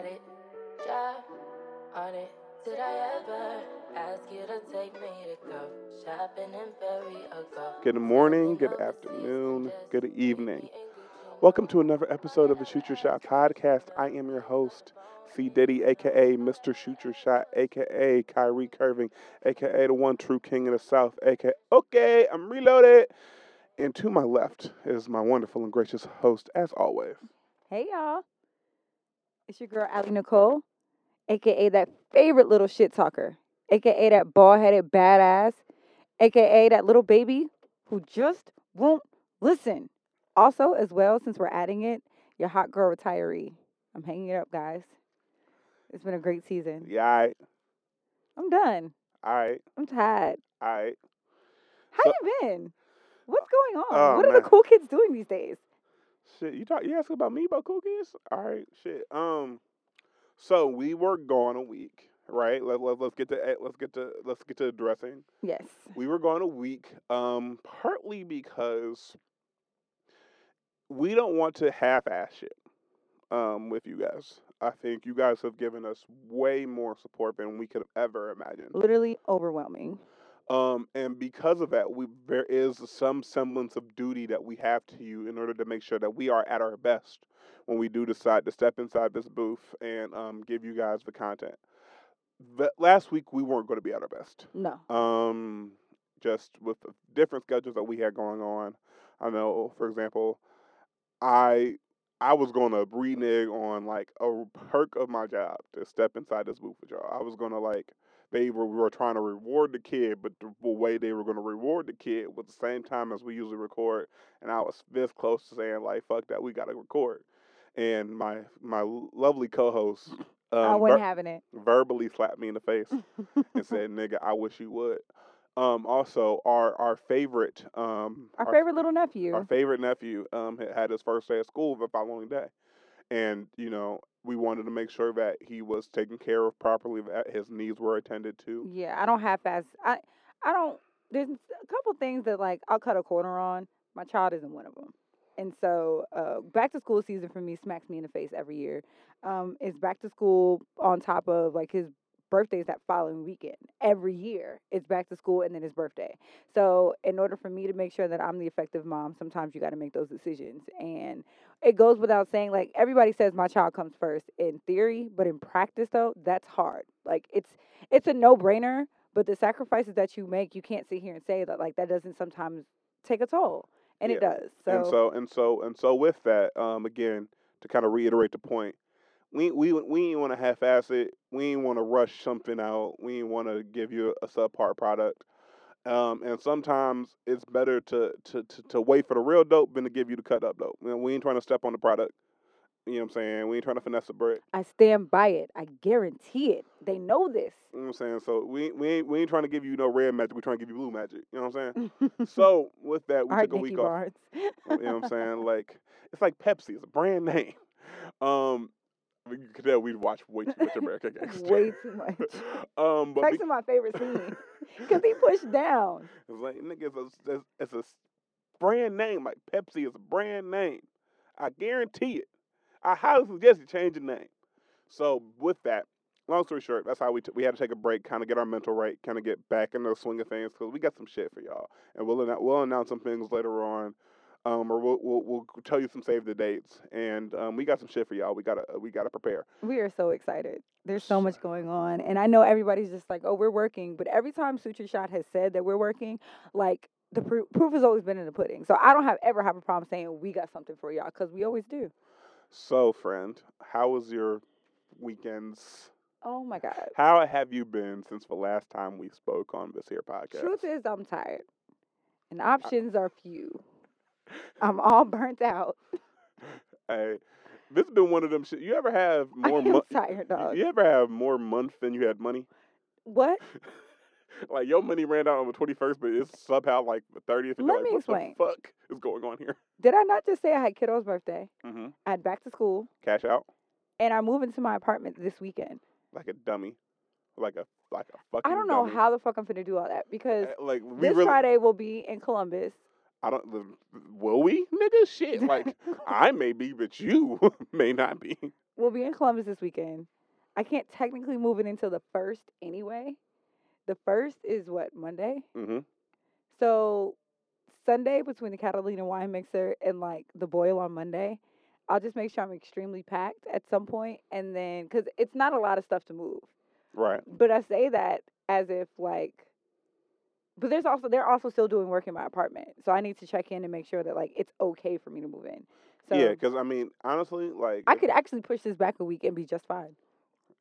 got it. Drive on it. Did I ever ask you to take me to go shopping in Perry or go? Good morning, good afternoon, good evening. Welcome to another episode of the Shoot Your Shot podcast. I am your host, C. Diddy, aka Mr. Shoot Your Shot, aka Kyrie Curving, aka the one true king of the South, aka Okay, I'm reloaded. And to my left is my wonderful and gracious host, as always. Hey y'all. It's your girl Allie Nicole, aka that favorite little shit talker, aka that bald headed badass, aka that little baby who just won't listen. Also, as well, since we're adding it, your hot girl retiree. I'm hanging it up, guys. It's been a great season. Yeah, all right, I'm done. all right, I'm tired. all right. How So- you been? What's oh, going on? Oh, what are man. the cool kids doing these days? Shit, you talk. You asking about me about cookies? All right, shit. Um, so we were gone a week, right? Let, let, let's get to eh, let's get to let's get to addressing. Yes. We were gone a week, um, partly because we don't want to half-ass shit, um, with you guys. I think you guys have given us way more support than we could have ever imagined. Literally overwhelming. Um, and because of that, we there is some semblance of duty that we have to you in order to make sure that we are at our best when we do decide to step inside this booth and um, give you guys the content. The, last week we weren't going to be at our best. No. Um, just with the different schedules that we had going on. I know, for example, I I was going to renege on like a perk of my job to step inside this booth with y'all. I was going to like they were, we were trying to reward the kid, but the the way they were going to reward the kid was the same time as we usually record, and I was this close to saying like, "Fuck that, we got to record." And my my lovely co-host um, I wasn't ver- having it. verbally slapped me in the face and said, "Nigga, I wish you would." Um, also, our our favorite um, Our favorite little nephew. our favorite nephew um, had, had his first day of school the following day, and you know we wanted to make sure that he was taken care of properly, that his needs were attended to. Yeah, I don't half ass. I I don't. There's a couple things that like I'll cut a corner on. My child isn't one of them. And so, uh, back to school season for me smacks me in the face every year. Um, it's back to school on top of like his birthday's that following weekend. Every year, it's back to school and then his birthday. So, in order for me to make sure that I'm the effective mom, sometimes you got to make those decisions. And it goes without saying, like everybody says, my child comes first in theory, but in practice, though, that's hard. Like it's it's a no brainer, but the sacrifices that you make, you can't sit here and say that like that doesn't sometimes take a toll, and it Yeah. does. and so and so and so with that, um, again to kind of reiterate the point, we we we ain't want to half-ass it. We ain't want to rush something out. We ain't want to give you a subpar product. Um, and sometimes it's better to, to, to, to wait for the real dope than to give you the cut up dope. You know, we ain't trying to step on the product. You know what I'm saying? We ain't trying to finesse the brick. I stand by it. I guarantee it. They know this. You know what I'm saying? So we we ain't, we ain't trying to give you no red magic. We're trying to give you blue magic. You know what I'm saying? so with that, we right, took a Nikki week off. Barnes. You know what I'm saying? Like it's like Pepsi. It's a brand name. Um, you could tell we'd watch way too much American Gangster. Way too much. um, but That's be- my favorite scene because he pushed down. it's like nigga, it's a, it's, a brand name. Like Pepsi is a brand name. I guarantee it. I highly suggest you change the name. So with that, long story short, that's how we t- we had to take a break, kind of get our mental right, kind of get back in the swing of things because we got some shit for y'all, and we'll annou- we'll announce some things later on. Um, or we'll, we'll we'll tell you some save the dates, and um, we got some shit for y'all. We gotta we gotta prepare. We are so excited. There's so much going on. And I know everybody's just like, oh, we're working. But every time Shoot Your Shot has said that we're working, like the proof, proof has always been in the pudding. So I don't have ever have a problem saying we got something for y'all because we always do. So, friend, how was your weekends? Oh my God. How have you been since the last time we spoke on this here podcast? Truth is, I'm tired. And options are few. I'm all burnt out. Hey, this has been one of them shit. You ever have more? I am money? tired, dog. You ever have more months than you had money? What? like your money ran out on the twenty first, but it's somehow like the thirtieth. Let like, me what explain. the fuck is going on here? Did I not just say I had kiddo's birthday? Mm-hmm. I had back to school, Cash out and I'm moving to my apartment this weekend. like a dummy, like a like a fucking. I don't know dummy. how the fuck I'm gonna do all that because Uh, Like this really. Friday will be in Columbus. I don't. Will we, nigga? Shit. Like I may be, but you may not be. we'll be in Columbus this weekend. I can't technically move it until the first anyway. The first is what Monday. Mm-hmm. So Sunday between the Catalina wine mixer and like the boil on Monday, I'll just make sure I'm extremely packed at some point, and then because it's not a lot of stuff to move. Right. But I say that as if like, but there's also they're also still doing work in my apartment, so I need to check in and make sure that like it's okay for me to move in. So yeah, because I mean, honestly, like I could actually push this back a week and be just fine.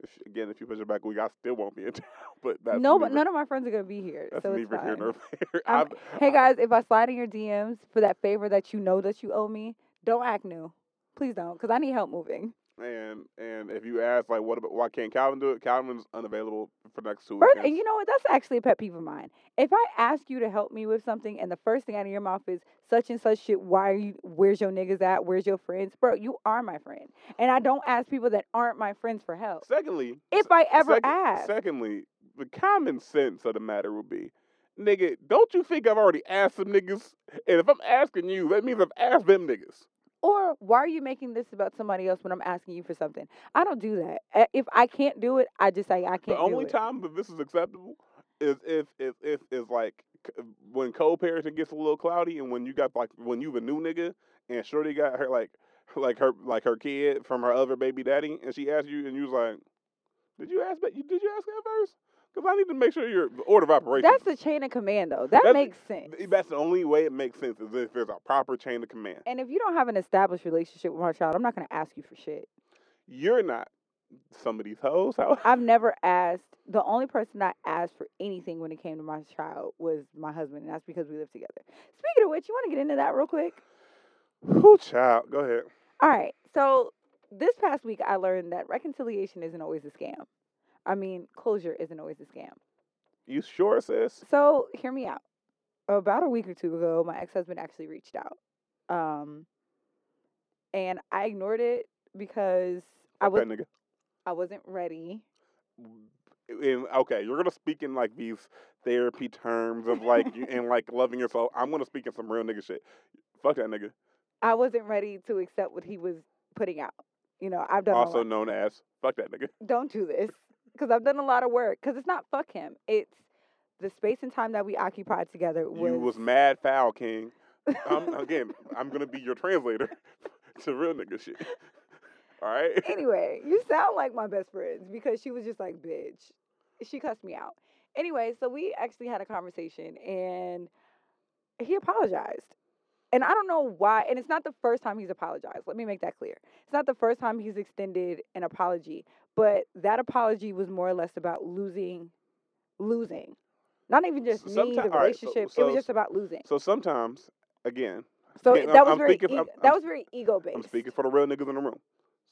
if, again, if you push it back a week, I still won't be in town. But that's no, but none of my friends are gonna be here, That's so it's neither here fine. nor there. I'm- I've- Hey guys, if I slide in your DMs for that favor that you know that you owe me, don't act new. Please don't, because I need help moving. And and if you ask like, what about why can't Calvin do it? Calvin's unavailable for next two and you know what? That's actually a pet peeve of mine. If I ask you to help me with something, and the first thing out of your mouth is such and such shit, why are you? Where's your niggas at? Where's your friends, bro? You are my friend, and I don't ask people that aren't my friends for help. Secondly, If I ever Second- ask, Secondly, the common sense of the matter would be, nigga, don't you think I've already asked some niggas? And if I'm asking you, that means I've asked them niggas. Or why are you making this about somebody else when I'm asking you for something? I don't do that. Uh, If I can't do it, I just say I can't. The only time that this is acceptable is if if if is like when co-parenting gets a little cloudy, and when you got like when you a new nigga, and Shorty got her like like her like her kid from her other baby daddy, and she asked you, and you was like, "Did you ask? Did you ask that first? Because I need to make sure your order of operations." That's the chain of command, though. That That's- makes sense. That's the only way it makes sense is if there's a proper chain of command. And if you don't have an established relationship with my child, I'm not going to ask you for shit. You're not some of these hoes. I've never asked. The only person I asked for anything when it came to my child was my husband, and that's because we live together. Speaking of which, you want to get into that real quick? Who child? Go ahead. All right. So this past week, I learned that reconciliation isn't always a scam. I mean, closure isn't always a scam. You sure, sis? So hear me out. About a week or two ago, my ex husband actually reached out, um, and I ignored it because I was nigga. I wasn't ready. And, okay, you're gonna speak in like these therapy terms of like and like loving yourself. I'm gonna speak in some real nigga shit. Fuck that nigga. I wasn't ready to accept what he was putting out. You know, I've done Also known as fuck that nigga. Don't do this because I've done a lot of work. Because it's not fuck him. It's the space and time that we occupied together was. You was mad foul, king. I'm, again, I'm gonna be your translator to real nigga shit. All right. anyway, you sound like my best friends because she was just like, bitch. She cussed me out. Anyway, so we actually had a conversation and he apologized. And I don't know why. And it's not the first time he's apologized. Let me make that clear. It's not the first time he's extended an apology, but that apology was more or less about losing, losing. Not even just So me, the all right, so- relationship. it was just about losing. So sometimes, again, So again, that I'm- was I'm very e- that was very ego based. I'm speaking for the real niggas in the room.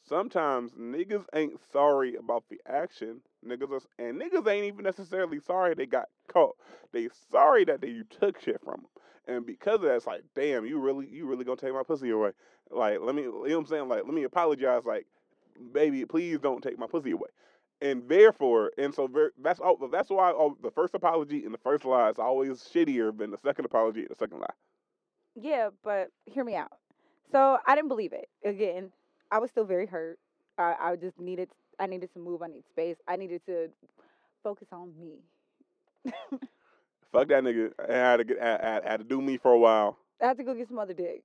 Sometimes niggas ain't sorry about the action. Niggas are, and niggas ain't even necessarily sorry they got caught. They sorry that they you took shit from them. And because of that, it's like, damn, you really, you really gonna take my pussy away? Like, let me, you know what I'm saying? Like, let me apologize. Like, baby, please don't take my pussy away. And therefore, and so ver that's all. That's why oh, the first apology and the first lie is always shittier than the second apology and the second lie. Yeah, but hear me out. So I didn't believe it. Again, I was still very hurt. I, I just needed I needed to move. I need space. I needed to focus on me. Fuck that nigga. I had to get, I, I, I had to do me for a while. I had to go get some other dick.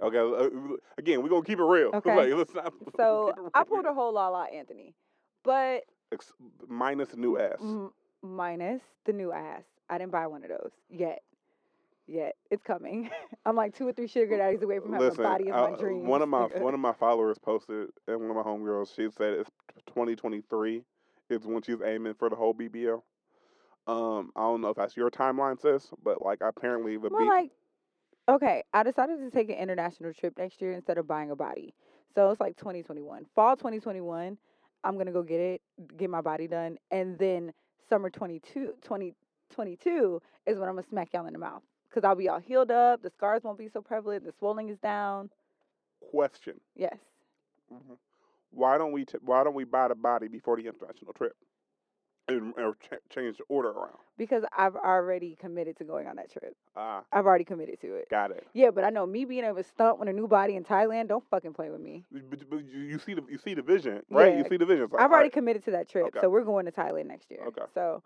Okay, uh, again, we're gonna keep it real. Okay. Like, let's not, So it I pulled a whole La La Anthony, but Ex- minus the new ass. m- minus the new ass. I didn't buy one of those yet. Yet it's coming. I'm like two or three sugar daddies away from having Listen, a body of uh, my dreams. one of my one of my followers posted, and one of my homegirls, she said it's 2023 is when she's aiming for the whole BBL. Um, I don't know if that's your timeline, sis, but like apparently the Well, B- like, okay, I decided to take an international trip next year instead of buying a body. So it's like 2021. Fall 2021, I'm going to go get it, get my body done. And then summer 22, 2022 is when I'm going to smack y'all in the mouth. Because I'll be all healed up. The scars won't be so prevalent. The swelling is down. question. Yes. Mhm. Why don't we t- Why don't we buy the body before the international trip? And, or ch- change the order around. because I've already committed to going on that trip. Ah, I've already committed to it. got it. Yeah, but I know me being able to stunt with a new body in Thailand. Don't fucking play with me. But, but you, you see the you see the vision, right? You see the vision. Like, I've already alright, committed to that trip, Okay. so we're going to Thailand next year. Okay. So,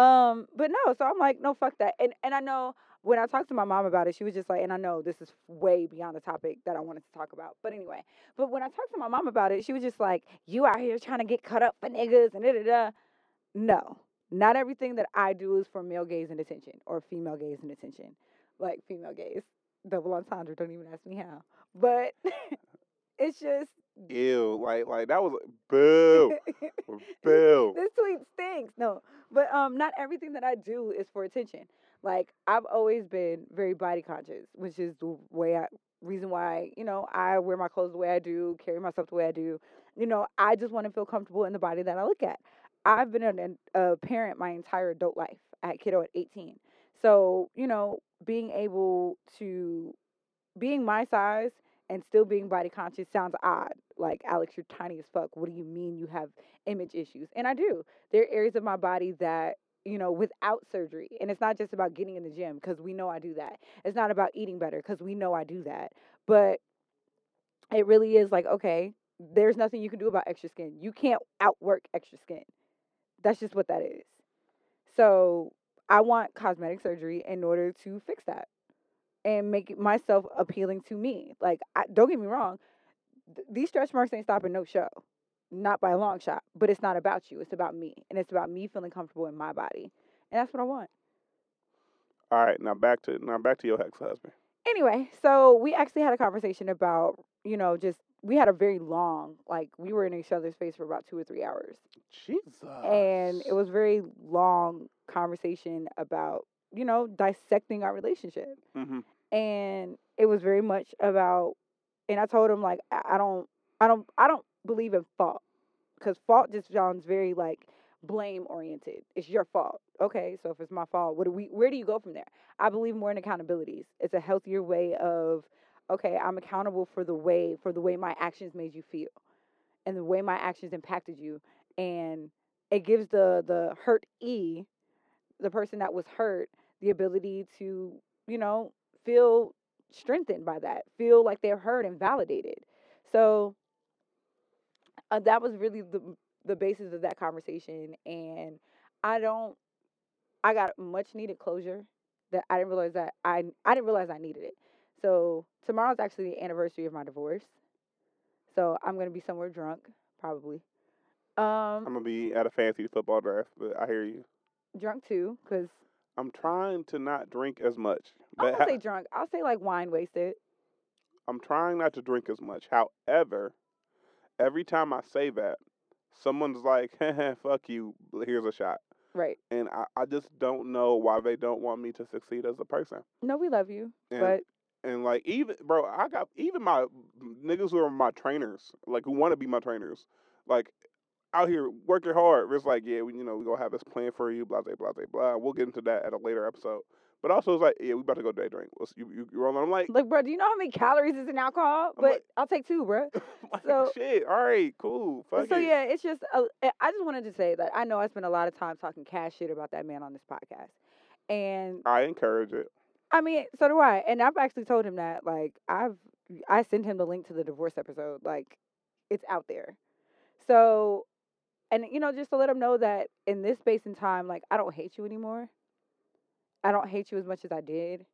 um, but no, so I'm like, no, fuck that. And and I know when I talked to my mom about it, she was just like, and I know this is way beyond the topic that I wanted to talk about, but anyway. But when I talked to my mom about it, she was just like, you out here trying to get cut up for niggas and da da da. No, not everything that I do is for male gaze and attention or female gaze and attention, like female gaze. Double entendre. Don't even ask me how. But it's just Ew, like like that was boo, boo. this tweet stinks. No, but um, not everything that I do is for attention. Like I've always been very body conscious, which is the way I reason why you know I wear my clothes the way I do, carry myself the way I do. You know, I just want to feel comfortable in the body that I look at. I've been an, a parent my entire adult life. Had kiddo at 18, so you know, being able to being my size and still being body conscious sounds odd. Like, Alex, you're tiny as fuck. What do you mean you have image issues? And I do. There are areas of my body that, you know, without surgery, and it's not just about getting in the gym because we know I do that. It's not about eating better because we know I do that. But it really is like, okay, there's nothing you can do about extra skin. You can't outwork extra skin. That's just what that is. So I want cosmetic surgery in order to fix that and make myself appealing to me. Like, I, don't get me wrong, th- these stretch marks ain't stopping no show, not by a long shot. But it's not about you; it's about me, and it's about me feeling comfortable in my body, and that's what I want. All right, now back to now back to your ex husband. Anyway, so we actually had a conversation about, you know, just we had a very long, like we were in each other's face for about two or three hours, Jesus. and it was very long conversation about, you know, dissecting our relationship. hmm and it was very much about and i told him like i I don't i don't i don't believe in fault because fault just sounds very like blame oriented. It's your fault. Okay so if it's my fault what do we where do you go from there? I believe more in accountabilities. It's a healthier way of okay i'm accountable for the way for the way my actions made you feel and the way my actions impacted you and it gives the the hurt e the person that was hurt the ability to you know feel strengthened by that, feel like they're heard and validated. So uh, that was really the the basis of that conversation, and I don't, I got much needed closure that I didn't realize that I I didn't realize I needed it. So tomorrow's actually the anniversary of my divorce, so I'm gonna be somewhere drunk probably. Um, I'm gonna be at a fancy football draft, but I hear you. drunk too, cause I'm trying to not drink as much, but gonna ha- say drunk. I'll say like wine wasted. I'm trying not to drink as much. However, every time I say that, someone's like, "Fuck you, here's a shot," Right. and I, I just don't know why they don't want me to succeed as a person. No, we love you, And but and like even bro, I got even my niggas who are my trainers, like who want to be my trainers, like out here working hard. It's like, yeah, we, you know, we gonna have this plan for you, blah blah blah blah blah. We'll get into that at a later episode. But also, it's like, yeah, we about to go day drink. What's you you, you rolling? I'm like, Like, bro, do you know how many calories is in alcohol? I'm But like- I'll take two, bro. like, so- shit. All right, cool. Fuck so it. yeah, it's just uh, I I just wanted to say that I know I spent a lot of time talking cash shit about that man on this podcast, and I encourage it. I mean, so do I. And I've actually told him that like I've I sent him the link to the divorce episode. Like, it's out there. So, and you know, just to let him know that in this space and time, like I don't hate you anymore. I don't hate you as much as I did.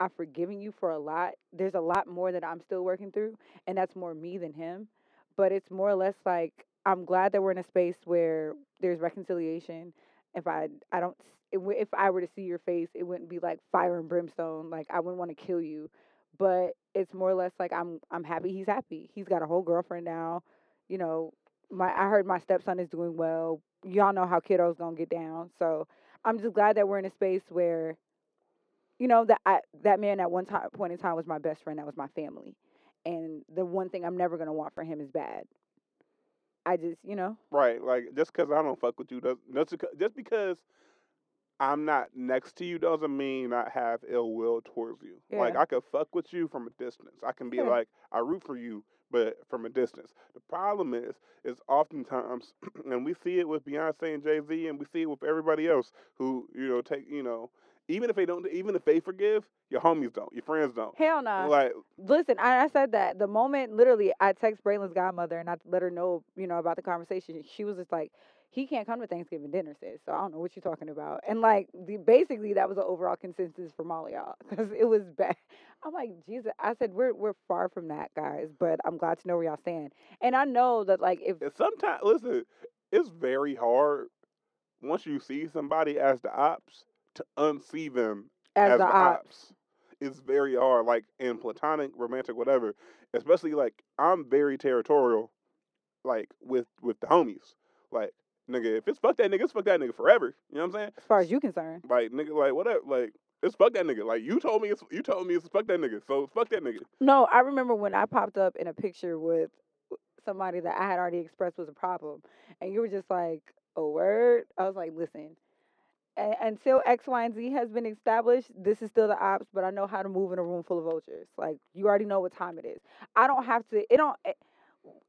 I've forgiven you for a lot. There's a lot more that I'm still working through, and that's more me than him. But it's more or less like I'm glad that we're in a space where there's reconciliation. If I I don't it if I were to see your face, it wouldn't be like fire and brimstone. Like I wouldn't want to kill you, but it's more or less like I'm I'm happy he's happy. He's got a whole girlfriend now. You know, my I heard my stepson is doing well. Y'all know how kiddos gonna get down. So I'm just glad that we're in a space where, you know, that I that man at one time point in time was my best friend. That was my family, and the one thing I'm never gonna want for him is bad. I just, you know, Right, like just because I don't fuck with you does just because, just because I'm not next to you doesn't mean I have ill will towards you. Like I could fuck with you from a distance. I can be Yeah. like I root for you, but from a distance. The problem is, is oftentimes, and we see it with Beyonce and Jay Z, and we see it with everybody else who you know take you know even if they don't, even if they forgive, your homies don't, your friends don't. Hell no. Like Listen, I, I said that the moment literally I text Braylon's godmother and I let her know, you know, about the conversation. She was just like, he can't come to Thanksgiving dinner, sis. So I don't know what you're talking about. And like, the, basically, that was an overall consensus from all y'all because it was bad. I'm like, Jesus. I said we're we're far from that, guys. But I'm glad to know where y'all stand. And I know that like if sometimes, listen, it's very hard once you see somebody as the ops to unsee them as, as the ops, It's very hard, like in platonic, romantic, whatever. Especially like I'm very territorial, like with with the homies. Like nigga, if it's fuck that nigga, it's fuck that nigga forever. You know what I'm saying? as far as you concerned. Like nigga, like whatever, like. It's fuck that nigga. Like you told me, it's you told me it's fuck that nigga. So fuck that nigga. No, I remember when I popped up in a picture with somebody that I had already expressed was a problem, and you were just like, "A word." I was like, "Listen, a- until X, Y, and Z has been established, this is still the ops, but I know how to move in a room full of vultures. Like you already know what time it is. I don't have to. It don't. It,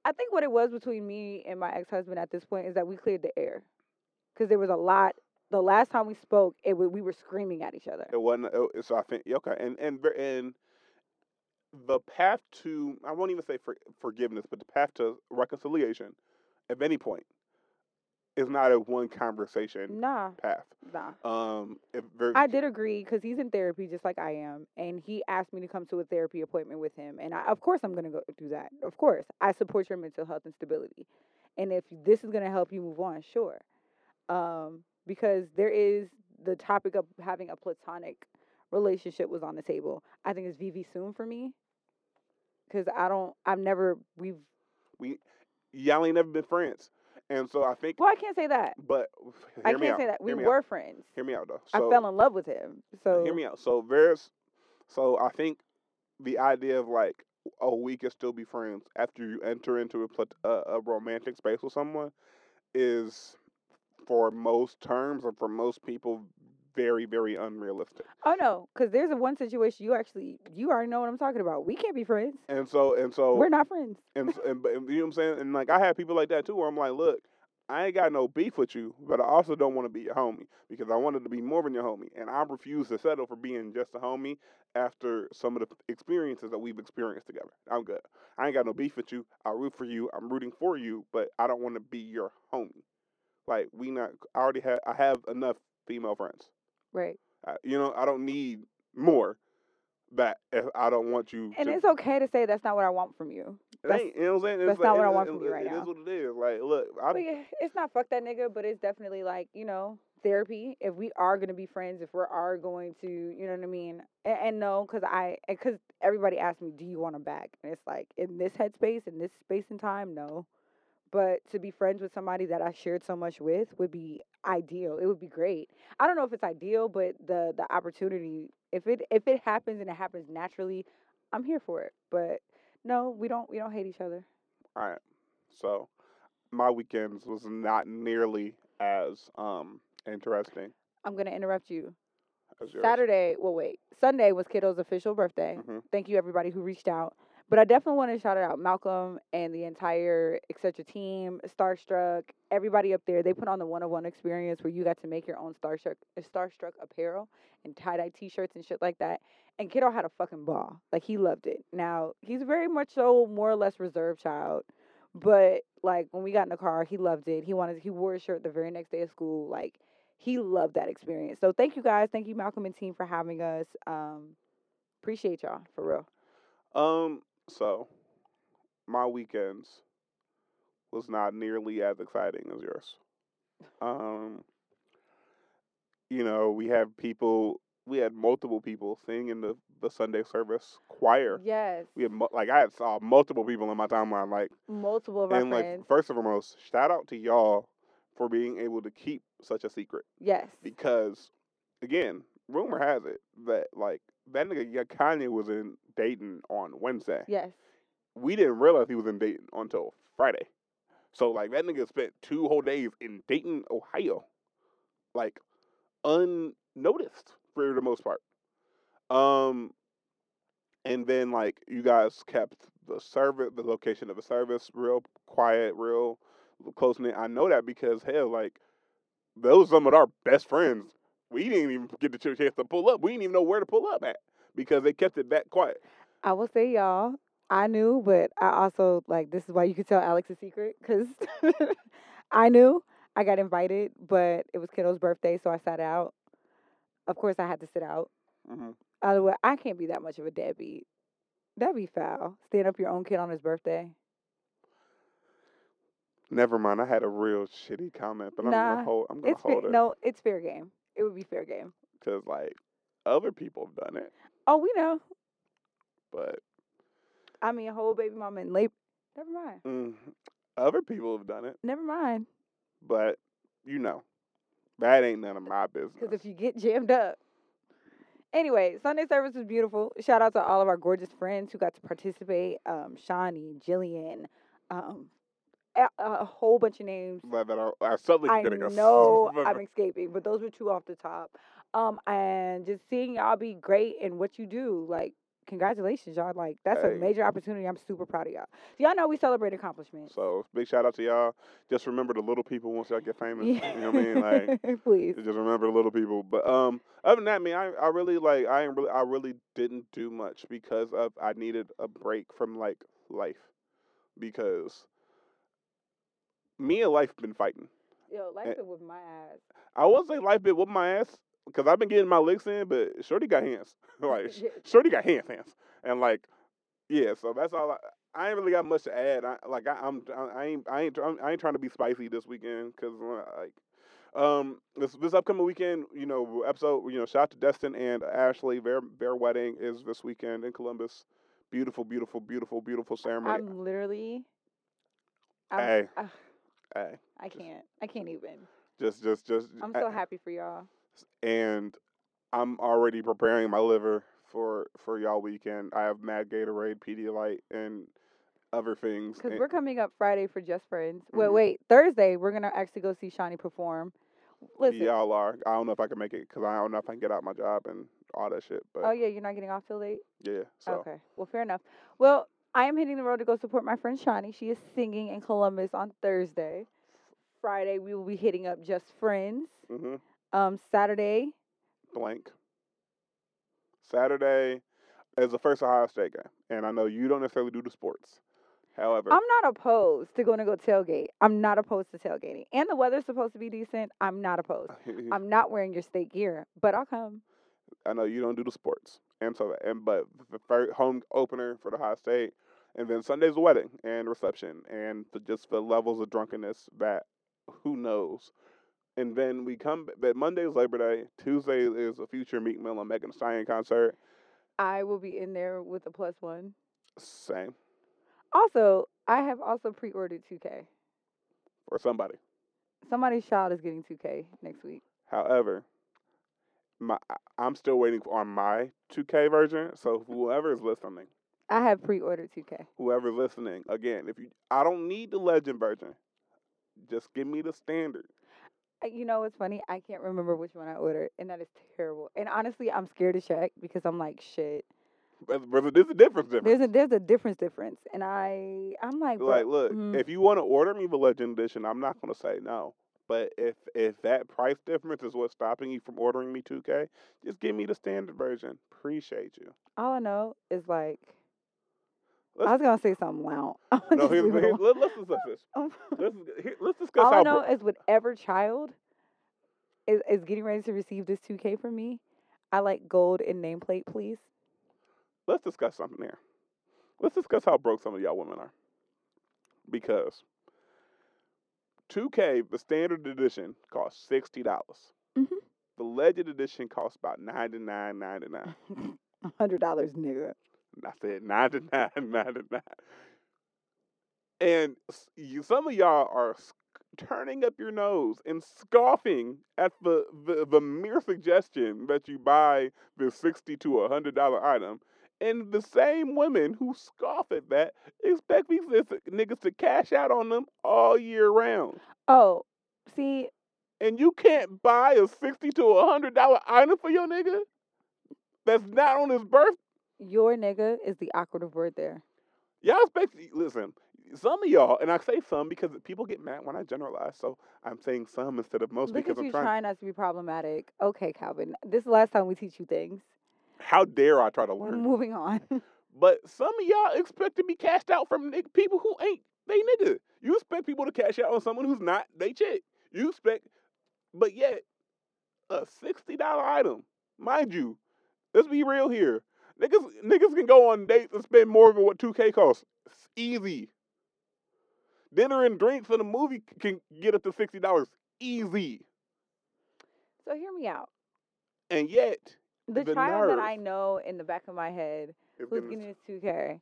I think what it was between me and my ex husband at this point is that we cleared the air, because there was a lot. The last time we spoke, it wa- we were screaming at each other. It wasn't. It, so I think okay, and and and the path to I won't even say for, forgiveness, but the path to reconciliation, at any point, is not a one conversation Nah, path. nah. Um, very, I did agree because he's in therapy just like I am, and he asked me to come to a therapy appointment with him, and I, of course I'm gonna go do that. Of course, I support your mental health and stability, and if this is gonna help you move on, sure. Um, because there is the topic of having a platonic relationship was on the table. I think it's VV soon for me, because I don't, I've never, we've, we y'all ain't never been friends, and so I think. well, I can't say that. But I me can't out. say that we were Out. friends. Hear me out though. I fell in love with him. So hear me out. So there's, so I think the idea of like, oh, we can still be friends after you enter into a, a, a romantic space with someone is, for most terms or for most people, very very unrealistic. Oh no, because there's a one situation you actually you already know what I'm talking about. We can't be friends. And so and so We're not friends. and, and, and you know what I'm saying. And like I have people like that too, where I'm like, look. I ain't got no beef with you, but I also don't want to be your homie because I wanted to be more than your homie, and I refuse to settle for being just a homie after some of the experiences that we've experienced together. I'm good. I ain't got no beef with you. I root for you. I'm rooting for you, but I don't want to be your homie. Like we not. I already have. I have enough female friends. Right. I, you know, I don't need more. That if I don't want you. And to, it's okay to say that's not what I want from you. that's- ain't. You know what I'm saying? That's like- not what I want it- from you right It now. is what it is. Like, look, I But yeah, it's not fuck that nigga, but it's definitely like you know therapy. If we are gonna be friends, if we are going to, you know what I mean. And, and no, because I eh, because everybody asked me, do you want him back? And it's like in this headspace, in this space and time, no. But to be friends with somebody that I shared so much with would be ideal. It would be great. I don't know if it's ideal, but the the opportunity, if it if it happens and it happens naturally, I'm here for it. But no, we don't we don't hate each other. All right. So my weekends was not nearly as um interesting I'm gonna interrupt you. Saturday, well, wait, Sunday was Kiddo's official birthday. Mhm. Thank you everybody who reached out. But I definitely want to shout out Malcolm and the entire etc. team, Starstruck, everybody up there. They put on the one on one experience where you got to make your own Starstruck Starstruck apparel and tie dye T-shirts and shit like that. And Kiddo had a fucking ball. Like he loved it. Now he's very much so more or less reserved child. But like when we got in the car, he loved it. He wanted he wore a shirt the very next day of school. Like he loved that experience. So thank you guys. Thank you, Malcolm and team, for having us. Um, appreciate y'all for real. Um. So my weekends was not nearly as exciting as yours. Um. You know, we have people. We had multiple people sing in the the Sunday service choir. Yes, We had mu- like I saw multiple people in my timeline. Like multiple and like friends. first and foremost, shout out to y'all for being able to keep such a secret. yes, because again, rumor has it that like that nigga yeah, Kanye was in Dayton on Wednesday. yes. We didn't realize he was in Dayton until Friday. So like that nigga spent two whole days in Dayton, Ohio, like unnoticed for the most part. Um, and then like you guys kept the service, the location of the service, real quiet, real close knit. I know that because hell, like those some of our best friends. We didn't even get the chance to pull up. We didn't even know where to pull up at because they kept it that quiet. I will say, y'all, I knew, but I also like this is why you could tell Alex a secret because I knew I got invited, but it was kiddo's birthday, so I sat out. Of course, I had to sit out. hmm Otherwise, I can't be that much of a deadbeat. That'd be foul. Stand up your own kid on his birthday. Never mind. I had a real shitty comment, but I'm gonna hold. I'm gonna hold it no, it's fair game. It would be fair game. because like other people have done it, Oh, we know. but I mean, a whole baby mama in labor. Never mind. mm, other people have done it. Never mind. But you know, that ain't none of my business. Because if you get jammed up. Anyway, Sunday service was beautiful. Shout out to all of our gorgeous friends who got to participate. Um, Shawnee, Jillian, um, a, a whole bunch of names. that, that are, are suddenly I know I'm escaping, but those were two off the top. Um, and just seeing y'all be great in what you do, like congratulations, y'all. Like that's Hey. a major opportunity. I'm super proud of y'all. So y'all know we celebrate accomplishments. So big shout out to y'all. Just remember the little people once y'all get famous. You know what I mean? Like please. just remember the little people. But um, other than that, man, I I really like I ain't really I really didn't do much because of I needed a break from like life because me and life been fighting. Yo, life been with my ass. I won't say life bit with my ass because I've been getting my licks in, but Shorty got hands. like. Shorty got hands, hands, and like yeah. So that's all. I, I ain't really got much to add. I, like I, I'm, I, I ain't, I ain't, I ain't trying to be spicy this weekend because like, um, this this upcoming weekend, you know, episode, you know, shout out to Destin and Ashley. Their their wedding is this weekend in Columbus. Beautiful, beautiful, beautiful, beautiful ceremony. I'm literally. I'm, Hey. ah, Hey, I can't. I can't even. just, just, just. I'm so happy for y'all. And I'm already preparing my liver for for y'all weekend. I have Mad Gatorade, Pedialyte, and other things. Because we're coming up Friday for Just Friends. Wait, Mhm. wait. Thursday, we're going to actually go see Shawnee perform. Listen. y'all are. I don't know if I can make it because I don't know if I can get out my job and all that shit. But Oh, yeah, you're not getting off till late? yeah, so Okay. Well, fair enough. Well, I am hitting the road to go support my friend Shawnee. She is singing in Columbus on Thursday. Friday, we will be hitting up Just Friends. hmm Um, Saturday, blank. Saturday is the first Ohio State game, and I know you don't necessarily do the sports. However, I'm not opposed to going to go tailgate. I'm not opposed to tailgating. And the weather's supposed to be decent. I'm not opposed. I'm not wearing your state gear, but I'll come. I know you don't do the sports, and so and but the first home opener for the Ohio State, and then Sunday's the wedding and reception, and the, just the levels of drunkenness that who knows. And then we come. But Monday is Labor Day. Tuesday is a future Meek Mill and Megan Thee Stallion concert. I will be in there with a plus one. Same Also, I have also pre-ordered 2K. for somebody. Somebody's child is getting 2K next week. However, my I'm still waiting on my 2K version. So whoever is listening, I have pre-ordered 2K. whoever's listening, again, if you, I don't need the Legend version. Just give me the standard. You know what's funny? I can't remember which one I ordered, and that is terrible. And honestly, I'm scared to check because I'm like, shit. But, but there's a difference. difference. There's a there's a difference difference, and I I'm like, like, look, mm, if you want to order me the Legend Edition, I'm not going to say no. But if if that price difference is what's stopping you from ordering me 2K, just give me the standard version. Appreciate you. all I know is like, I Let's- was gonna say something loud. No, here's, here, let, us discuss this. Let's, here, let's discuss all how. I know bro- is whatever child is is getting ready to receive this 2K from me, I like gold and nameplate, please. let's discuss something here. Let's discuss how broke some of y'all women are. Because 2K, the standard edition, costs sixty dollars. Mhm. The Legend edition costs about ninety nine ninety nine. hundred dollars, nigga. I said ninety nine ninety nine. And you, some of y'all are turning up your nose and scoffing at the, the, the mere suggestion that you buy this sixty to a hundred dollar item. And the same women who scoff at that expect these niggas to cash out on them all year round. Oh, see, And you can't buy a sixty to a hundred dollar item for your nigga that's not on his birth. Your nigga is the operative word there. Y'all expect listen. Some of y'all, and I say some because people get mad when I generalize. So I'm saying some instead of most Look because at I'm you trying. trying not to be problematic. Okay, Calvin. This is the last time we teach you things. How dare I try to learn? Moving on. But some of y'all expect to be cashed out from people who ain't they nigga. You expect people to cash out on someone who's not they chick. You expect, but yet a sixty dollar item, mind you. Let's be real here. Niggas, niggas can go on dates and spend more than what two K costs. It's easy. Dinner and drinks and a movie can get up to sixty dollars easy. so hear me out. And yet, The, The child that I know in the back of my head who's getting- getting his 2K,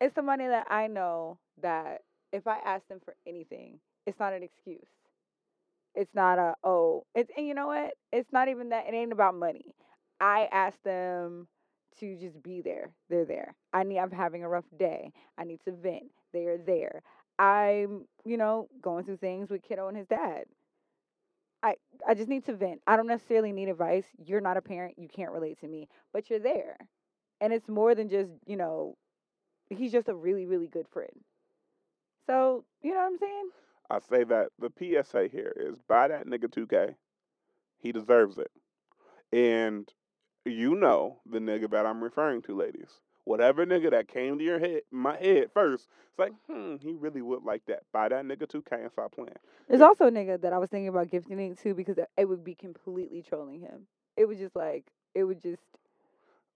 it's somebody that I know that if I ask them for anything, it's not an excuse. It's not a oh, it's and you know what? It's not even that. It ain't about money. I ask them to just be there. They're there. I need. I'm having a rough day. I need to vent. They're there. I'm, you know, going through things with kiddo and his dad. I I just need to vent. I don't necessarily need advice. You're not a parent. You can't relate to me, but you're there. And it's more than just, you know, he's just a really really good friend. So, you know what I'm saying? I say that the PSA here is buy that nigga 2K. He deserves it. And you know the nigga that I'm referring to, ladies. Whatever nigga that came to your head, my head first, it's like, hmm, he really would like that. Buy that nigga 2K and stop playing. There's Yeah. also a nigga that I was thinking about gifting it to because it- would be completely trolling him. It would just like it would just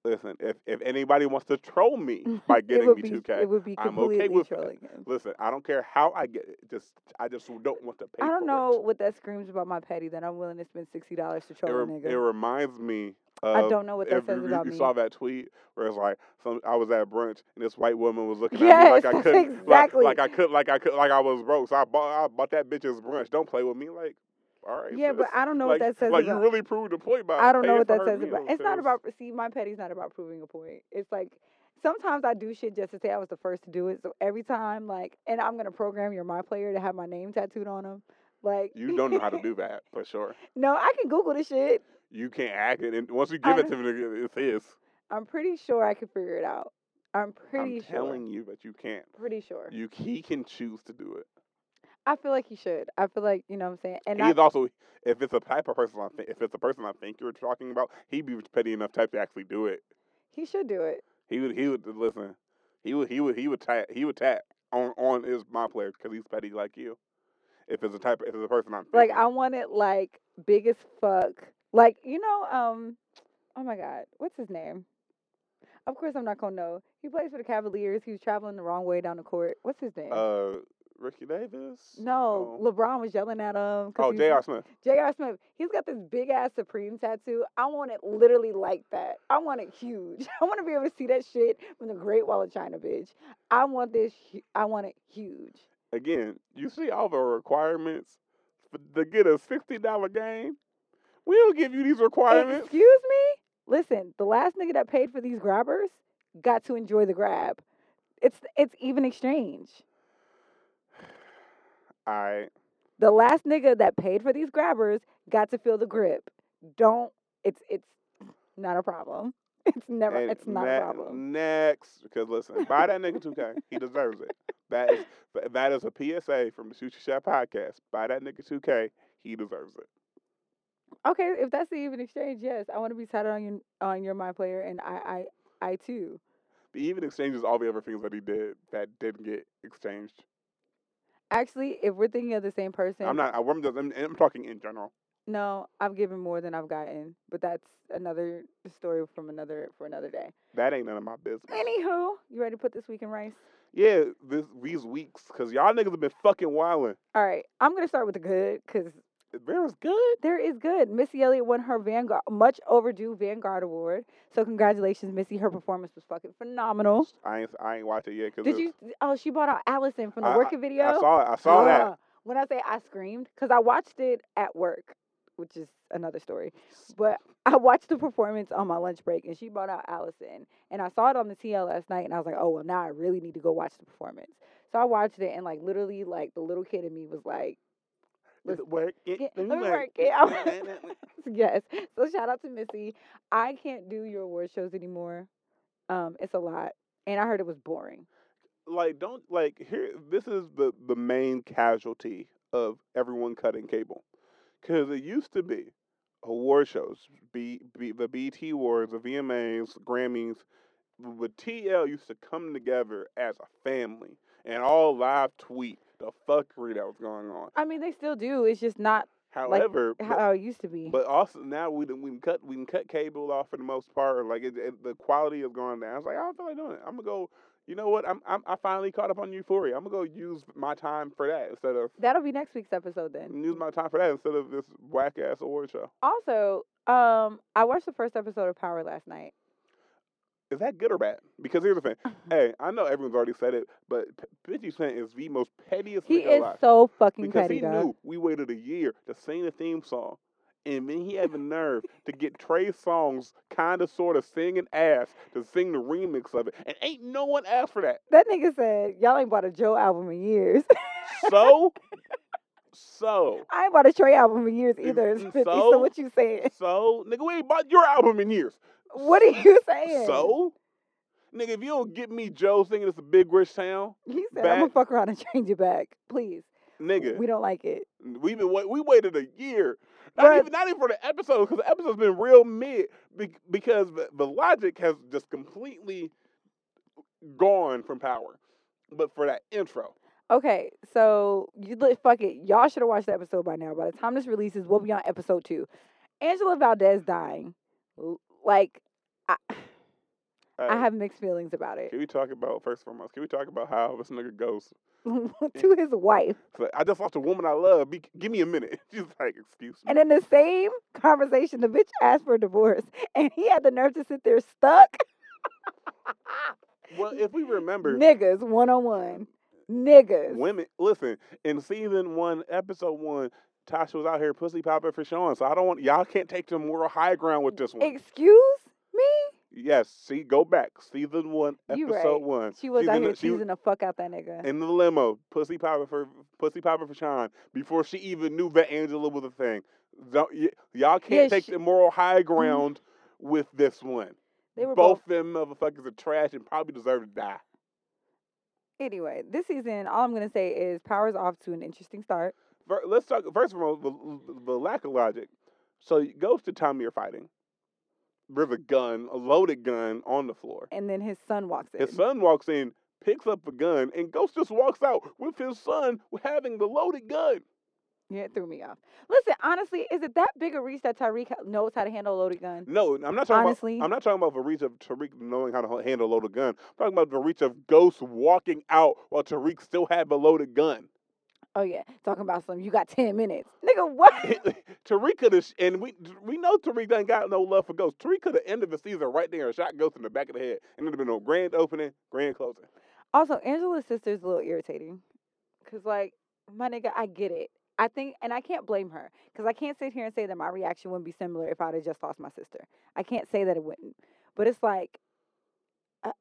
Listen, if, if anybody wants to troll me by getting me 2K, it would be I'm okay completely with that. trolling him. listen, I don't care how I get it. Just I just don't want to pay I don't know it. what that screams about my petty that I'm willing to spend sixty dollars to It, troll a nigga. it reminds me I don't know what that says you, about you me. You saw that tweet where it's like some I was at brunch and this white woman was looking at me like I couldn't exactly- like, like I could like I could like I was broke. So I bought I bought that bitch's brunch. Don't play with me like all right. yeah, but. I don't know like, what that says like about. you really proved the point by I don't know what that says about. It's not about. See, my petty's not about proving a point. It's like sometimes I do shit just to say I was the first to do it. So every time, like, and I'm gonna program your my player to have my name tattooed on him. Like You don't know how to do that for sure. no, I can Google the shit. You can't hack it, and once you give it to me, it's his. I'm pretty sure I can figure it out. I'm pretty sure. I'm sure. telling you that you can't. Pretty sure. You he can choose to do it. I feel like he should. I feel like you know what I'm saying. And he's I, also if it's a type of person I think if it's a person I think you're talking about, he'd be petty enough type to actually do it. he should do it. He would he would listen. He would he would he would tap he would tap on on his my player because he's petty like you. If it's a type if it's a person I'm Like. I want it like big as fuck. Like you know, um, oh my god, what's his name? Of course, I'm not gonna know. He plays for the Cavaliers. He was traveling the wrong way down the court. What's his name? uh Ricky Davis. no, LeBron was yelling at him. oh J.R. Smith. J.R. Smith. He's got this big ass Supreme tattoo. I want it literally like that. I want it huge. I want to be able to see that shit from the Great Wall of China, bitch. I want this. I want it huge. Again, you see all the requirements to get a sixty dollar game. We don't give you these requirements. Excuse me? Listen, the last nigga that paid for these grabbers got to enjoy the grab. It's it's even exchange. I The last nigga that paid for these grabbers got to feel the grip. Don't it's it's not a problem. It's never And it's not ne- a problem. Next, because listen, buy that nigga 2K. He deserves it. That is that is a PSA from the Shoot Your Shot podcast. Buy that nigga 2K. He deserves it. Okay, if that's the even exchange, yes. I want to be tied on your on your my player and I I I too. The he even exchanges all the other things that he did that didn't get exchanged. Actually, if we're thinking of the same person, I'm not. I'm, just, I'm, I'm talking in general. no, I've given more than I've gotten, but that's another story from another for another day. That ain't none of my business. Anywho, you ready to put this week in rice? Yeah, this these weeks, cause y'all niggas have been fucking wilding. All right, I'm gonna start with the good because There was good. there is good. Missy Elliott won her Vanguard, much overdue Vanguard Award. So congratulations, Missy. Her performance was fucking phenomenal. I ain't. I ain't watched it yet. Cause Did you? Oh, she brought out Alyson from the I- working video. I saw it. I saw that. Ah, When I say I screamed, because I watched it at work, which is another story. But I watched the performance on my lunch break, and she brought out Alyson, and I saw it on the TL last night, and I was like, oh well, now I really need to go watch the performance. So I watched it, and like literally, like the little kid in me was like, it work? It, do let me work work it. Yes. So shout out to Missy. I can't do your award shows anymore. Um, it's a lot, and I heard it was boring. like don't like here. This is the the main casualty of everyone cutting cable, because it used to be uh, award shows, B, B, the BET Awards, the VMAs, the Grammys. The TL used to come together as a family and all live tweet the fuckery that was going on. I mean, they still do. It's just not However, but- how it used to be. but also now we we can cut we can cut cable off for the most part. Like it, it, the quality has gone down. I was like, I don't feel like doing it. I'm gonna go. You know what? I'm, I'm I finally caught up on Euphoria. I'm gonna go use my time for that instead of That'll be next week's episode then. use my time for that instead of this whack ass award show. Also, um, I watched the first episode of Power last night. Is that good or bad? Because here's the thing. hey, I know everyone's already said it, but 50 Cent is the most pettiest He is alive. so fucking because petty, he dog. knew we waited a year to sing the theme song. And then he had the nerve to get Trey Songz kind of sort of singing ass to sing the remix of it. And ain't no one asked for that. That nigga said, "Y'all ain't bought a Joe album in years. So, so, I ain't bought a Trey album in years either." mm, 50, so, so? what you saying? so, nigga, we ain't bought your album in years. What are you saying? So, nigga, if you don't get me Joe singing it's a big rich town, he said, "I'm gonna fuck around and change it back, please." nigga, We don't like it. We've been wait, we waited a year. Not even, not even for the episode because the episode's been real mid because the, the logic has just completely gone from power. But for that intro, Okay, so you fuck it. Y'all should have watched the episode by now. By the time this releases, we'll be on episode two. Angela Valdez dying. Like, I, I uh, have mixed feelings about it. Can we talk about first and foremost? Can we talk about how this nigga goes? to his wife. Like, I just lost a woman I love. Be, give me a minute. She's like, excuse me. And in the same conversation, the bitch asked for a divorce, and he had the nerve to sit there stuck. well, if we remember, Niggas, one on one. Niggas. women. Listen, in season one, episode one, Tasha was out here pussy popping for Sean. So I don't want y'all can't take the moral high ground with this one. Excuse me? Yes, see, go back. Season one, You episode right. one. She was She's out in here the- she was teasing the fuck out that nigga. in the limo, pussy popping for pussy popping for Sean before she even knew that Angela was a thing. Don't, y- y'all can't Yeah, take she- the moral high mm-hmm. ground with this one. They were both both. them motherfuckers are trash and probably deserve to die. Anyway, this season, all I'm gonna say is Power's off to an interesting start. Let's talk first of all the, the lack of logic. So it goes to Tommy are fighting. A gun, a loaded gun on the floor. And then his son walks in. His son walks in, picks up a gun, and Ghost just walks out with his son having the loaded gun. Yeah, it threw me off. Listen, honestly, is it that big a reach that Tariq knows how to handle a loaded gun? No, I'm not talking Honestly. about. I'm not talking about the reach of Tariq knowing how to handle a loaded gun. I'm talking about the reach of Ghost walking out while Tariq still had the loaded gun. Oh yeah, talking about some. You got ten minutes, nigga. What? Tariq could have, and we we know Tariq ain't got no love for Ghost. Tariq could have ended the season right there and shot Ghost in the back of the head, and it'd have been no grand opening, grand closing. Also, Angela's sister's a little irritating, cause like my nigga, I get it. I think, and I can't blame her, cause I can't sit here and say that my reaction wouldn't be similar if I'd have just lost my sister. I can't say that it wouldn't, but it's like, uh,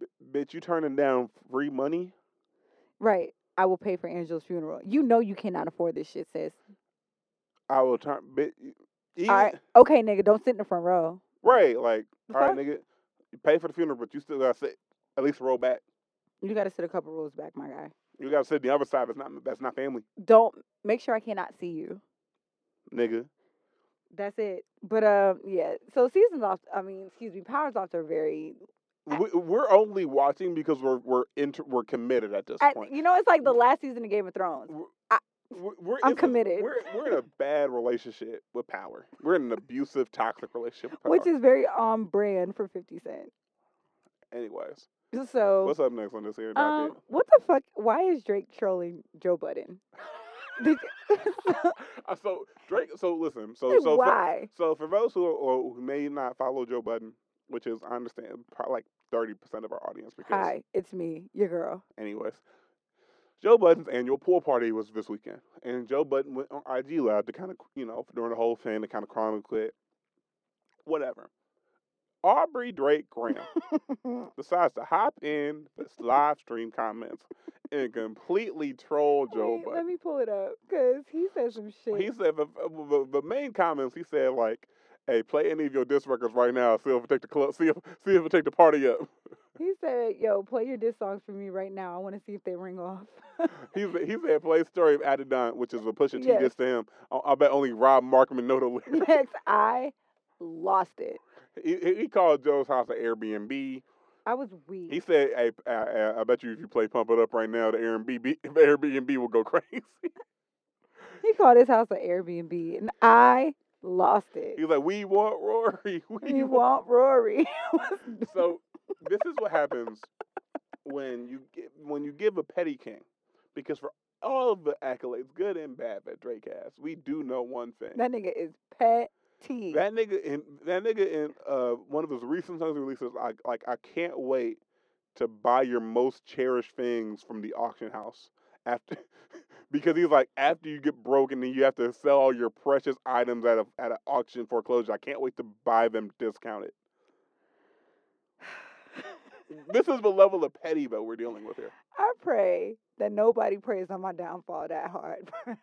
B- bitch, you turning down free money? right? I will pay for Angel's funeral. You know you cannot afford this shit, sis. I will turn. Bitch, even, All right, okay, nigga, don't sit in the front row. right? Like, all right, nigga, you pay for the funeral, but you still gotta sit at least row back. You got to sit a couple rows back, my guy. You gotta sit the other side. That's not that's not family, Don't make sure I cannot see you. nigga. That's it. But um, yeah. So seasons off. I mean, excuse me. Powers off are very. I- We, we're only watching because we're we're inter, we're committed at this I, point. you know, it's like the last season of Game of Thrones. We're, we're, I'm it's a- committed. we're we're in a bad relationship with power. We're in an abusive, toxic relationship with power. which is very on brand for 50 Cent. anyways. So, What's up next on this here um, what the fuck? Why is Drake trolling Joe Budden? Did, Uh, so Drake. So listen. So so for, why? so for those who who may not follow Joe Budden, which is I understand probably like thirty percent of our audience. Because Hi, it's me, your girl. anyways. Joe Budden's annual pool party was this weekend, and Joe Budden went on IG Live to kind of, you know, during the whole thing to kind of chronicle it. Whatever. Aubrey Drake Graham decides to hop in this live stream comments and completely troll Joe Wait, let me pull it up because he said some shit. He said the, the, the main comments. He said like, "Hey, play any of your disc records right now. See if it take the club. See if see if it take the party up." He said, "Yo, play your diss songs for me right now. I want to see if they ring off." He said, he said, play story of Adidon, which is a Pusha T Yes. diss to him. I, I bet only Rob Markman know the lyrics. Next, I lost it. he, he called Joe's house an Airbnb. I was weak. He said, "Hey, I, I, uh, uh, I bet you if you play Pump It Up right now, the Airbnb Airbnb will go crazy." He called his house an Airbnb, and I lost it. He's like, "We want Rory. We We want." want Rory. So this is what happens when you give, when you give a petty king, because for all of the accolades, good and bad, that Drake has, we do know one thing. that nigga is petty. That nigga in that nigga in uh one of his recent songs releases, I like I can't wait to buy your most cherished things from the auction house after because he's like after you get broken and you have to sell all your precious items at a at an auction foreclosure. I can't wait to buy them discounted. This is the level of petty that we're dealing with here. I pray that nobody prays on my downfall that hard.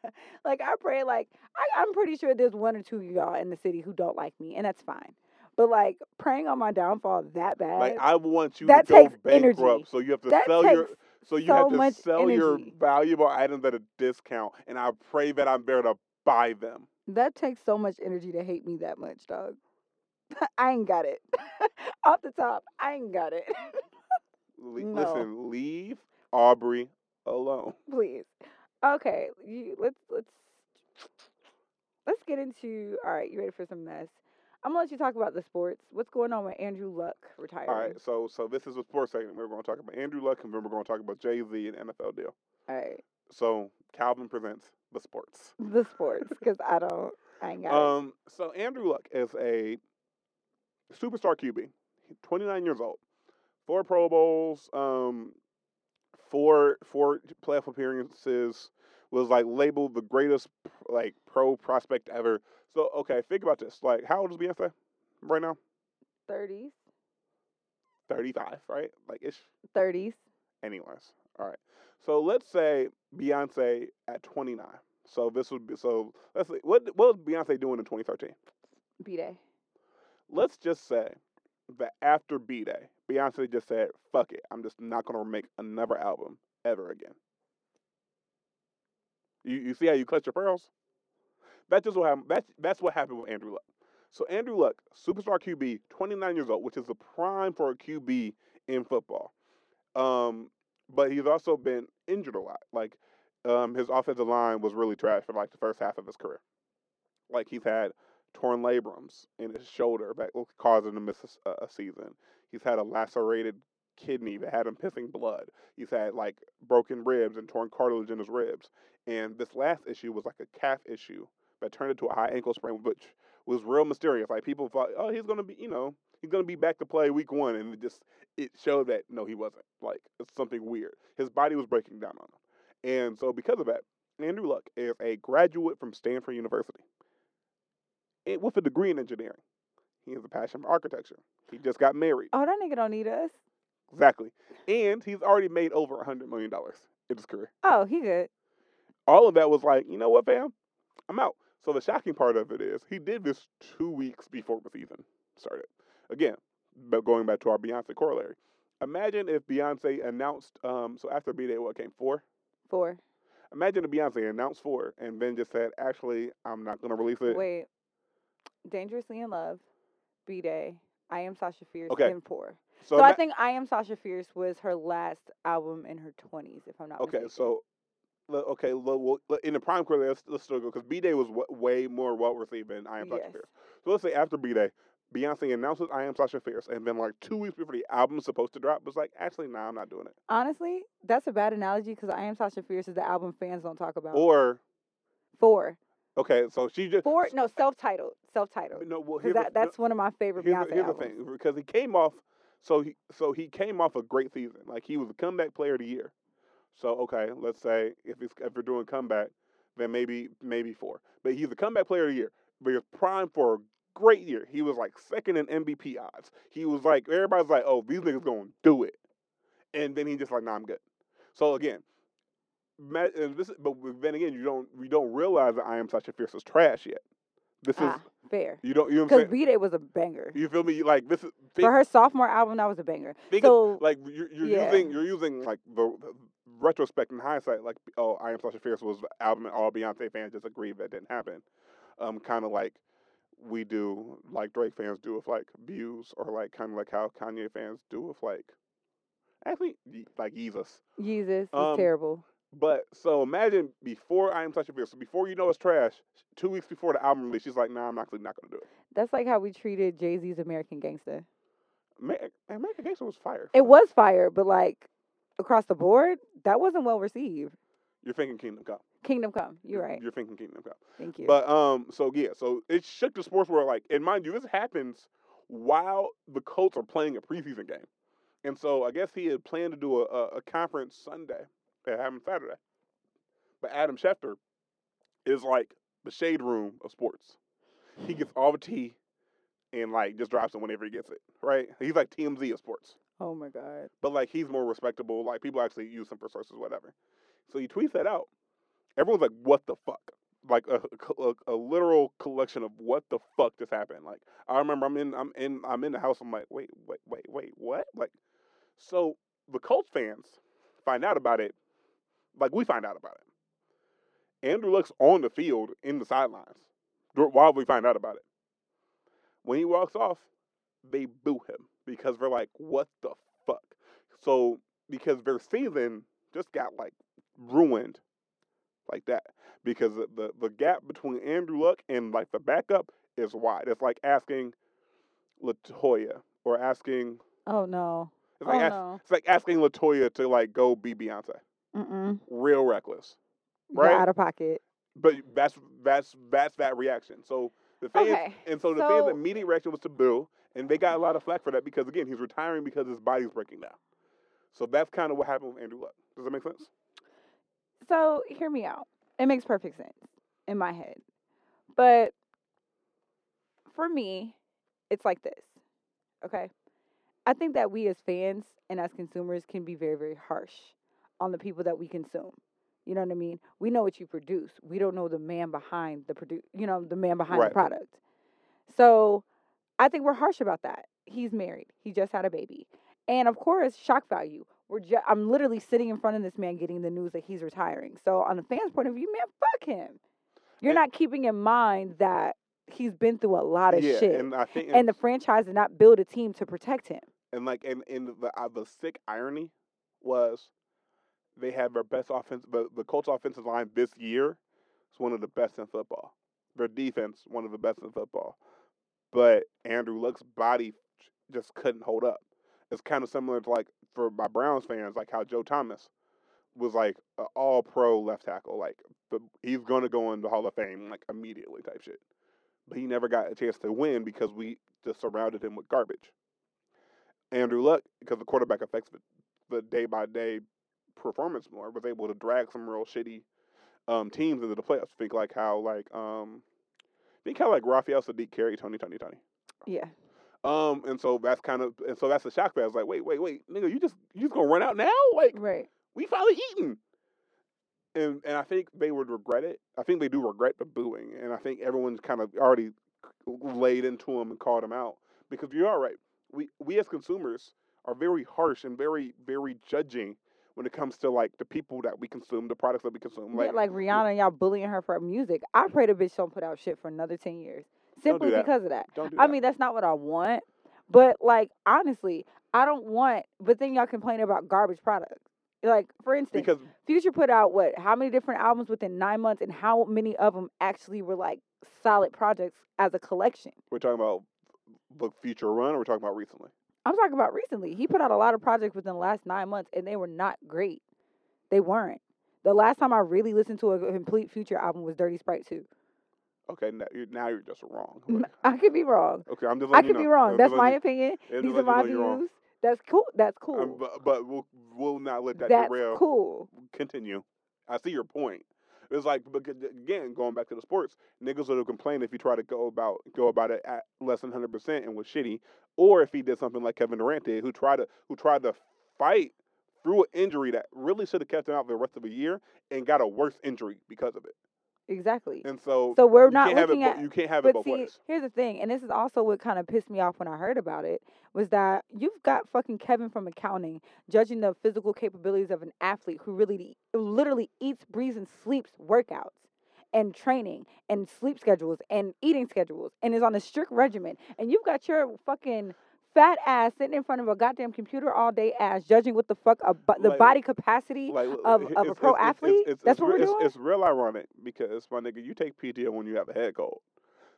like I pray, like I, I'm pretty sure there's one or two of y'all in the city who don't like me, and that's fine. But like praying on my downfall that bad, Like I want you that to go takes energy. bankrupt, so you have to that sell takes your so you so have to sell your valuable items at a discount, and I pray that I'm there to buy them. that takes so much energy to hate me that much, dog. I ain't got it. Off the top, I ain't got it. Le- No. Listen, leave Aubrey alone. Please. Okay, you let's let's let's get into all right, you ready for some mess? I'm gonna let you talk about the sports. What's going on with Andrew Luck retiring? All right, so so this is a sports segment. We're to talk about Andrew Luck, and then we're to talk about Jay Z and NFL deal. All right. So Calvin presents the sports. The sports, because I don't I ain't got it. Um, so Andrew Luck is a superstar QB. 29 years old, four Pro Bowls, um, four four playoff appearances. Was like labeled the greatest like pro prospect ever. So okay, think about this. Like, how old is Beyonce right now? Thirties. 35, right? Like ish. Thirties. Anyways, all right. So let's say Beyonce at 29. So this would be so. Let's see. What what was Beyonce doing in 2013? B Day. let's just say that after B Day, Beyonce just said, "Fuck it, I'm just not gonna make another album ever again." You you see how you clutch your pearls? That's just what happened. That's that's what happened with Andrew Luck. So Andrew Luck, superstar QB, 29 years old, which is the prime for a QB in football. Um, but he's also been injured a lot. Like um, his offensive line was really trash for like the first half of his career. Like he's had torn labrums in his shoulder that will cause him to miss a season. He's had a lacerated kidney that had him pissing blood. He's had like broken ribs and torn cartilage in his ribs. And this last issue was like a calf issue that turned into a high ankle sprain, which was real mysterious. Like people thought, oh, he's gonna be, you know, he's gonna be back to play week one, and it just it showed that no, he wasn't. Like it's something weird. His body was breaking down on him, and so because of that, Andrew Luck is a graduate from Stanford University and with a degree in engineering. He has a passion for architecture. He just got married. Oh, that nigga don't need us. Exactly. And he's already made over a $100 million in his career. Oh, he good. All of that was like, you know what, fam? I'm out. So the shocking part of it is he did this two weeks before the season started. Again, but going back to our Beyonce corollary. Imagine if Beyonce announced, um, so after B Day, what came? Four? Four. Imagine if Beyonce announced four and then just said, actually, I'm not going to release it. Wait. Dangerously in Love, B Day, I Am Sasha Fierce, Okay. and Four. So, So, I think I Am Sasha Fierce was her last album in her 20s, if I'm not Okay, mistaken. so okay, well, in the prime career, let's, let's still go because B Day was w- way more well received than I Am Sasha Yes. Fierce. So let's say after B Day, Beyonce announces I Am Sasha Fierce, and then like two weeks before the album's supposed to drop, was like, actually, nah, I'm not doing it. Honestly, that's a bad analogy because I Am Sasha Fierce is the album fans don't talk about. Or Four. okay, so she just Four, no, self titled. Self titled. no, well, the- that, that's one of my favorite here's, Beyonce the, here's the albums. thing because he came off so he so he came off a great season like he was a comeback player of the year so okay let's say if he's if we're doing comeback then maybe maybe four but he's a comeback player of the year but he's primed for a great year he was like second in MVP odds he was like everybody's like oh these niggas gonna do it and then he just like nah I'm good so again this is- but then again you don't you don't realize that I am such a fierce is trash yet this is Ah, Fair. You don't. You know Because saying? B Day was a banger. You feel me? Like this is think, For her sophomore album, that was a banger. so of, like you're, you're yeah. using you're using like the retrospect and hindsight. Like oh, I am Sasha Fierce was the album and all Beyonce fans just agreed that didn't happen. Um, kind of like we do, like Drake fans do with like views, or like kind of like how Kanye fans do with like actually like Jesus. Yeezus Um, was terrible. But so imagine before I am Sasha Fierce, so before you know it's trash, two weeks before the album release, she's like, "Nah, I'm actually not gonna do it." That's like how we treated Jay Z's American Gangster. Ma- American Gangster was fire. It was fire, but like across the board, that wasn't well received. You're thinking Kingdom Come. Kingdom Come. You're right. You're thinking Kingdom Come. Thank you. But um, so yeah, so it shook the sports world. Like, and mind you, this happens while the Colts are playing a preseason game, and so I guess he had planned to do a, a, a conference Sunday. It happened Saturday, but Adam Schefter is like the shade room of sports. He gets all the tea, and like just drops it whenever he gets it. Right? He's like TMZ of sports, oh my god. but like he's more respectable. Like people actually use him for sources, whatever. So he tweets that out. Everyone's like, "What the fuck?" Like a, a, a literal collection of what the fuck just happened. Like I remember, I'm in, I'm in, I'm in the house. I'm like, wait, wait, wait, wait, what? Like, so the Colts fans find out about it. Like we find out about it. Andrew Luck's on the field in the sidelines while we find out about it. When he walks off, they boo him because they're like, what the fuck? So because their season just got like ruined like that because the, the, gap between Andrew Luck and like the backup is wide. It's like asking Latoya or asking Oh no. it's like, oh ask- no. it's like asking Latoya to like go be Beyonce. Mm-mm. Real reckless. Got Right? out of pocket. But that's that's that's that reaction. So the fans Okay, and so the fans' immediate reaction was to boo, and they got a lot of flack for that because again he's retiring because his body's breaking down. So that's kind of what happened with Andrew Luck. Does that make sense? So hear me out. It makes perfect sense in my head. But for me, it's like this. Okay? I think that we as fans and as consumers can be very, very harsh on the people that we consume. You know what I mean? We know what you produce. We don't know the man behind the produ- you know, the man behind Right. the product. So I think we're harsh about that. He's married. He just had a baby. And of course, shock value. We're ju- I'm literally sitting in front of this man getting the news that he's retiring. So on the fans' point of view, man, fuck him. You're And- not keeping in mind that he's been through a lot of yeah, shit. and I think and the franchise did not build a team to protect him. and like and and the uh, the sick irony was they had their best offense. The the Colts offensive line this year is one of the best in football. Their defense one of the best in football, but Andrew Luck's body just couldn't hold up. It's kind of similar to like for my Browns fans, like how Joe Thomas was like all pro left tackle. Like the, he's gonna go in the Hall of Fame like immediately type shit. But he never got a chance to win because we just surrounded him with garbage. Andrew Luck, because the quarterback affects the, the day by day performance more, was able to drag some real shitty um, teams into the playoffs. Think like how like um, think of like Raphael Saadiq carried Tony Toni Toné. Yeah. Um, and so that's kind of and so that's the shock value. I was like, wait, wait, wait, nigga, you just you just gonna run out now? Like Right. we finally eaten. And and I think they would regret it. I think they do regret the booing, and I think everyone's kind of already laid into him and called him out because you're all right. We we as consumers are very harsh and very very judging when it comes to like the people that we consume, the products that we consume. yeah, like Rihanna and y'all bullying her for music. I pray the bitch don't put out shit for another ten years. Simply that. because of that. don't do I that. mean, that's not what I want. But like honestly, I don't want but then y'all complain about garbage products. Like, for instance, because Future put out what? How many different albums within nine months, and how many of them actually were like solid projects as a collection? we're talking about the future run, or we're talking about recently. I'm talking about recently. He put out a lot of projects within the last nine months, and they were not great. They weren't. The last time I really listened to a complete Future album was Dirty Sprite 2. Okay, now you're, now you're just wrong. I could be wrong. Okay, I'm just. I you could be wrong. I'm That's my you- opinion. These are my know you're wrong. views. That's cool. That's cool. Um, but, but we'll we'll not let that That's derail. cool. Continue. I see your point. It's like again going back to the sports. Niggas would have complained if he tried to go about go about it at less than hundred percent and was shitty, or if he did something like Kevin Durant did, who tried to who tried to fight through an injury that really should have kept him out for the rest of the year and got a worse injury because of it. Exactly. And so, So we're not can't it looking at you can't have it both see, ways. here's the thing, and this is also what kind of pissed me off when I heard about it was that you've got fucking Kevin from accounting judging the physical capabilities of an athlete who really literally eats, breathes, and sleeps workouts and training and sleep schedules and eating schedules and is on a strict regimen. And you've got your fucking fat ass sitting in front of a goddamn computer all day ass judging what the fuck a, the Like- body capacity Like, of- of a it's- pro it's- it's- athlete? It's, That's what we're re- it's, doing? It's real ironic because my nigga, you take PTO when you have a head cold.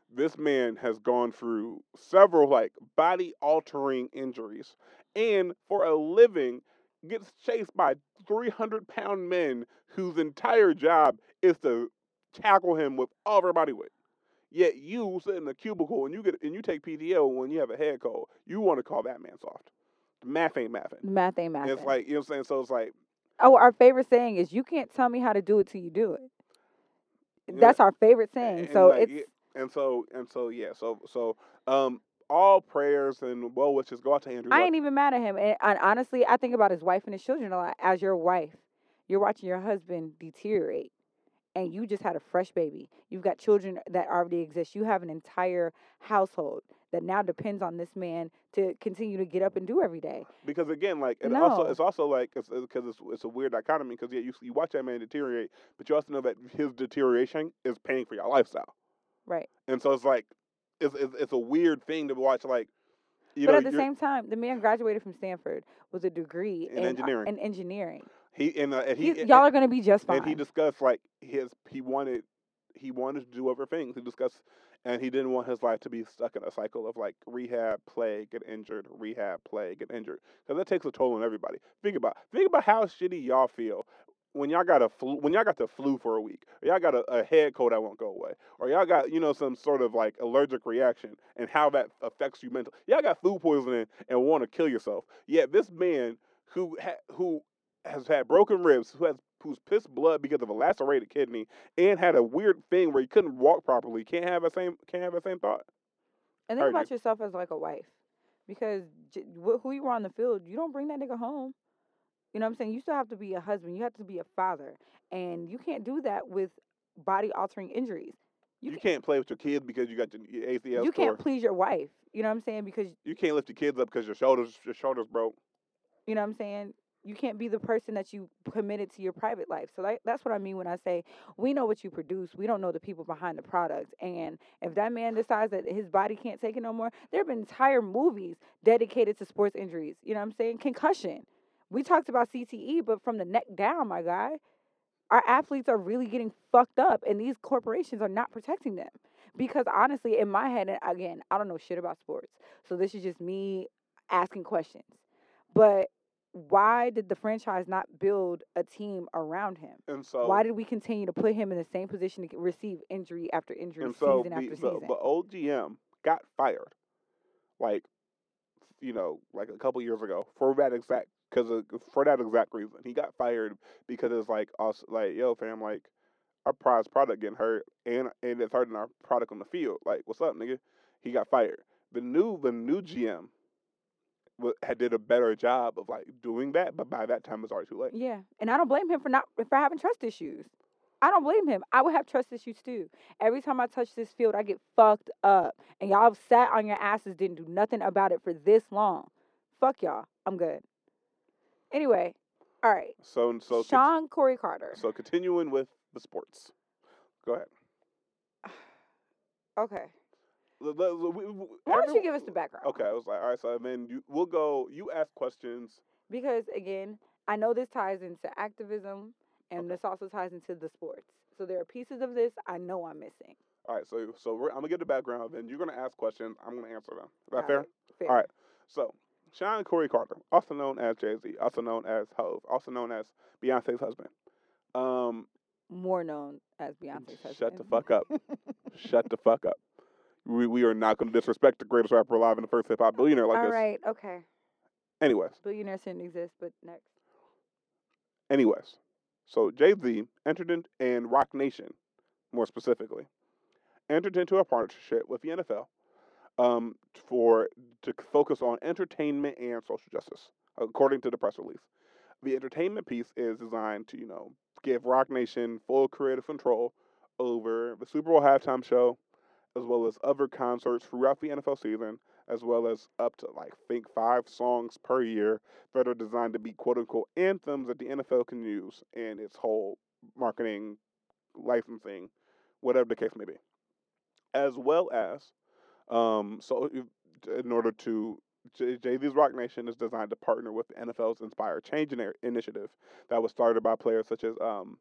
This man has gone through several like body altering injuries, and for a living gets chased by three hundred pound men whose entire job is to tackle him with all their body weight. Yet you sit in a cubicle and you get and you take PTO when you have a head cold. You want to call that man soft. Math ain't mathing. math ain't math. It's like you know what I'm saying. So it's like Oh, our favorite saying is "You can't tell me how to do it till you do it." That's our favorite saying. and so like, it's yeah, and so and so yeah. So so um all prayers and well wishes go out to Andrew. I ain't even mad at him. And, and honestly, I think about his wife and his children a lot. As your wife, you're watching your husband deteriorate, and you just had a fresh baby. You've got children that already exist. You have an entire household that now depends on this man to continue to get up and do every day. because again, like and also it's also like it's uh, because it's, it's a weird dichotomy because yeah you you watch that man deteriorate, but you also know that his deterioration is paying for your lifestyle, Right. and so it's like it's it's, it's a weird thing to watch like. You but know, at the same time, the man graduated from Stanford with a degree In uh, engineering. In engineering, he and, uh, and he He- and- y'all are gonna be just fine. and he discussed like his he wanted he wanted to do other things. He discussed and he didn't want his life to be stuck in a cycle of like rehab, play, get injured, rehab, play, get injured. Because that takes a toll on everybody. Think about think about how shitty y'all feel when y'all got a flu when y'all got the flu for a week, or y'all got a, a head cold that won't go away, or y'all got you know some sort of like allergic reaction and how that affects you mentally. Y'all got food poisoning and want to kill yourself. Yet this man who ha- who has had broken ribs, who has who's pissed blood because of a lacerated kidney, and had a weird thing where he couldn't walk properly, can't have the same can't have the same thought. And think about yourself as like a wife, because j- who you are on the field, you don't bring that nigga home. You know what I'm saying? You still have to be a husband. You have to be a father, and you can't do that with body altering injuries. You, You can't play with your kids because you got your, ACL you can't please your wife. You know what I'm saying? Because you can't lift your kids up because your shoulders your shoulders broke. you know what I'm saying. You can't be the person that you committed to your private life. So like, that's what I mean when I say we know what you produce. We don't know the people behind the product. And if that man decides that his body can't take it no more, there have been entire movies dedicated to sports injuries. You know what I'm saying? Concussion. We talked about CTE, but from the neck down, my guy, our athletes are really getting fucked up, and these corporations are not protecting them. Because honestly, in my head, and again, I don't know shit about sports, so this is just me asking questions. But why did the franchise not build a team around him? And so why did we continue to put him in the same position to receive injury after injury, and so season the, after the, season? the old GM got fired, like you know, like a couple years ago for that exact because for that exact reason. He got fired because it's like us, like yo, fam, like our prize product getting hurt and and it's hurting our product on the field. Like, what's up, nigga? He got fired. The new the new GM had did a better job of like doing that, but by that time it's already too late. Yeah, and I don't blame him for not for having trust issues. I don't blame him. I would have trust issues too. Every time I touch this field, I get fucked up, and y'all sat on your asses, didn't do nothing about it for this long. Fuck y'all. I'm good. Anyway, all right. So so Sean Corey Carter. so continuing with the sports. Go ahead. Okay. The- the- the- we- we- Why don't every- you give us the background? Okay, I was like, all right, so then you, we'll go. You ask questions. Because again, I know this ties into activism, and this also ties into the sports. So there are pieces of this I know I'm missing. All right, so so we're, I'm gonna get the background. Then you're gonna ask questions. I'm gonna answer them. Is that fair? Fair. All right. So Sean Corey Carter, also known as Jay Z, also known as Hove, also known as Beyonce's husband. Um, More known as Beyonce's husband. shut the fuck up. shut the fuck up. We we are not gonna disrespect the greatest rapper alive and the first hip hop billionaire like All this. right. Okay. Anyways, Billionaires shouldn't exist, but next. anyways, so Jay Z entered in and Roc Nation, more specifically, entered into a partnership with the NFL um, for to focus on entertainment and social justice, according to the press release. The entertainment piece is designed to, you know, give Roc Nation full creative control over the Super Bowl halftime show, as well as other concerts throughout the NFL season, as well as up to like think five songs per year that are designed to be quote unquote anthems that the NFL can use in its whole marketing, licensing, whatever the case may be, as well as um, so in order to Jay Z's Roc Nation is designed to partner with the NFL's Inspire Change initiative that was started by players such as um,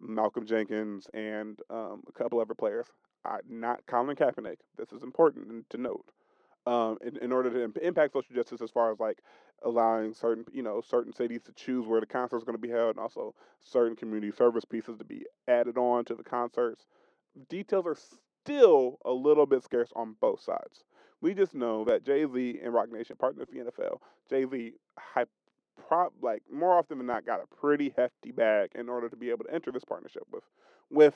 Malcolm Jenkins and um, a couple other players. Uh, not Colin Kaepernick. This is important to note. Um, in, in order to impact social justice, as far as like allowing certain, you know, certain cities to choose where the concert is going to be held, and also certain community service pieces to be added on to the concerts. Details are still a little bit scarce on both sides. We just know that Jay Z and Roc Nation partner with the NFL. Jay Z, prop like more often than not, got a pretty hefty bag in order to be able to enter this partnership with with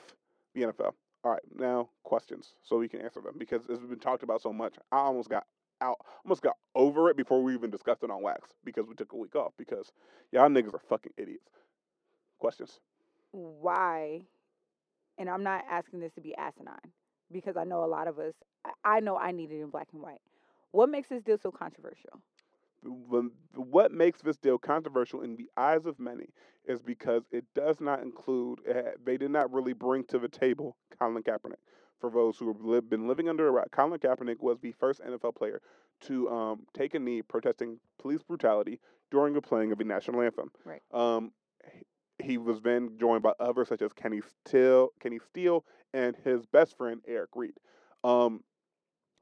the NFL. All right, now questions so we can answer them because it's been talked about so much. I almost got out, almost got over it before we even discussed it on wax because we took a week off because y'all niggas are fucking idiots. Questions? Why? And I'm not asking this to be asinine because I know a lot of us, I know I need it in black and white. What makes this deal so controversial? What makes this deal controversial in the eyes of many is because it does not include, they did not really bring to the table Colin Kaepernick. For those who have been living under a rock, Colin Kaepernick was the first NFL player to um, take a knee protesting police brutality during the playing of the national anthem. Right. Um, he was then joined by others such as Kenny Stills, Kenny Stills, and his best friend Eric Reid. Um,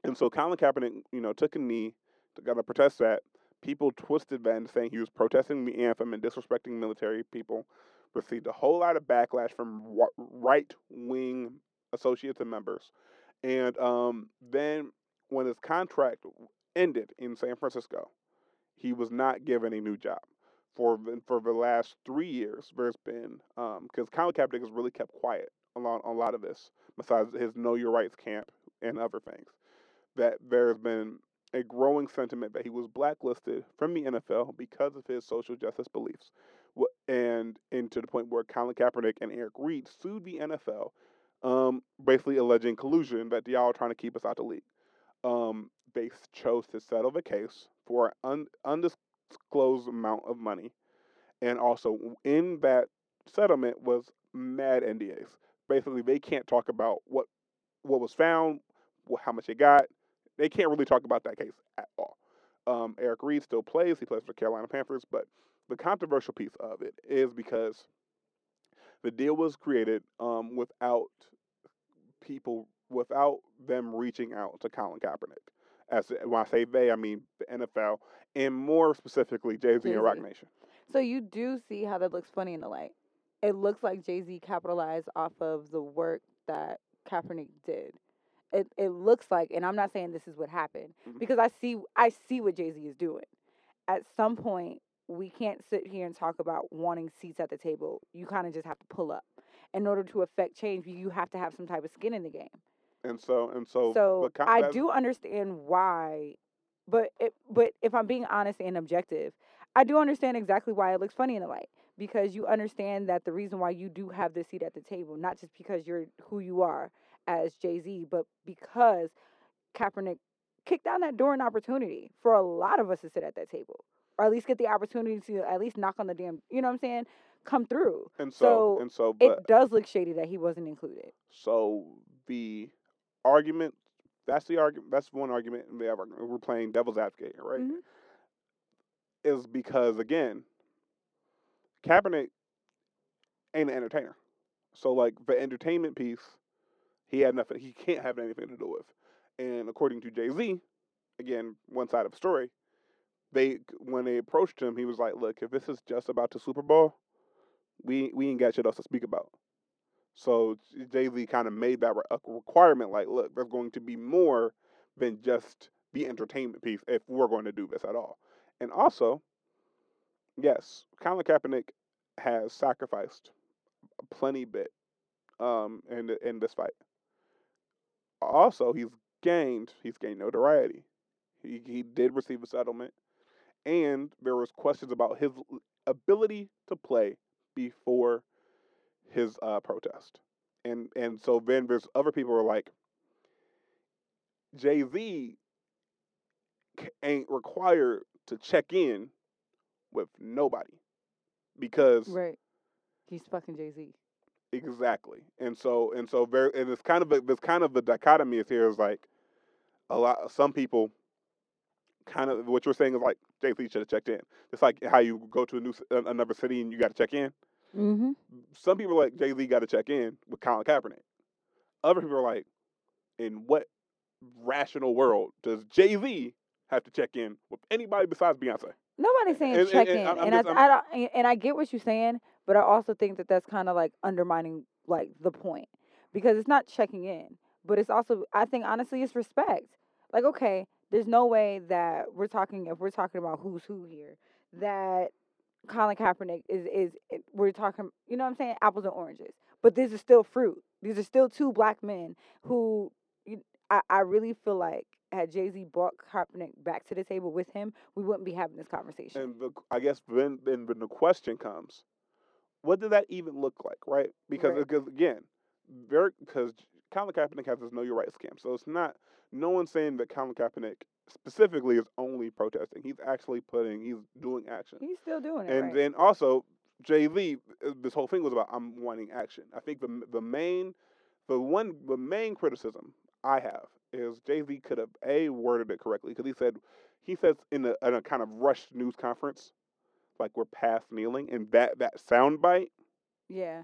and so Colin Kaepernick, you know, took a knee to got to protest that. People twisted that into saying he was protesting the anthem and disrespecting military people. Received a whole lot of backlash from right wing associates and members. And um, then when his contract ended in San Francisco, he was not given a new job for for the last three years. There's been because um, Colin Kaepernick has really kept quiet a lot a lot of this, besides his Know Your Rights camp and other things. That there has been a growing sentiment that he was blacklisted from the NFL because of his social justice beliefs, and and to the point where Colin Kaepernick and Eric Reid sued the NFL, um, basically alleging collusion that y'all are trying to keep us out the league. Um, they chose to settle the case for an un- undisclosed amount of money. And also in that settlement was mad NDAs. Basically, they can't talk about what what was found, how much they got. They can't really talk about that case at all. Um, Eric Reid still plays. He plays for Carolina Panthers, but the controversial piece of it is because the deal was created um, without people, without them reaching out to Colin Kaepernick. As when I say they, I mean the NFL, and more specifically Jay Z and Roc Nation. So you do see how that looks funny in the light. It looks like Jay Z capitalized off of the work that Kaepernick did. It it looks like, and I'm not saying this is what happened mm-hmm. because I see I see what Jay Z is doing. At some point, we can't sit here and talk about wanting seats at the table. You kind of just have to pull up. In order to affect change, you have to have some type of skin in the game. And so and so. So I do understand why, but it, but if I'm being honest and objective, I do understand exactly why it looks funny in the light because you understand that the reason why you do have this seat at the table, not just because you're who you are as Jay Z, but because Kaepernick kicked down that door and opportunity for a lot of us to sit at that table, or at least get the opportunity to at least knock on the damn, you know what I'm saying, come through. And so, so and so, it does look shady that he wasn't included. So the argument. That's the argument. That's one argument have. We're playing devil's advocate, right? Mm-hmm. Is because again, Kaepernick ain't an entertainer. So like the entertainment piece, he had nothing. He can't have anything to do with. And according to Jay Z, again, one side of the story, they when they approached him, he was like, "Look, if this is just about the Super Bowl, we we ain't got shit else to speak about." So Jay Z kind of made that a requirement. Like, look, there's going to be more than just the entertainment piece if we're going to do this at all. And also, yes, Colin Kaepernick has sacrificed plenty bit um, in in this fight. Also, he's gained he's gained notoriety. He he did receive a settlement, and there was questions about his ability to play before his uh, protest. and and so then there's other people who are like, Jay Z ain't required to check in with nobody because Right. He's fucking Jay Z. Exactly, and so and so very and it's kind of a, this kind of the dichotomy is here is like a lot some people kind of what you're saying is like Jay Z should have checked in. It's like how you go to a new another city and you got to check in. Mm-hmm. Some people are like Jay Z got to check in with Colin Kaepernick. Other people are like, in what rational world does Jay Z have to check in with anybody besides Beyonce? Nobody's saying And- and- check and in, I'm and just- I, I don't, and- and I get what you're saying, but I also think that that's kind of like undermining like the point because it's not checking in, but it's also I think honestly it's respect. Like okay, there's no way that we're talking if we're talking about who's who here that Colin Kaepernick is is eh, we're talking you know what I'm saying apples and oranges, but these are still fruit. These are still two black men who I I really feel like had Jay Z brought Kaepernick back to the table with him, we wouldn't be having this conversation. And the, I guess then, then when the question comes, what did that even look like, right? Because Right. because again, very because Colin Kaepernick has this Know Your Rights camp, so it's not no one's saying that Colin Kaepernick specifically is only protesting. He's actually putting, he's doing action, He's still doing it. and right. then also Jay Z. Uh, this whole thing was about I'm wanting action. I think the the main, the one the main criticism I have is Jay Z could have a worded it correctly because he said he says in a, in a kind of rushed news conference, like we're past kneeling, and that that soundbite yeah,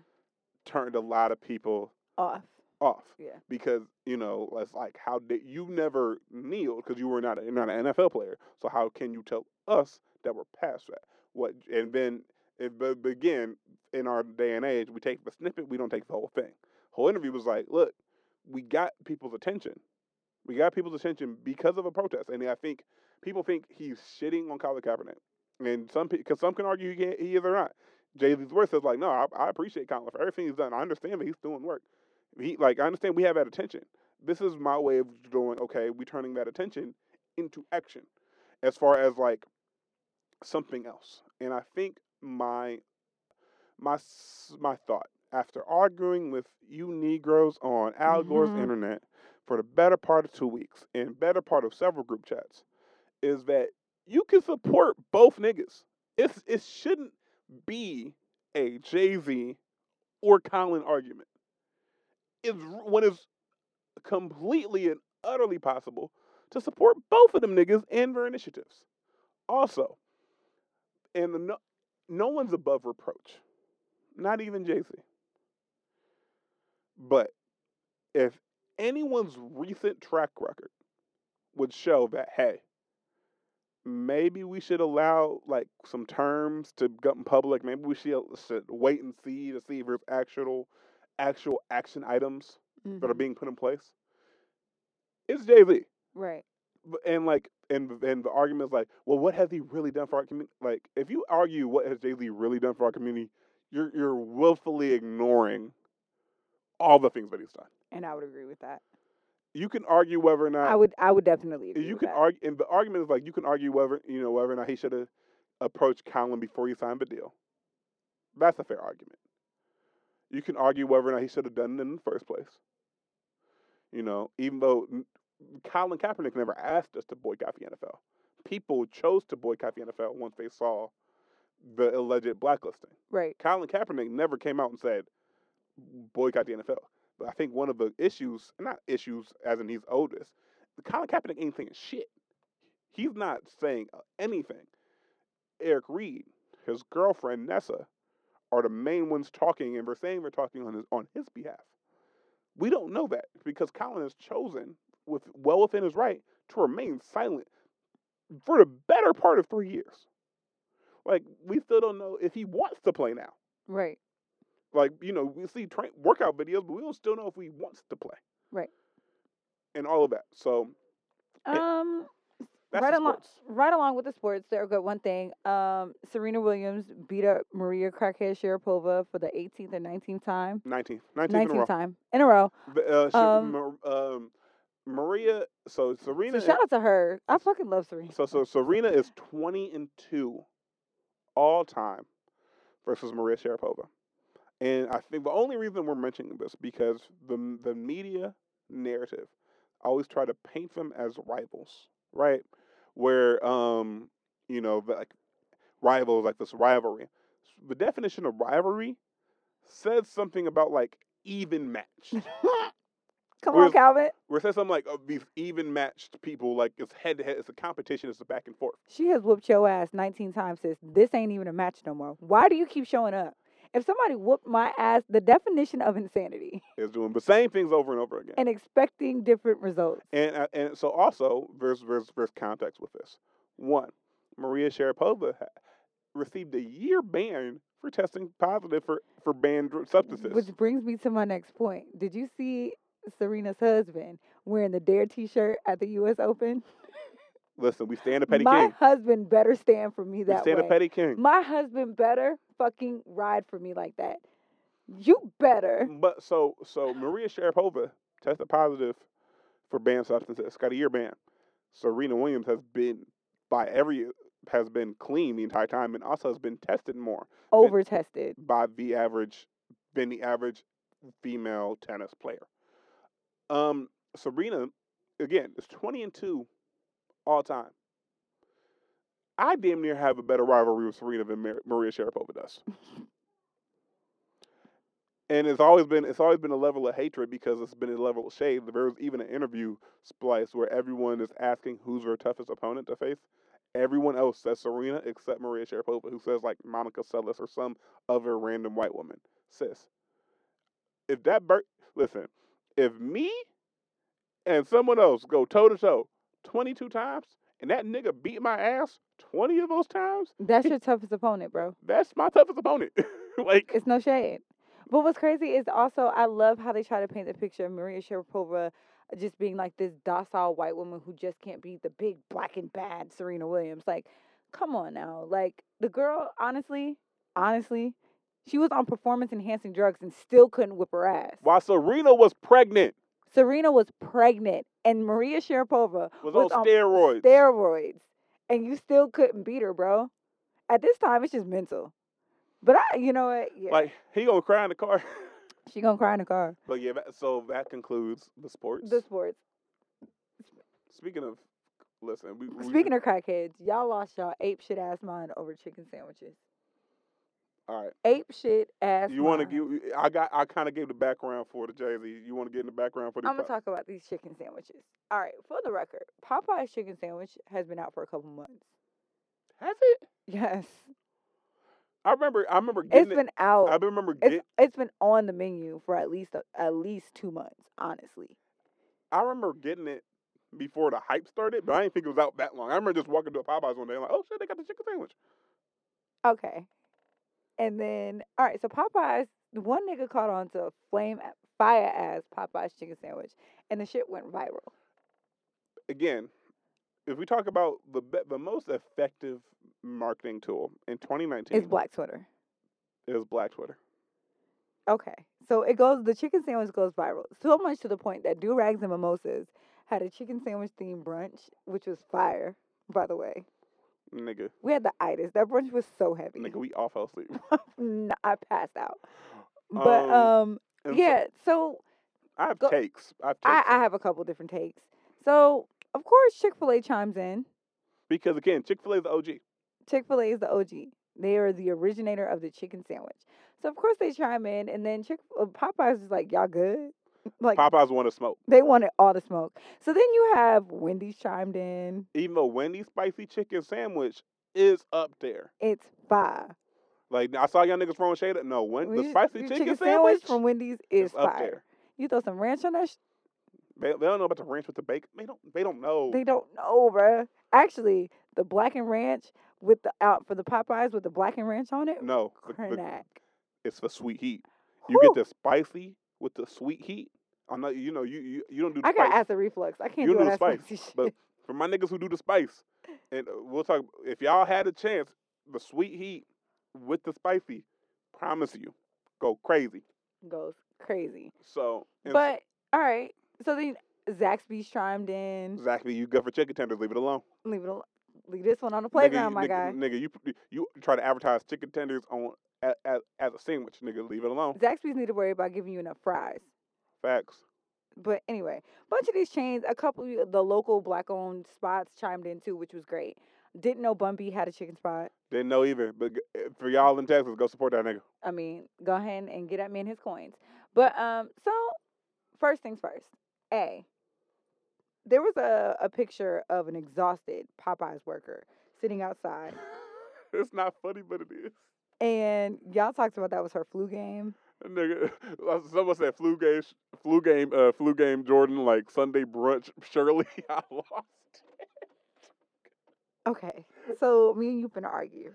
turned a lot of people off. off Yeah, because you know it's like how did you never kneel because you were not a, you're not an NFL player, so how can you tell us that we're past that? What and then it but again in our day and age we take the snippet, we don't take the whole thing. Whole interview was like, look, we got people's attention, we got people's attention because of a protest, and I think people think he's shitting on Colin Kaepernick, and some because some can argue he, can't, he is or not. Jay Z's words says like, no, I, I appreciate Colin for everything he's done. I understand that he's doing work. He like I understand we have that attention. This is my way of doing okay. We turning that attention into action, as far as like something else. And I think my my my thought after arguing with you Negroes on Al Gore's Mhm. internet for the better part of two weeks and better part of several group chats is that you can support both niggas. It's it shouldn't be a Jay Z or Colin argument. It's when it's completely and utterly possible to support both of them niggas and their initiatives. Also, and the no, no one's above reproach, not even Jay Z. But if anyone's recent track record would show that, hey, maybe we should allow like some terms to in public. Maybe we should, should wait and see to see if there's actual actual action items that are Mhm. being put in place. It's Jay Z, right. and like, and and the argument is like, well, what has he really done for our community? Like, if you argue what has Jay Z really done for our community, you're you're willfully ignoring all the things that he's done. And I would agree with that. You can argue whether or not I would. I would definitely agree. you can that. argue, and the argument is like you can argue whether you know whether or not he should have approached Colin before he signed the deal. That's a fair argument. You can argue whether or not he should have done it in the first place. You know, even though Colin Kaepernick never asked us to boycott the NFL, people chose to boycott the NFL once they saw the alleged blacklisting. Right. Colin Kaepernick never came out and said boycott the NFL. But I think one of the issues, not issues as in he's oldest, Colin Kaepernick ain't saying shit. He's not saying uh, anything. Eric Reid, his girlfriend Nessa, are the main ones talking, and saying they're talking on his on his behalf. We don't know that because Colin has chosen, with well within his right, to remain silent for the better part of three years. Like we still don't know if he wants to play now. Right. Like you know, we see train workout videos, but we don't still know if he wants to play. Right. And all of that. So Um. right along, right along with the sports, there got one thing. Um, Serena Williams beat up Maria Crackhead Sharapova for the 18th and 19th time. 19th, 19th, in a row. time in a row. The, Uh, she, Um, um, Maria. So Serena. So shout out to her. I fucking love Serena. so so Serena is 20 and two, all time, versus Maria Sharapova. And I think the only reason we're mentioning this because the the media narrative always try to paint them as rivals, right? Where um, you know, like rivals like this rivalry. The definition of rivalry says something about like even matched. Come Whereas- on, Calvin. Where it says something like oh, these even matched people, like it's head to head, it's a competition, it's a back and forth. She has whooped your ass 19 times, sis. This ain't even a match no more. Why do you keep showing up? If somebody whooped my ass, the definition of insanity is doing the same things over and over again. and expecting different results. And uh, and so also there's there's there's context with this. One, Maria Sharapova received a year ban for testing positive for for banned substances. Which brings me to my next point. Did you see Serena's husband wearing the Dare T-shirt at the U.S. Open? Listen, we stand a petty my king. My husband better stand for me that We stand way. a petty king. My husband better fucking ride for me like that. You better. But so so Maria Sharapova tested positive for banned substances. Got a year ban. Serena Williams has been by every has been clean the entire time and also has been tested more Over tested. by the average than the average female tennis player. Um, Serena, again, is twenty and two all time. I damn near have a better rivalry with Serena than Mar- Maria Sharapova does. and it's always been it's always been a level of hatred because it's been a level of shade. There was even an interview splice where everyone is asking who's their toughest opponent to face. Everyone else says Serena except Maria Sharapova, who says like Monica Seles or some other random white woman. Sis, if that bird, listen, if me and someone else go toe to toe twenty two times, and that nigga beat my ass twenty of those times, That's your toughest opponent, bro. that's my toughest opponent. like, It's no shade. But what's crazy is also I love how they try to paint the picture of Maria Sharapova just being like this docile white woman who just can't beat the big black and bad Serena Williams. Like, come on now. Like the girl, honestly, honestly, she was on performance enhancing drugs and still couldn't whip her ass. while Serena was pregnant, Serena was pregnant and Maria Sharapova was, was on steroids. steroids, and you still couldn't beat her, bro. At this time, it's just mental. But I, you know what? Yeah, Like he gonna cry in the car. she gonna cry in the car. but yeah, so that concludes the sports. The sports. Speaking of, listen, we, we Speaking of crackheads, y'all lost y'all ape shit ass mind over chicken sandwiches. All right. Ape shit ass. You want to give? I got. I kind of gave the background for the Jay Z. You want to get in the background for the? I'm gonna talk about these chicken sandwiches. All right, for the record, Popeye's chicken sandwich has been out for a couple months. Has it? Yes, I remember. I remember getting it's it. been out. I remember it's get, it's been on the menu for at least a, at least two months. Honestly, I remember getting it before the hype started, but I didn't think it was out that long. I remember just walking to a Popeyes one day, and like, oh shit, they got the chicken sandwich. okay. And then all right, so Popeyes, one nigga caught on to flame fire ass Popeyes chicken sandwich, and the shit went viral. Again, if we talk about the the most effective marketing tool in 2019 It's Black Twitter. is Black Twitter. Okay. So it goes the chicken sandwich goes viral. So much to the point that Do Rags and Mimosas had a chicken sandwich themed brunch, which was fire, by the way. Nigga, We had the itis. That brunch was so heavy. nigga, we all fell asleep. I passed out. But um so- yeah, so I have go- takes. I have takes. I, I have a couple different takes. So of course Chick-fil-A chimes in. because again, Chick Fil A is the OG. Chick-fil-A is the OG. They are the originator of the chicken sandwich. So of course they chime in and then Chick uh, Popeyes is like, Y'all good? Like Popeyes want to smoke. They wanted all the smoke. So then you have Wendy's chimed in. Even though Wendy's spicy chicken sandwich is up there. It's fire. Like I saw y'all niggas throwing shade at no when the spicy the chicken, sandwich from Wendy's is is up fire. there. You throw some ranch on that. Sh- They, they don't know about the ranch with the bacon. They don't. They don't know. they don't know, bruh. Actually, the blackened ranch with the out for the Popeyes with the blackened ranch on it. no, the- the- it's for sweet heat. You get the spicy with the sweet heat. I'm not. You know, you you, you don't do the I got spice. acid reflux. I can't You do do the spice, but for my niggas who do the spice, and uh, we'll talk. If y'all had a chance, the sweet heat with the spicy, promise you, go crazy. goes crazy. So, But all right. So then Zaxby's chimed in. exactly, you good for chicken tenders? Leave it alone. Leave it alone. leave this one on the playground, you- my nigga, guy. Nigga, you you try to advertise chicken tenders on as, as, as a sandwich, nigga. Leave it alone. Zaxby's need to worry about giving you enough fries. Facts. But anyway, bunch of these chains, a couple of the local black owned spots chimed in too, which was great. Didn't know Bun B had a chicken spot. Didn't know either. But eh, for y'all in Texas, go support that nigga. I mean, go ahead and get at me man his coins. But um, so first things first. A. There was a, a picture of an exhausted Popeyes worker sitting outside, it's not funny, but it is. and y'all talked about that was her flu game. Nigga, someone said flu game, flu game, uh, flu game. Jordan like Sunday brunch. Surely I lost. Okay, so me and you finna argue.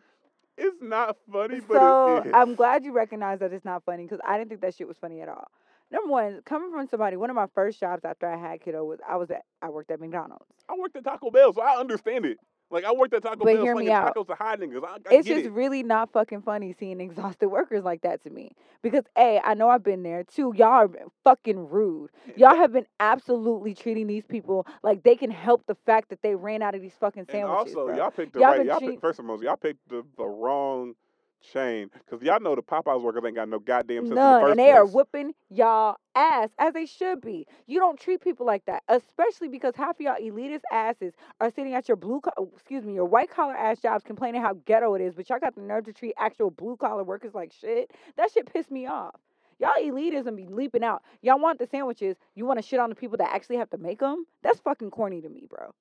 It's not funny, but so it is. I'm glad you recognize that it's not funny because I didn't think that shit was funny at all. Number one, coming from somebody, one of my first jobs after I had kiddo was I was at I worked at McDonald's. I worked at Taco Bell, so I understand it. Like I worked at Taco But Bell hear me out. tacos to high niggas. I, I it's just it. really not fucking funny seeing exhausted workers like that to me. Because A, I know I've been there. Two, y'all are fucking rude. Eh, y'all have been absolutely treating these people like they can help the fact that they ran out of these fucking And sandwiches. also, bro. y'all picked the y'all right. Y'all treat- picked, first and most, y'all picked the, the wrong chain because y'all know the Popeyes workers ain't got no goddamn sense the None, first and they are whooping y'all ass as they should be. You don't treat people like that, especially because half of y'all elitist asses are sitting at your blue, co- oh, excuse me, your white collar ass jobs complaining how ghetto it is, but y'all got the nerve to treat actual blue collar workers like shit. That shit pissed me off. Y'all elitism be leaping out. Y'all want the sandwiches. You want to shit on the people that actually have to make them. That's fucking corny to me, bro.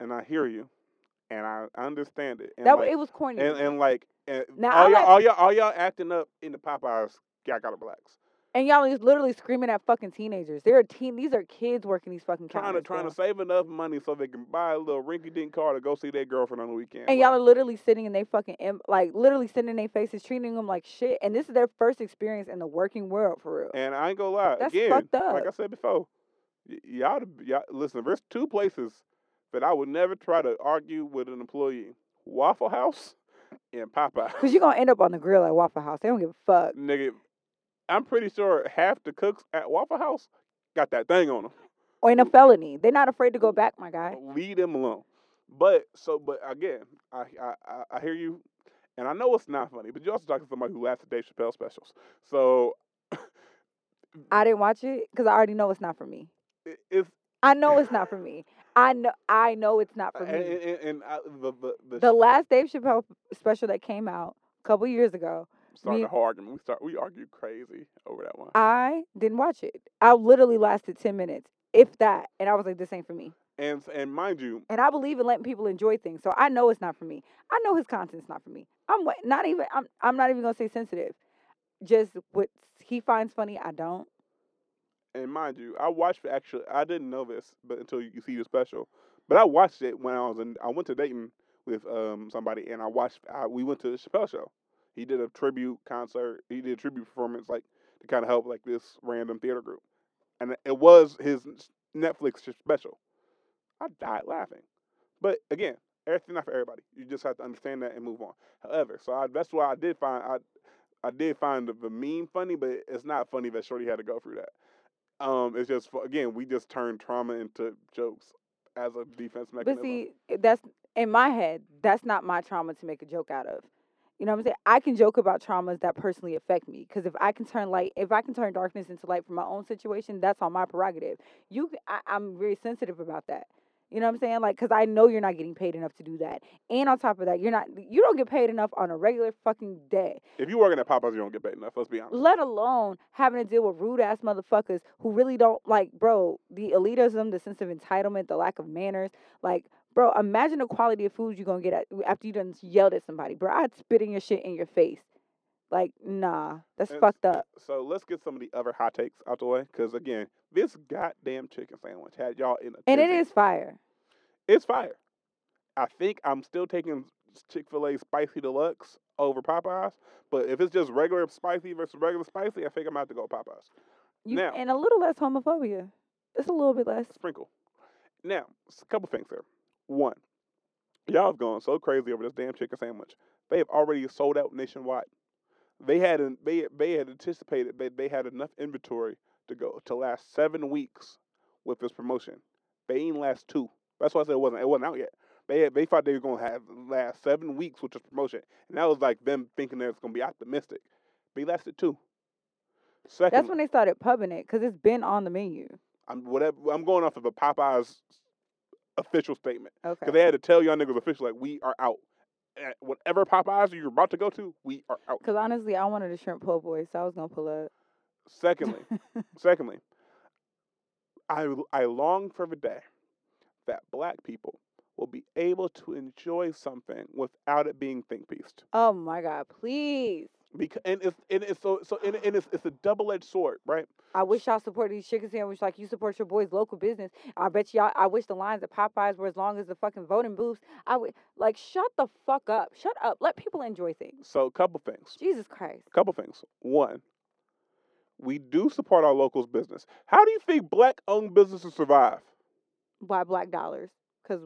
and I hear you, and I understand it. And That like, it was corny. and, and like and Now, all y'all, like- all y'all, all y'all acting up in the Popeyes. Y'all gotta relax. And y'all is literally screaming at fucking teenagers. They're a teen. These are kids working these fucking Trying to trying bro. to save enough money so they can buy a little rinky dink car to go see their girlfriend on the weekend. And Like, y'all are literally sitting in they fucking like literally sitting in their faces, treating them like shit. And this is their first experience in the working world for real. And I ain't gonna lie. That's Again, fucked like I said before, y- y'all, y'all listen. There's two places that I would never try to argue with an employee: Waffle House and Popeye. Cause you're gonna end up on the grill at Waffle House. They don't give a fuck. Nigga, I'm pretty sure half the cooks at Waffle House got that thing on them. Or in a felony. They're not afraid to go back, my guy. Leave them alone. But so, but again, I I I, hear you, and I know it's not funny. But you also talking to somebody who laughed at Dave Chappelle specials. So I didn't watch it because I already know it's not for me. it, it's I know it's not for me. I know I know it's not for and, me. and, and I, uh, the the, the, The last Dave Chappelle special that came out a couple years ago, started me- a whole. We start we argued crazy over that one. I didn't watch it. I literally lasted ten minutes, if that, and I was like, "This ain't for me." And and mind you, And I believe in letting people enjoy things, so I know it's not for me. I know his content's not for me. I'm not even. I'm. I'm not even gonna say sensitive. Just what he finds funny, I don't. And mind you, I watched the actually. I didn't know this, but until you see the special. But I watched it when I was in. I went to Dayton with um somebody, and I watched. I, we went to the Chappelle show. He did a tribute concert. He did a tribute performance, like to kind of help like this random theater group, and it was his Netflix special. I died laughing, but again, everything not for everybody. You just have to understand that and move on. However, so I, that's why I did find I. I did find the meme funny, but it's not funny that Shorty had to go through that. Um, it's just again, we just turn trauma into jokes as a defense mechanism. But see, that's in my head. That's not my trauma to make a joke out of. You know what I'm saying? I can joke about traumas that personally affect me because if I can turn light, if I can turn darkness into light for my own situation, that's on my prerogative. You, I, am very sensitive about that. You know what I'm saying? Like, cause I know you're not getting paid enough to do that, and on top of that, you're not, you don't get paid enough on a regular fucking day. if you work working at Popeyes, you don't get paid enough. Let's be honest. Let alone having to deal with rude ass motherfuckers who really don't like, bro, the elitism, the sense of entitlement, the lack of manners. Like, bro, imagine the quality of food you're gonna get at, after you done yelled at somebody. Bro, I'd spit in your shit in your face. Like, nah, that's And fucked up. So let's get some of the other hot takes out the way, because again, this goddamn chicken sandwich had y'all in a And it is fire. It's fire. I think I'm still taking Chick Fil A spicy deluxe over Popeyes, but if it's just regular spicy versus regular spicy, I think I'm gonna go Popeyes. You, Now- and a little less homophobia. It's a little bit less. sprinkle. Now, a couple things here. One, y'all have gone so crazy over this damn chicken sandwich. They have already sold out nationwide. They had an, they they had anticipated that they had enough inventory to go to last seven weeks with this promotion. They ain't last two. That's why I said it wasn't it wasn't out yet. They had, they thought they were gonna have last seven weeks, with this promotion, and that was like them thinking that it's gonna be optimistic. They he lasted two. Second, That's when they started pubbing it because it's been on the menu. I'm whatever. I'm going off of a Popeyes official statement Okay. because they had to tell y'all niggas official like we are out. At whatever Popeyes you're about to go to, we are out. Because honestly, I wanted a shrimp po' boy, so I was gonna pull up. Secondly, secondly, I I long for the day that black people will be able to enjoy something without it being think pieced. oh my God, please. Because and it's and it's so so and, and it's it's a double edged sword, right? I wish y'all support these chicken sandwiches like you support your boys' local business. I bet y'all. I wish the lines at Popeyes were as long as the fucking voting booths. I would like shut the fuck up. Shut up. Let people enjoy things. So a couple things. Jesus Christ. A couple things. One, we do support our locals business. How do you think black owned businesses survive? By black dollars. Because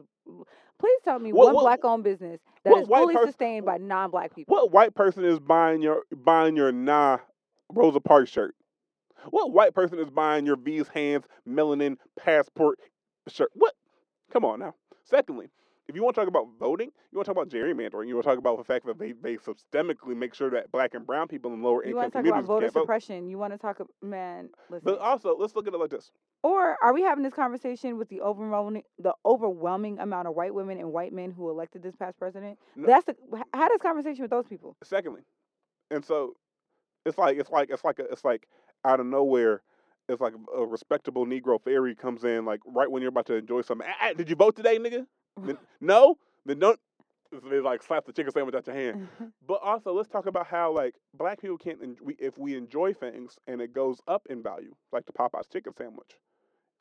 please tell me What- one what- black owned business that is fully pers- sustained by non black people. What white person is buying your buying your nah Rosa Parks shirt? What white person is buying your V's hands melanin passport shirt? What? Come on now. Secondly, if you want to talk about voting, you want to talk about gerrymandering, you want to talk about the fact that they, they systemically make sure that black and brown people in lower You income want to talk about voter can't vote. suppression. You want to talk, man, listen. But also, let's look at it like this. Or are we having this conversation with the overwhelming the overwhelming amount of white women and white men who elected this past president? No. That's the h- have this conversation with those people. secondly, and so it's like it's like it's like a, it's like out of nowhere. It's like a respectable Negro fairy comes in like right when you're about to enjoy something. "Ah, ah, did you vote today, nigga? Then- no, then don't. They like slap the chicken sandwich out your hand. But also, let's talk about how like black people can't. En- we, if we enjoy things and it goes up in value, like the Popeyes chicken sandwich,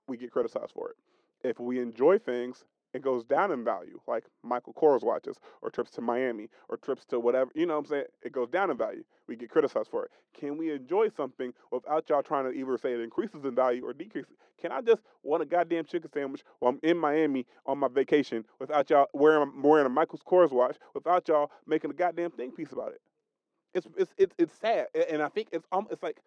we get criticized for it. If we enjoy things, it goes down in value, like Michael Kors watches, or trips to Miami, or trips to whatever. You know what I'm saying? It goes down in value. We get criticized for it. Can we enjoy something without y'all trying to either say it increases in value or decreases? Can I just want a goddamn chicken sandwich while I'm in Miami on my vacation without y'all wearing wearing a Michael Kors watch without y'all making a goddamn thing piece about it? It's it's it's it's sad, and I think it's um it's like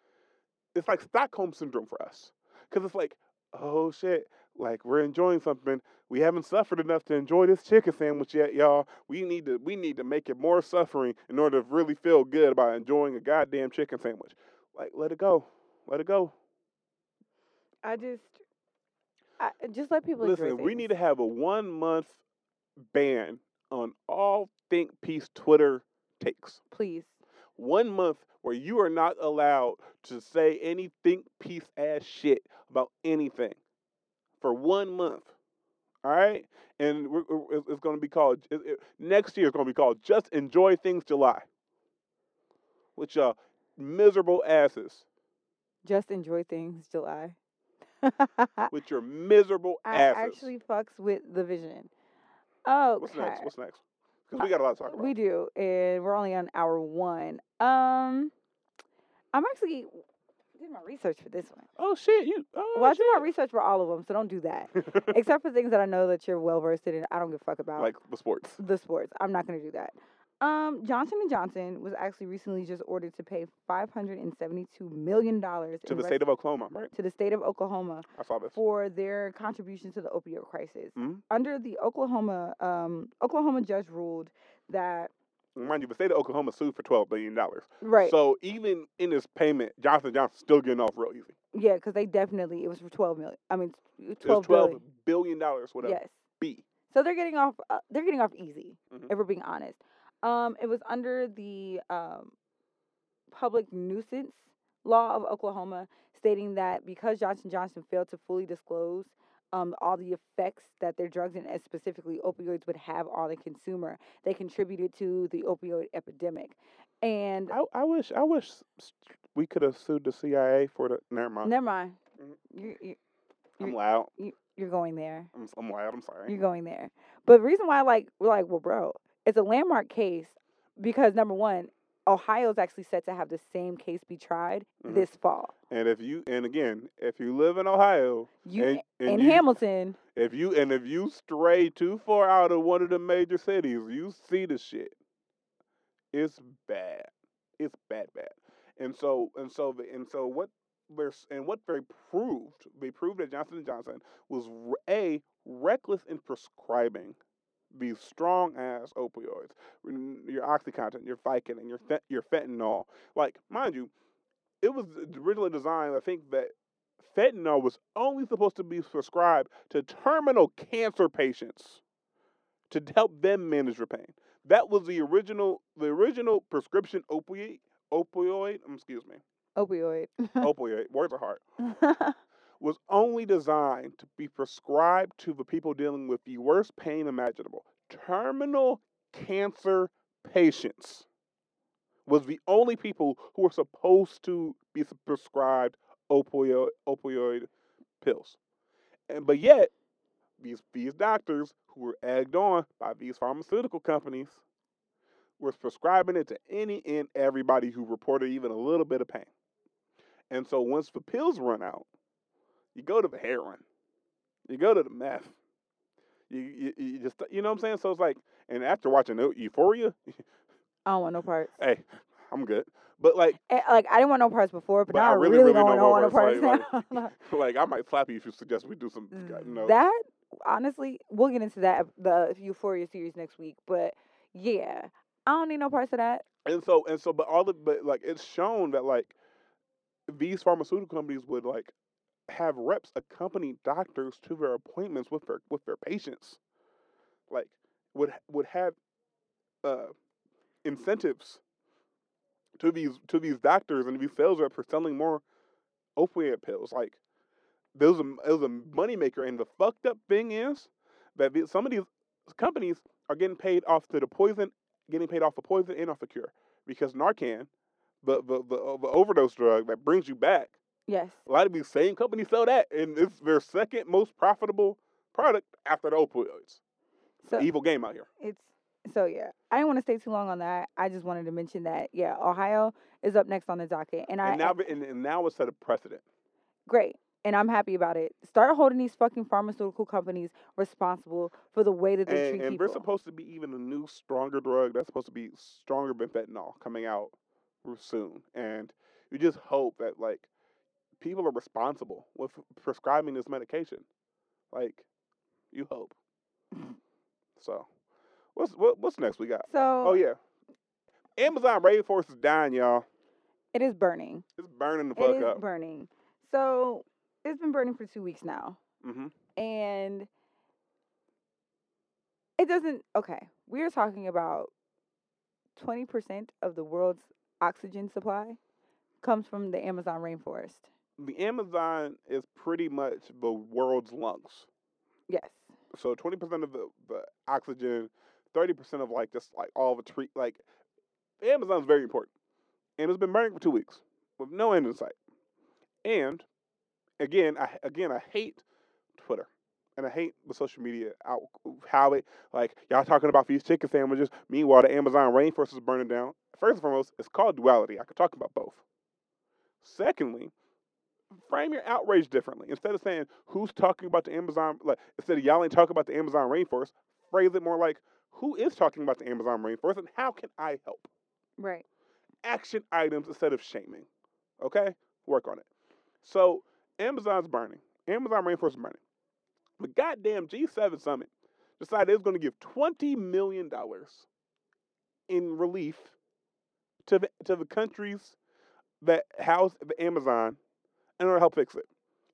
it's like Stockholm syndrome for us, because it's like oh shit, like we're enjoying something. We haven't suffered enough to enjoy this chicken sandwich yet, y'all. We need to we need to make it more suffering in order to really feel good about enjoying a goddamn chicken sandwich. Like let it go, let it go. I just, I just let people Listen, we need to have a one month ban on all think piece Twitter takes. please. one month where you are not allowed to say any think piece ass shit about anything for one month. All right, and it's- going to be called it, it- next year. It's going to be called "Just Enjoy Things July," with y'all miserable asses, Just enjoy things, July. with your miserable asses. I actually fucks with the vision. Oh, What's next? What's next? Because we got a lot to talk about. We do, and we're only on hour one. Um, I'm actually did my research for this one. oh shit! You. Oh, well, I do my research for all of them, so don't do that. Except for things that I know that you're well versed in. I don't give a fuck about like the sports. the sports. I'm not going to do that. Um, Johnson and Johnson was actually recently just ordered to pay 572 million dollars To the state of Oklahoma, right? to the state of Oklahoma I saw this. for their contribution to the opioid crisis. Mhm. Under the Oklahoma, um, Oklahoma judge ruled that Mind you, the state of Oklahoma sued for twelve billion dollars. right, So even in this payment, Johnson Johnson's still getting off real easy. yeah, because they definitely it was for 12 million. I mean, It 12 was twelve billion. billion dollars, whatever. Yes. B. So they're getting off. Uh, they're getting off easy. Mhm. If we're being honest, um, it was under the um, public nuisance law of Oklahoma, stating that because Johnson Johnson failed to fully disclose um, all the effects that their drugs and specifically opioids would have on the consumer, they contributed to the opioid epidemic. And I, I wish I wish we could have sued the CIA for the. Never mind. never mind, Mhm. You, you, I'm loud. You, you're going there. I'm, I'm loud. I'm sorry. You're going there. But the reason why, like, we're like, well, bro, it's a landmark case because number one, Ohio's actually set to have the same case be tried Mhm. this fall. and if you and again, if you live in Ohio, You and, and in you, Hamilton, if you and if you stray too far out of one of the major cities, you see the shit. It's bad. It's bad, bad. And so and so the, and so what we're and what they proved, they proved that Johnson and Johnson was a reckless in prescribing these strong ass opioids, your OxyContin, your Vicodin, and your th- your fentanyl. Like, mind you, it was originally designed. I think that fentanyl was only supposed to be prescribed to terminal cancer patients to help them manage their pain. That was the original the original prescription opioid opioid. um, Excuse me, Opioid. opioid. Words are hard was only designed to be prescribed to the people dealing with the worst pain imaginable. Terminal cancer patients was the only people who were supposed to be prescribed opioid opioid pills. And but yet these these doctors who were egged on by these pharmaceutical companies was prescribing it to any and everybody who reported even a little bit of pain. And so once the pills run out, you go to the heroin, you go to the meth, you you, you just you know what I'm saying. So it's like, and after watching Euphoria, I don't want no parts. hey, I'm good. But like, Like I didn't want no parts before, but, But now I really, really, really don't don't want no parts parts, now. like I might slap you if you suggest we do some. You mm, know, That honestly, we'll get into that the Euphoria series next week. But yeah, I don't need no parts of that. and so and so, but all the but like it's shown that like these pharmaceutical companies would like have reps accompany doctors to their appointments with their with their patients, like would would have uh, incentives to these to these doctors and these sales reps for selling more opioid pills. Like there was a was a moneymaker, and the fucked up thing is that some of these companies are getting paid off to the poison, getting paid off the poison and off the cure because Narcan, the the the, the overdose drug that brings you back. Yes. A lot of these same companies sell that, and it's their second most profitable product after the opioids. So Evil game out here. it's so yeah. I didn't want to stay too long on that. I just wanted to mention that yeah, Ohio is up next on the docket, and I And now, and, and now it's set a precedent. great, and I'm happy about it. Start holding these fucking pharmaceutical companies responsible for the way that they And, treat and people. there's supposed to be even a new, stronger drug that's supposed to be stronger than fentanyl coming out soon. And you just hope that like people are responsible with prescribing this medication. Like, you hope. so, what's what, what's next we got? so Oh yeah, Amazon rainforest is dying, y'all. it is burning. It's burning the It fuck is up. burning. So it's been burning for two weeks now. hmm and it doesn't okay we're talking about 20% of the world's oxygen supply comes from the amazon rainforest The Amazon is pretty much the world's lungs. yes so twenty percent of the, the oxygen, thirty percent of like just like all the tree like Amazon's very important. And it's been burning for two weeks with no end in sight. And again, I again I hate Twitter. And I hate the social media out how it like y'all talking about these chicken sandwiches. Meanwhile, the Amazon rainforest is burning down. First and foremost, it's called duality. I could talk about both. Secondly, frame your outrage differently. Instead of saying who's talking about the Amazon, like instead of y'all ain't talking about the Amazon rainforest, phrase it more like who is talking about the Amazon rainforest and how can I help? right Action items instead of shaming. Okay, work on it. So Amazon's burning. Amazon rainforest is burning. The goddamn G7 summit decided it was going to give twenty million dollars in relief to the to the countries that house the Amazon in order to help fix it.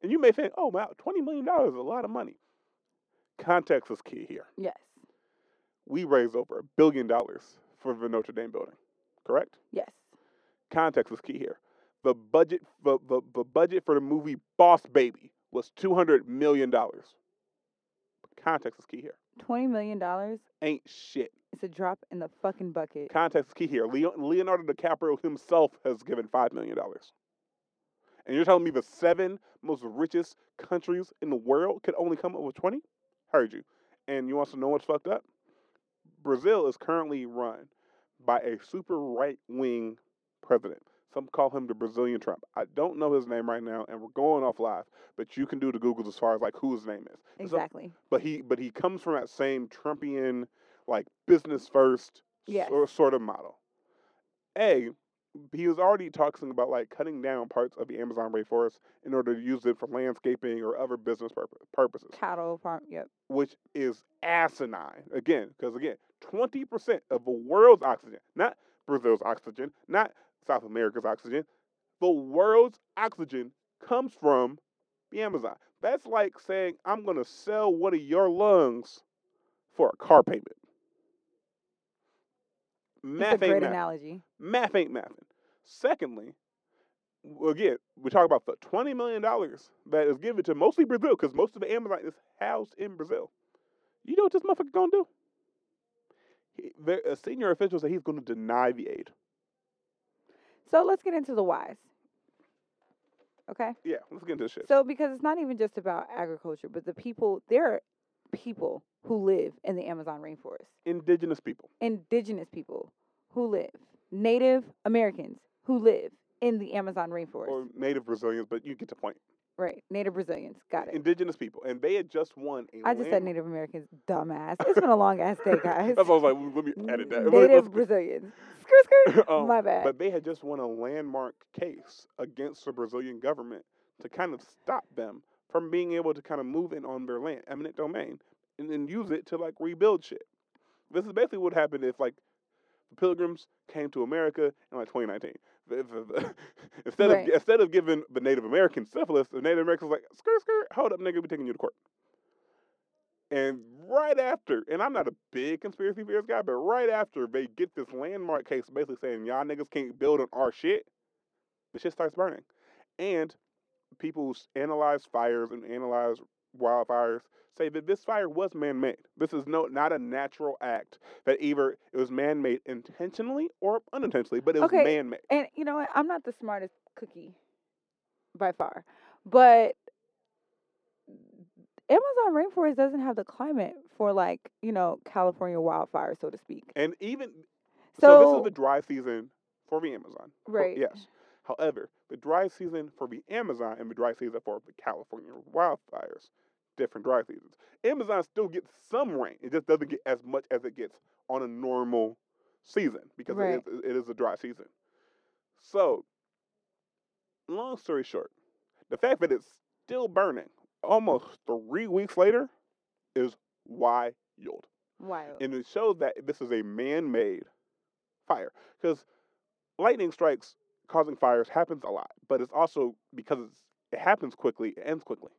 And you may think, oh wow, twenty million dollars is a lot of money. Context is key here. yes We raised over a billion dollars for the Notre Dame building, correct? yes Context is key here. The budget, the, the, the budget for the movie Boss Baby was two hundred million dollars. Context is key here. 20 million dollars Ain't shit. it's a drop in the fucking bucket Context is key here. Leonardo DiCaprio himself has given five million dollars. And you're telling me the seven most richest countries in the world could only come up with twenty? Heard you. And you want to know what's fucked up? Brazil is currently run by a super right wing president. Some call him the Brazilian Trump. I don't know his name right now, and we're going off live. But you can do the Googles as far as like who his name is. And so- exactly but he but he comes from that same Trumpian like business first Yes. sor- sort of model. A, he was already talking about like cutting down parts of the Amazon rainforest in order to use it for landscaping or other business purpo- purposes, Cattle farm. Yep. which is asinine. Again, because again, twenty percent of the world's oxygen, not Brazil's oxygen, not South America's oxygen, the world's oxygen comes from the Amazon. That's like saying I'm going to sell one of your lungs for a car payment. Math a great ain't math. analogy. Math ain't mathing. Secondly, again, we talk about the twenty million dollars that is given to mostly Brazil because most of the Amazon is housed in Brazil. You know what this motherfucker gonna do? He, a senior official said he's going to deny the aid. So let's get into the whys. Okay. Yeah, let's get into this shit. So because it's not even just about agriculture, but the people there are people who live in the Amazon rainforest. Indigenous people. Indigenous people who live, Native Americans who live in the Amazon rainforest. or native Brazilians, but you get the point. right. Native Brazilians. Got it. Indigenous people, and they had just won a. I just said Native Americans, dumbass. It's been a long ass day, guys. That's why I was like, let me edit that. Native Brazilians. Skirt, skirt. Um, My bad. But they had just won a landmark case against the Brazilian government to kind of stop them from being able to kind of move in on their land, eminent domain, and then use it to like rebuild shit. This is basically what happened if like the Pilgrims came to America in like 2019. The- the- the- instead Right. of instead of giving the Native Americans syphilis, the Native Americans was like skirt skirt, hold up, nigga, we taking you to court. And right after, and I'm not a big conspiracy theorist guy, but right after they get this landmark case basically saying y'all niggas can't build on our shit, the shit starts burning. And people analyze fires and analyze wildfires say that this fire was man-made. This is no not a natural act that either it was man-made intentionally or unintentionally, but it was Okay. man-made. And you know what? I'm not the smartest cookie by far, but Amazon rainforest doesn't have the climate for like you know California wildfires, so to speak. And even so, So, this is the dry season for the Amazon. for- right? Yes. However, the dry season for the Amazon and the dry season for the California wildfires, different dry seasons. Amazon still gets some rain. It just doesn't get as much as it gets on a normal season because Right. it, is, it is a dry season. So, long story short, the fact that it's still burning almost three weeks later is why wild. Wild. And it shows that this is a man made fire. Because lightning strikes causing fires happens a lot, but it's also because it's, it happens quickly, it ends quickly.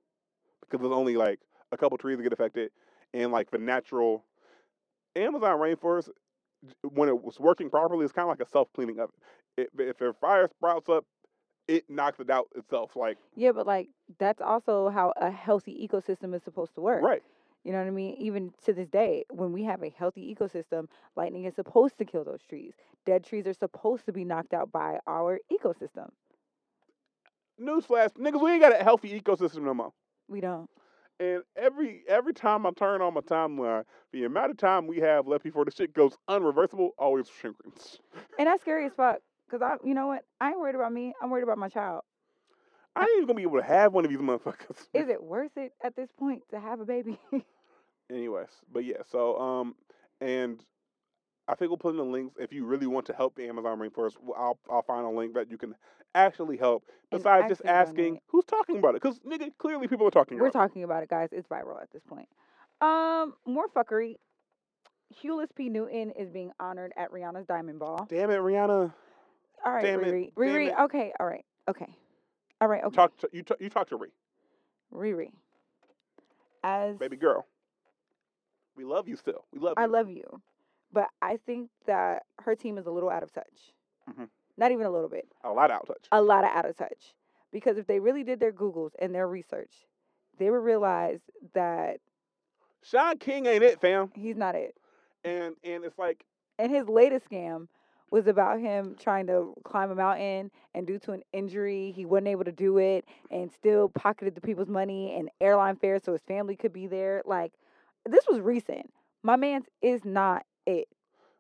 Because there's only like a couple trees that get affected, and like the natural Amazon rainforest, when it was working properly, it's kind of like a self cleaning oven. It, if a fire sprouts up, it knocks it out itself. Like, yeah, but like that's also how a healthy ecosystem is supposed to work. right. You know what I mean? Even to this day, when we have a healthy ecosystem, lightning is supposed to kill those trees. Dead trees are supposed to be knocked out by our ecosystem. Newsflash, niggas, we ain't got a healthy ecosystem no more. We don't. And every every time I turn on my timeline, the amount of time we have left before the shit goes unreversible always shrinks. And that's scary as fuck. Cause I, you know what? I ain't worried about me. I'm worried about my child. I ain't even gonna be able to have one of these motherfuckers. Is it worth it at this point to have a baby? Anyways, but yeah, so um, and I think we'll put in the links if you really want to help the Amazon rainforest. I'll I'll find a link that you can actually help. Besides just asking who's talking about it, because nigga, clearly people are talking about it. We're about talking about it, guys. It's viral at this point. Um, more fuckery. Hewless P. Newton is being honored at Rihanna's Diamond Ball. it. Damn it, Rihanna, All right, Damn it, Riri. damn Riri. it. Okay. All right. Okay. All right. Okay. talk to you. T- you talk to Ree, Riri. As baby girl. We love you still. We love you. I love you, but I think that her team is a little out of touch. Mhm. Not even a little bit. a lot of out of touch. A lot of out of touch. Because if they really did their Googles and their research, they would realize that Shaun King ain't it, fam. he's not it. And and it's like And his latest scam was about him trying to climb a mountain and due to an injury, he wasn't able to do it and still pocketed the people's money and airline fares so his family could be there. Like, this was recent. My man's is not it.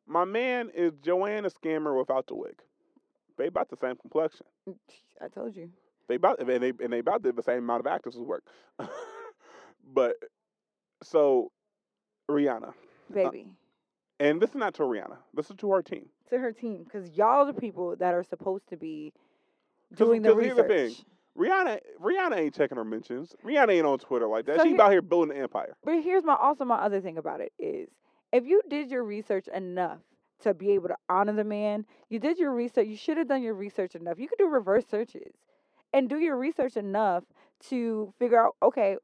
my man is Joanna scammer without the wig. They about the same complexion. Mm, I told you. They about and they and they about did the same amount of actors who work. but so Rihanna, uh, Baby. And this is not to Rihanna. This is to our team. to her team because y'all are the people that are supposed to be doing the 'cause here's the research. thing. Rihanna, Rihanna ain't checking her mentions. Rihanna ain't on Twitter like that. So She's here- out here building an empire. But here's my also my other thing about it is if you did your research enough to be able to honor the man, you did your research. You should have done your research enough. You could do reverse searches and do your research enough to figure out okay,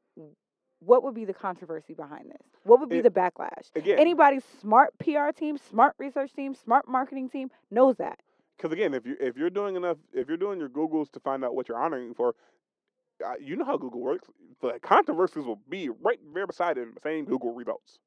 what would be the controversy behind this? What would be It- the backlash? Again, Anybody smart PR team, smart research team, smart marketing team knows that. because again, if you if you're doing enough, if you're doing your Googles to find out what you're honoring for, you know how Google works. The controversies will be right there beside it in the same Google results.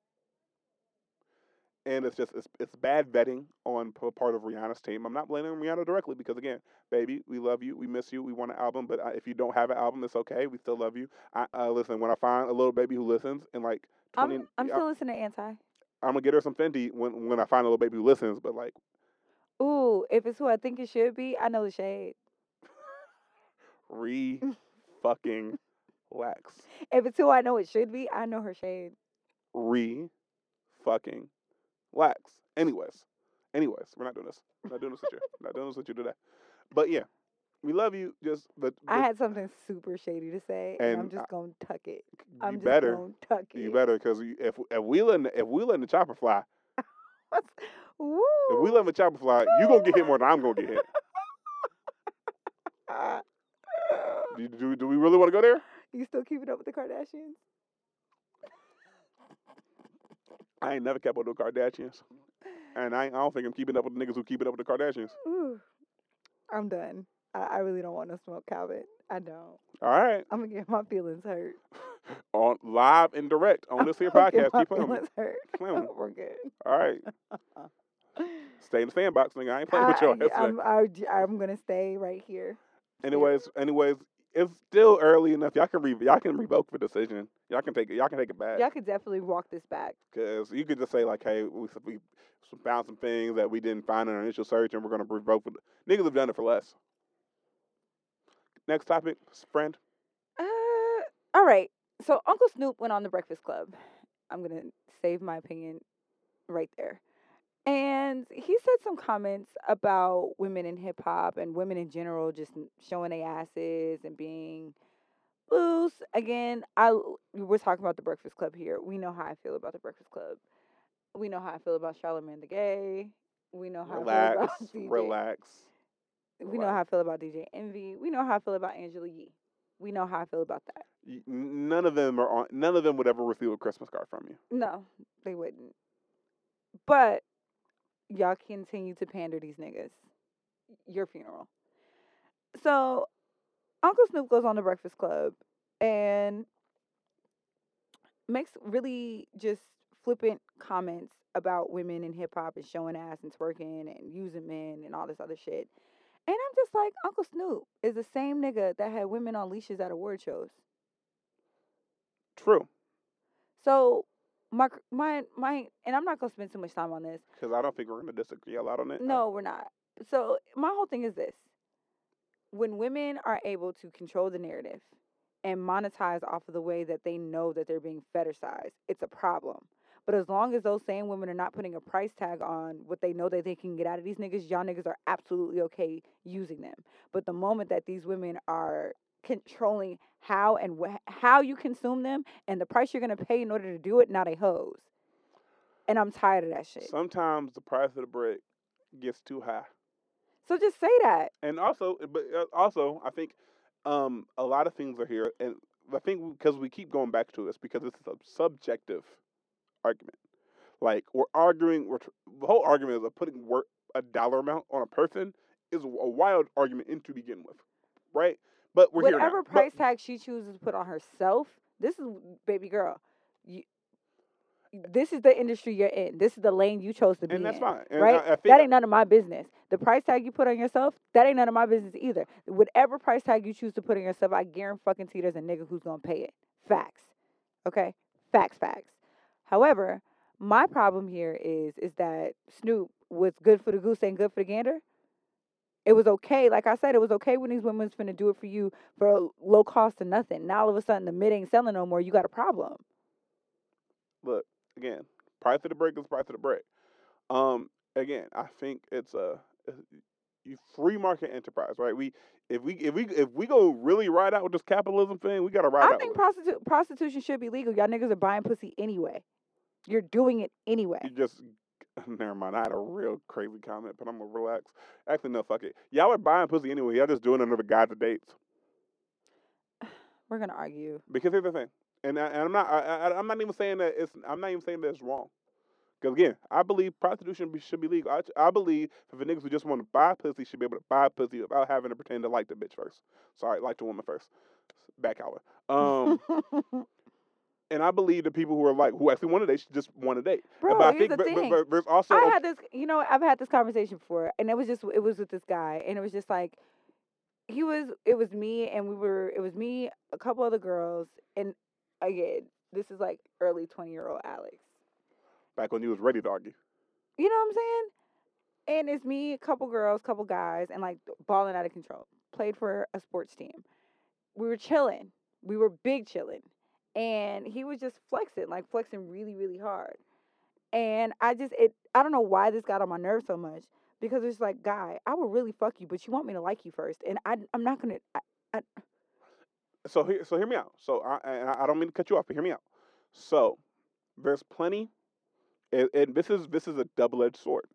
And it's just it's, it's bad vetting on p- part of Rihanna's team. I'm not blaming Rihanna directly because again, baby, we love you, we miss you, we want an album. But uh, if you don't have an album, it's okay. We still love you. I uh, listen when I find a little baby who listens and like 20, I'm I'm I- still listening to anti. I'm gonna get her some Fendi when when I find a little baby who listens. But like Ooh, if it's who I think it should be, I know the shade. re fucking lax. If it's who I know it should be, I know her shade. Re fucking lax. Anyways, anyways, we're not doing this. We're not doing this with you. We're not doing this with you today. But yeah, we love you. Just but, I had something super shady to say, and, I'm just I- gonna tuck it. you I'm just better. gonna tuck it. You better because if if we let if we letting the chopper fly, if we let the chopper fly, you gonna get hit more than I'm gonna get hit. Do, do, do we really want to go there? you still keeping up with the Kardashians? I ain't never kept up with the Kardashians, and I, I don't think I'm keeping up with the niggas who keep it up with the Kardashians. Ooh. I'm done. I, I really don't want to smoke Calvin. I don't. All right, I'm gonna get my feelings hurt. on live and direct on this here I'm podcast. Keep playing with feelings. We're good. All right, stay in the sandbox, nigga. I ain't playing with I, today. I'm, I, j- I'm gonna stay right here. Anyways, anyways, it's still early enough. Y'all can re- y'all can revoke the decision. Y'all can take it. Y'all can take it back. Y'all could definitely walk this back. Because you could just say like, hey, we, we found some things that we didn't find in our initial search, and we're gonna revoke. it. Niggas have done it for less. Next topic, friend. Uh, all right. So Uncle Snoop went on the Breakfast Club. I'm gonna save my opinion right there. And he said some comments about women in hip hop and women in general just showing their asses and being loose. Again, I we're talking about the Breakfast Club here. We know how I feel about the Breakfast Club. We know how I feel about Charlamagne the Gay. We know how I feel about DJ. relax. We know how I feel about DJ Envy. We know how I feel about Angela Yee. We know how I feel about that. None of them are on. None of them would ever receive a Christmas card from you. No, they wouldn't. But y'all continue to pander these niggas. Your funeral. So Uncle Snoop goes on the Breakfast Club and makes really just flippant comments about women in hip hop and showing ass and twerking and using men and all this other shit. And I'm just like, Uncle Snoop is the same nigga that had women on leashes at award shows. True, So my my my and I'm not gonna spend too much time on this. because I don't think we're gonna disagree a lot on it. No, we're not. So my whole thing is this: when women are able to control the narrative and monetize off of the way that they know that they're being fetishized, it's a problem. But as long as those same women are not putting a price tag on what they know that they can get out of these niggas, y'all niggas are absolutely okay using them. But the moment that these women are controlling how and wh- how you consume them and the price you're gonna pay in order to do it, not a hose. And I'm tired of that shit. Sometimes the price of the bread gets too high. So just say that. and also, but uh, also, I think um, a lot of things are here, and I think because we keep going back to this because it's a subjective argument. Like we're arguing, we're tr- the whole argument is of putting wor- a dollar amount on a person is a wild argument in to begin with, right? But we're. Whatever But- price tag she chooses to put on herself, this is baby girl. You, this is the industry you're in. This is the lane you chose to be and that's in. fine. And right? I, I that ain't none of my business. The price tag you put on yourself, that ain't none of my business either. Whatever price tag you choose to put on yourself, I guarantee fucking you there's a nigga who's gonna pay it. Facts. Okay? Facts, facts. However, my problem here is is that Snoop was good for the goose ain't good for the gander. It was okay, like I said, it was okay when these women's finna do it for you for low cost to nothing. Now all of a sudden the mid ain't selling no more, you got a problem. look again. Price of the break is price of the break. Um, again, I think it's a, Uh, free market enterprise, right? We if we if we if we go really ride out with this capitalism thing, we gotta ride I out. I think prostitu- prostitution should be legal. Y'all niggas are buying pussy anyway. You're doing it anyway. You just never mind. I had a real crazy comment, but I'm gonna relax. Actually, no, fuck it. Y'all are buying pussy anyway. Y'all just doing it under the guise of dates. We're gonna argue. Because here's the thing, and, I, and I'm not. I, I, I'm not even saying that it's. I'm not even saying that it's wrong. Because again, I believe prostitution be, should be legal. I, I believe if the niggas who just want to buy pussy should be able to buy pussy without having to pretend to like the bitch first. Sorry, like the woman first. Back hour. Um, and I believe the people who are like who actually want to date should just want to date. Bro, but I here's think the but, but- thing. but there's also I had this, you know, I've had this conversation before, and it was just, it was with this guy, and it was just like, he was, it was me, and we were, it was me, a couple other girls, and again, this is like early twenty year old Alex. Back when you was ready to argue. You know what I'm saying? And it's me, a couple girls, couple guys, and like balling out of control. Played for a sports team. We were chilling. We were big chilling. And he was just flexing, like flexing really, really hard. And I just it I don't know why this got on my nerves so much. Because it's like, guy, I would really fuck you, but you want me to like you first. And I I'm not gonna I, So here, so hear me out. So I, and I I don't mean to cut you off, but hear me out. So there's plenty, and, and this is this is a double-edged sword.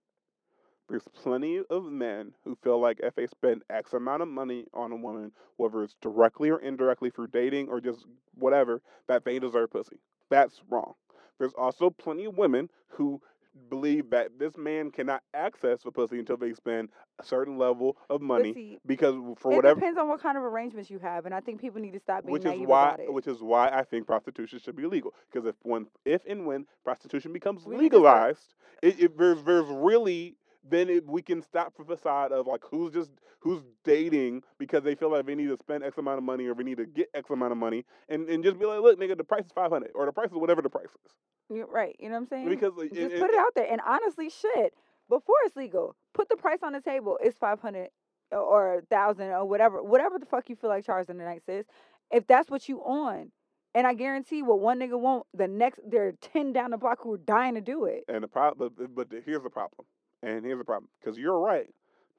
There's plenty of men who feel like if they spend X amount of money on a woman, whether it's directly or indirectly through dating or just whatever, that they deserve pussy. That's wrong. There's also plenty of women who believe that this man cannot access the pussy until they spend a certain level of money see, because for it whatever it depends on what kind of arrangements you have, and I think people need to stop being which is naive why about it. which is why I think prostitution should be legal. Because if when if and when prostitution becomes We need to start- legalized, it, it there's there's really then it, we can stop the facade of like who's just who's dating because they feel like they need to spend X amount of money or they need to get X amount of money and, and just be like, look, nigga, the price is five hundred or the price is whatever the price is. You're right. You know what I'm saying? Because just it- put it- out there. And honestly, shit, before it's legal, put the price on the table. It's five hundred or a thousand or whatever, whatever the fuck you feel like charging the night sis. If that's what you on, and I guarantee what one nigga won't, the next there are ten down the block who are dying to do it. And the problem, but, but here's the problem, and here's the problem, because you're right.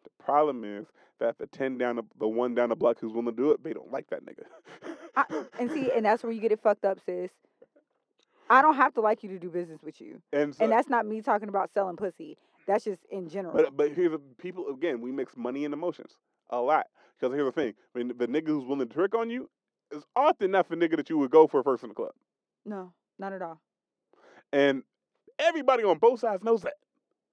The problem is that the ten down the, the one down the block who's willing to do it, they don't like that nigga. I, and see, and that's where you get it fucked up, sis. I don't have to like you to do business with you, and so, and that's not me talking about selling pussy. That's just in general. But but here's the people again. We mix money and emotions a lot. Because here's the thing: when the nigga who's willing to trick on you is often not the nigga that you would go for first in the club. no, not at all. And everybody on both sides knows that.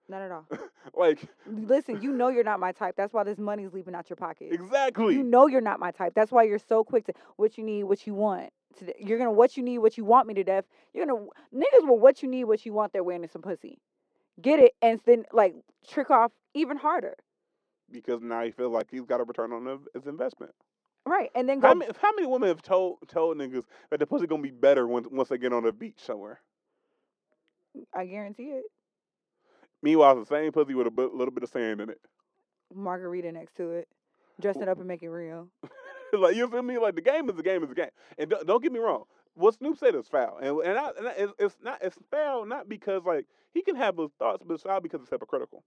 Not at all. Like Listen, you know you're not my type. That's why this money's leaving out your pocket. exactly. You know you're not my type. That's why you're so quick to what you need, what you want. To, you're gonna what you need, what you want me to death. You're gonna niggas will what you need, what you want. They're wearing some pussy. Get it, and then like trick off even harder, because now he feels like he's got a return on his investment. right? And then go. How many, how many women have told told niggas that the pussy gonna be better once once they get on the beach somewhere? I guarantee it. Meanwhile, it's the same pussy with a bit, little bit of sand in it. Margarita next to it, dress it up and make it real. like you feel me? Like the game is the game is the game. And don't, don't get me wrong. What Snoop said is foul, and and, I, and I- it's, it's not it's foul not because like he can have his thoughts, but it's foul because it's hypocritical.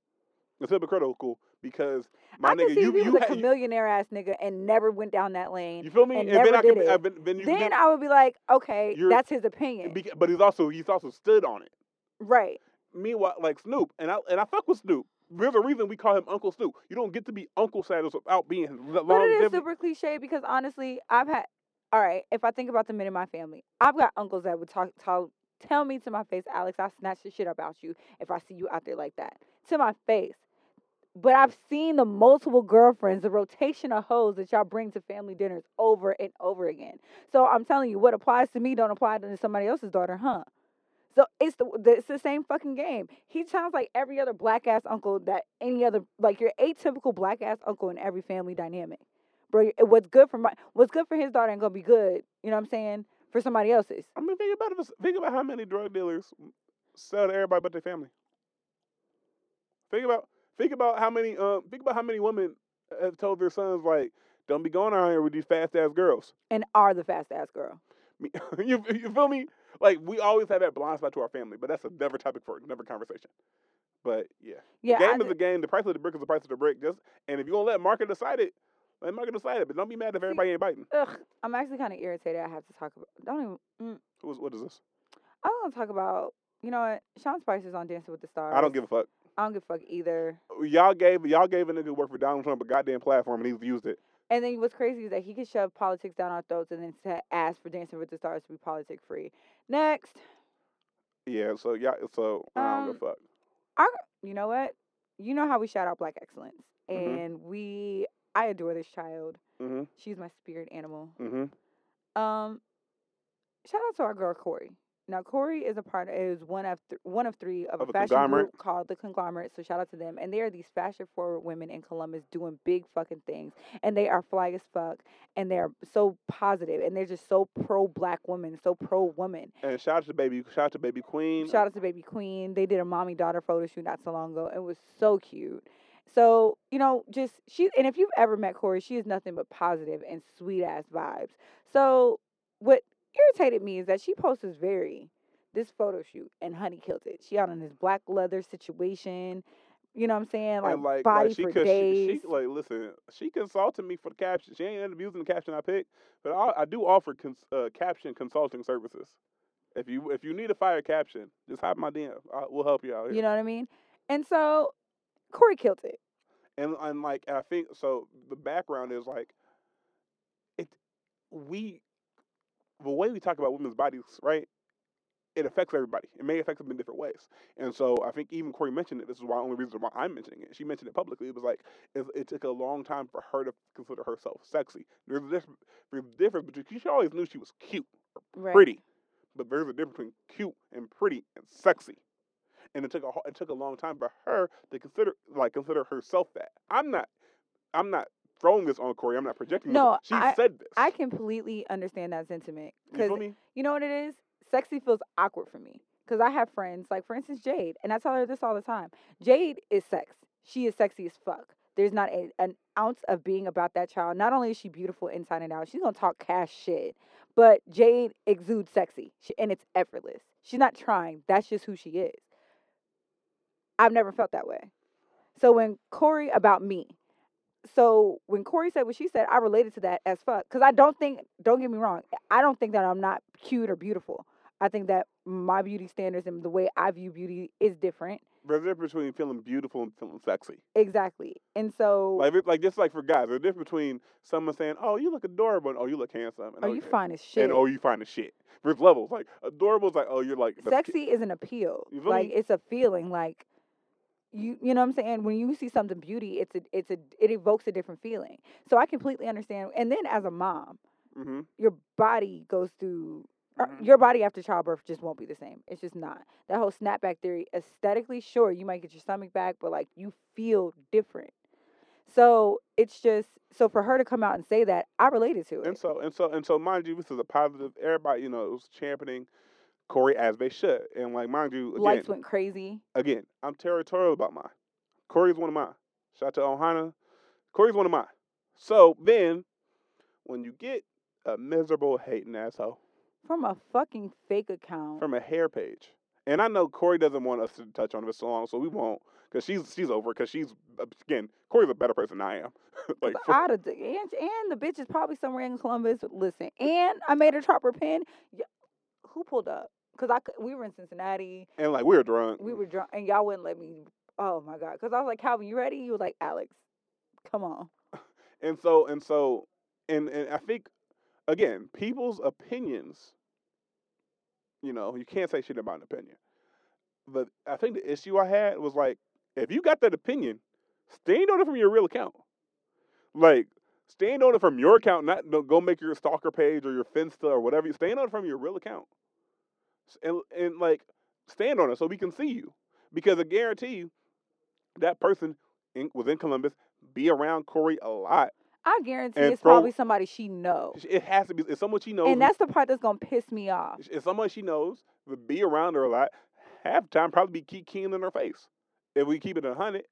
It's hypocritical because my I nigga, you you, was a millionaire ass nigga and never went down that lane. you feel me? and then never I can did I, it. then, then then then, I would be like, okay, that's his opinion, but he's also he's also stood on it. right? Meanwhile, like Snoop, and I and I fuck with Snoop. A reason we call him Uncle Snoop. You don't get to be Uncle status without being But it is longevity. super cliche because honestly, I've had. All right, if I think about the men in my family, I've got uncles that would talk, tell, tell me to my face, Alex, I snatch the shit about you if I see you out there like that. To my face. But I've seen the multiple girlfriends, the rotation of hoes that y'all bring to family dinners over and over again. So I'm telling you, what applies to me don't apply to somebody else's daughter, huh? So it's the, it's the same fucking game. He sounds like every other black ass uncle that any other like your atypical black ass uncle in every family dynamic, bro. What's good for my what's good for his daughter ain't gonna be good. You know what I'm saying? For somebody else's. I mean, think about it. Think about how many drug dealers sell to everybody but their family. Think about think about how many um think about how many women have told their sons like, "Don't be going out here with these fast ass girls." And are the fast ass girl. You you feel me? Like we always have that blind spot to our family, but that's a never topic for another conversation. But yeah, Yeah, the I game is a game. The price of the brick is the price of the brick. Just and if you gonna let market decide it, let market decide it. But don't be mad if everybody ain't biting. ugh, I'm actually kind of irritated. I have to talk about. Don't even. Mm, Who's, what is this? I want to talk about. You know what? Sean Spicer's on Dancing with the Stars. I don't give a fuck. I don't give a fuck either. Y'all gave y'all gave a nigga work for Donald Trump a goddamn platform and he's used it. And then what's crazy is that he can shove politics down our throats and then ask for Dancing with the Stars to be politic free. Next, Yeah, so y'all so I don't give a Um, fuck. you know what? You know how we shout out Black excellence, Mhm. and we. I adore this child. Mhm. She's my spirit animal. Mhm. Um, shout out to our girl Corey. Now Corey is a part is one of th- one of three of, Of a a fashion group called the Conglomerate. So shout out to them, and they are these fashion forward women in Columbus doing big fucking things, and they are fly as fuck, and they're so positive, and they're just so pro black women, so pro woman. And shout out to baby shout out to baby queen. Shout out to Baby Queen. They did a mommy daughter photo shoot not so long ago. It was so cute. So, you know, just she and if you've ever met Corey, she is nothing but positive and sweet ass vibes. So what irritated me is that she posts this very this photo shoot and honey killed it. She out in this black leather situation. You know what I'm saying? Like, like, body like she for could she, days. she like listen. She consulted me for the caption. She ain't ended up using the caption I picked, but I, I do offer cons, uh, caption consulting services. If you if you need a fire caption, just hop my DM. I, we'll help you out here. you know what I mean? And so Corey killed it. and and like I think so. The background is like it. We the way we talk about women's bodies, right? It affects everybody. It may affect them in different ways. And so I think even Corey mentioned it. This is why only reason why I'm mentioning it. She mentioned it publicly. It was like it, it took a long time for her to consider herself sexy. There's a difference, there's a difference between she always knew she was cute, Right. pretty, but there's a difference between cute and pretty and sexy. And it took a it took a long time for her to consider like consider herself that. I'm not I'm not throwing this on Corey. I'm not projecting. No, this. she I- said this. I completely understand that sentiment. you Because me? you know what it is? Sexy feels awkward for me because I have friends, like for instance Jade, and I tell her this all the time. Jade is sex. She is sexy as fuck. There's not a, an ounce of being about that child. Not only is she beautiful inside and out, she's gonna talk cash shit. But Jade exudes sexy, she, and it's effortless. She's not trying. That's just who she is. I've never felt that way. So when Corey about me, so when Corey said what she said, I related to that as fuck. Cause I don't think, don't get me wrong, I don't think that I'm not cute or beautiful. I think that my beauty standards and the way I view beauty is different. There's a difference between feeling beautiful and feeling sexy. Exactly. And so, Like like just like for guys, there's a difference between someone saying, "Oh, you look adorable," and "Oh, you look handsome," and oh, "Oh, you yeah," fine as shit. and "Oh, you fine as shit." There's levels. Like adorable is like, "Oh, you're like Sexy is an appeal. Like me? it's a feeling. Like you, you know what I'm saying. When you see something beauty, it's a, it's a, it evokes a different feeling. So I completely understand. And then as a mom, hmm your body goes through or Mhm. your body after childbirth just won't be the same. It's just not. That whole snapback theory, aesthetically, sure, you might get your stomach back, but like you feel different. So it's just so for her to come out and say that, I related to it And so and so and so, mind you, this is a positive. Everybody, you know, it was championing Corey as they should. And like, mind you, again, Lights went crazy. again, I'm territorial about mine. Corey's one of mine. Shout out to Ohana. Corey's one of mine. So then, when you get a miserable hating asshole From a fucking fake account. from a hair page, and I know Corey doesn't want us to touch on this so long, so we won't, because she's she's over, because she's uh, again, Corey's a better person than I am. like, for- I'd have, and, and the bitch is probably somewhere in Columbus. Listen, and I made her drop her pin. Who pulled up? Cause I we were in Cincinnati. and like we were drunk. we were drunk and y'all wouldn't let me oh my god because i was like calvin you ready you was like alex come on And so and so and and I think again, people's opinions, you know, you can't say shit about an opinion. But I think the issue I had was like, if you got that opinion, stand on it from your real account. Like, stand on it from your account, not go make your stalker page or your Finsta or whatever. You stand on it from your real account. And and like stand on it so we can see you. Because I guarantee you that person in, was in Columbus, be around Corey a lot. i guarantee And it's throw- probably somebody she knows It has to be. It's someone she knows. and that's the part that's gonna piss me off It's someone she knows. Be around her a lot. Half the time, probably be keep keen in her face. If we keep it a hundred,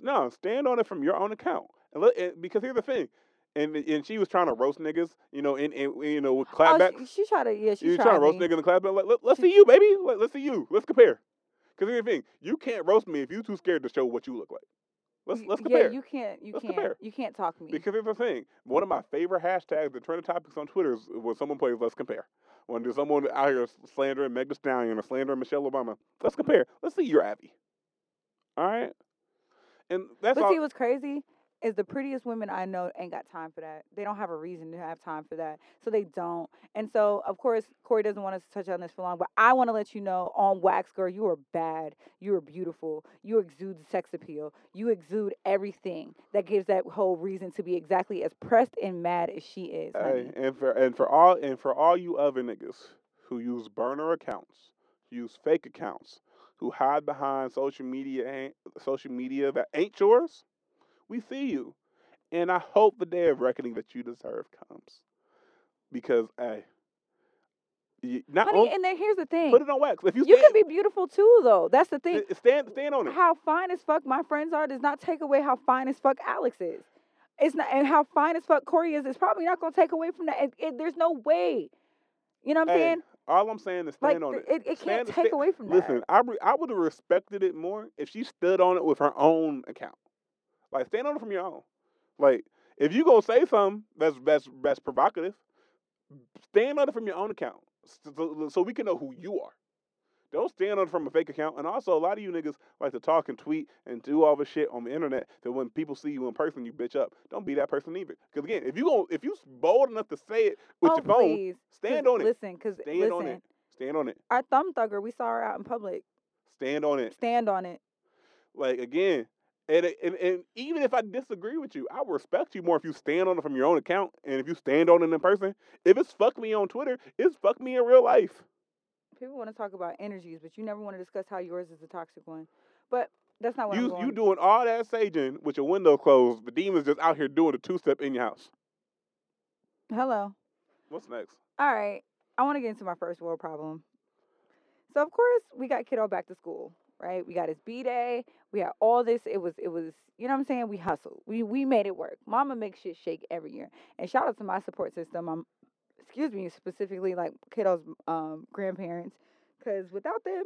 no, stand on it from your own account. And look, and, because here's the thing, and and she was trying to roast niggas, you know, in, in you know with oh, she, she tried to yeah she you tried trying to roast me. niggas in the clapback? Like, let, let's She- see you, baby. Let, let's see you. Let's compare. Because here's the thing, you can't roast me if you too scared to show what you look like. Let's let's compare. Yeah, you can't. You Let's can't. compare. You can't talk me. Because here's the thing. One of my favorite hashtags, the trending topics on Twitter, is when someone plays "Let's compare." When there's someone out here slandering Meg Thee Stallion or slandering Michelle Obama, let's compare. Let's see your Abby. All right. And that's but all. see, what's crazy is the prettiest women I know ain't got time for that. They don't have a reason to have time for that, so they don't. And so, of course, Corey doesn't want us to touch on this for long, but I want to let you know on Wax Girl, you are bad. You are beautiful. You exude sex appeal. You exude everything that gives that whole reason to be exactly as pressed and mad as she is. Hey, and for and for all and for all you other niggas who use burner accounts, use fake accounts, who hide behind social media eh, social media that ain't yours, we see you, and I hope the day of reckoning that you deserve comes, because hey, you, not Honey, on- and then here's the thing. put it on wax. If you, you stand, can be beautiful too, though. That's the thing. stand stand on it. how fine as fuck my friends are does not take away how fine as fuck Alex is. It's not, and how fine as fuck Corey is. It's probably not gonna take away from that. It, it- there's no way. You know what I'm Hey, saying? all I'm saying is Like stand on it. it, it can't take sta- away from that. Listen, I re- I would have respected it more if she stood on it with her own account. Like stand on it from your own. Like if you gonna say something that's that's that's provocative, stand on it from your own account, so, so- we can know who you are. Don't stand on it from a fake account. And also, a lot of you niggas like to talk and tweet and do all this shit on the internet. That when people see you in person, you bitch up. Don't be that person either. Because again, if you go, if you bold enough to say it with oh your phone, please, stand 'Cause on it. Listen, because Stand listen, on it. Stand on it. our thumb thugger, we saw her out in public. Stand on it. Stand on it. Like again, and, and and even if I disagree with you, I will respect you more if you stand on it from your own account and if you stand on it in person. If it's fuck me on Twitter, it's fuck me in real life. People want to talk about energies, but you never want to discuss how yours is the toxic one. But that's not what I'm You going. you doing all that saging with your window closed. The demon's just out here doing the two step in your house. Hello. What's next? All right. I want to get into my first world problem. So of course we got kiddo back to school, right? We got his B day. We had all this. It was it was you know what I'm saying? We hustled. We we made it work. Mama makes shit shake every year. And shout out to my support system. I'm excuse me, specifically like kiddo's um grandparents cuz without them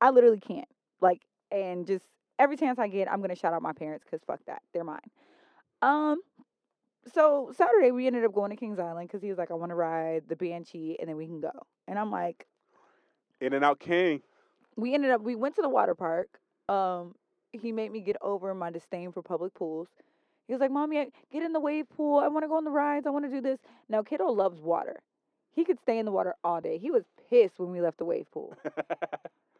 I literally can't. Like and just every chance I get I'm to shout out my parents cuz fuck that. They're mine. Um so Saturday we ended up going to Kings Island because he was like, I want to ride the Banshee and then we can go. And I'm like, In and out King. We ended up we went to the water park. Um, he made me get over my disdain for public pools. He was like, Mommy, I- get in the wave pool. I want to go on the rides. I want to do this. Now, kiddo loves water. He could stay in the water all day. He was pissed when we left the wave pool.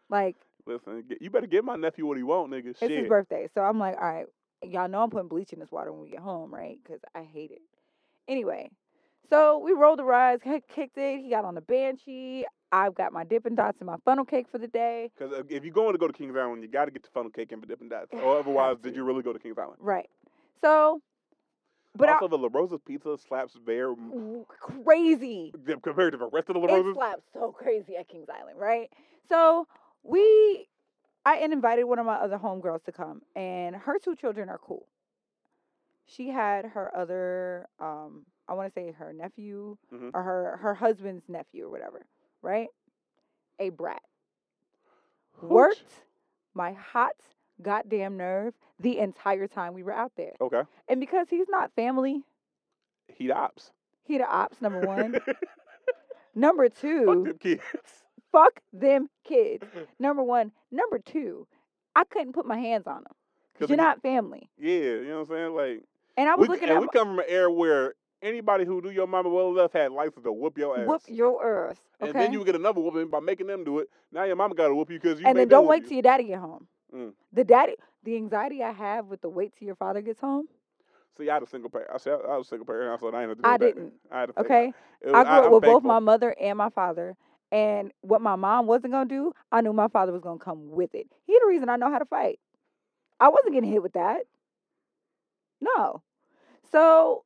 Like, Listen, you better give my nephew what he want, nigga. it's his birthday. So I'm like, all right, y'all know I'm putting bleach in this water when we get home, right? Because I hate it. Anyway, so we rolled the rides, kicked it. He got on the Banshee. I've got my Dippin' Dots and my funnel cake for the day. Because if you're going to go to Kings Island, you got to get the funnel cake and the Dippin' Dots. Or otherwise, did you really go to Kings Island? Right. So, but also, the La Rosa's pizza slaps I, w- crazy. compared to the rest of the La It Rosa's. slaps so crazy at Kings Island, right? So we, I invited one of my other homegirls to come, and her two children are cool. She had her other, um, I want to say her nephew Mhm. or her her husband's nephew or whatever, right? A brat Hooch. worked my hot goddamn nerve the entire time we were out there, Okay. and because he's not family, Heat ops. he the ops number one. number two, Fuck them kids. fuck them kids. Number one. Number two, I couldn't put my hands on them. 'Cause Cause you're not family. Yeah, you know what I'm saying? Like, And I was we, looking and at we come from an era where anybody who knew your mama well enough had license to whoop your ass. whoop your ass. Okay. And then you would get another whooping by making them do it. Now your mama got to whoop you because you and made then don't wait you. till your daddy get home. Mm. The daddy, the anxiety I have with the wait till your father gets home. See, I had a single parent. I said I was a single parent, so I ain't have I didn't. I had to Okay. was- I grew up I'm with both my mother and my father. And what my mom wasn't gonna do, I knew my father was gonna come with it. He the reason I know how to fight. I wasn't getting hit with that. No. So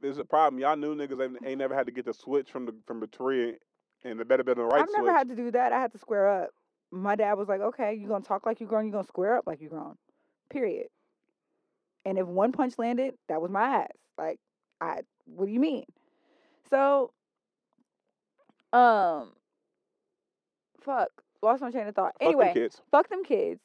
There's a problem. Y'all new niggas ain't, ain't never had to get the switch from the from the tree and the better better than the right switch. I've switch. never had to do that. I had to square up. My dad was like, "Okay, you're gonna talk like you're grown. You're gonna square up like you're grown." Period. And if one punch landed, that was my ass. Like, I. What do you mean? So, um, fuck. lost my train of thought. Fuck them Anyway, kids. fuck them kids.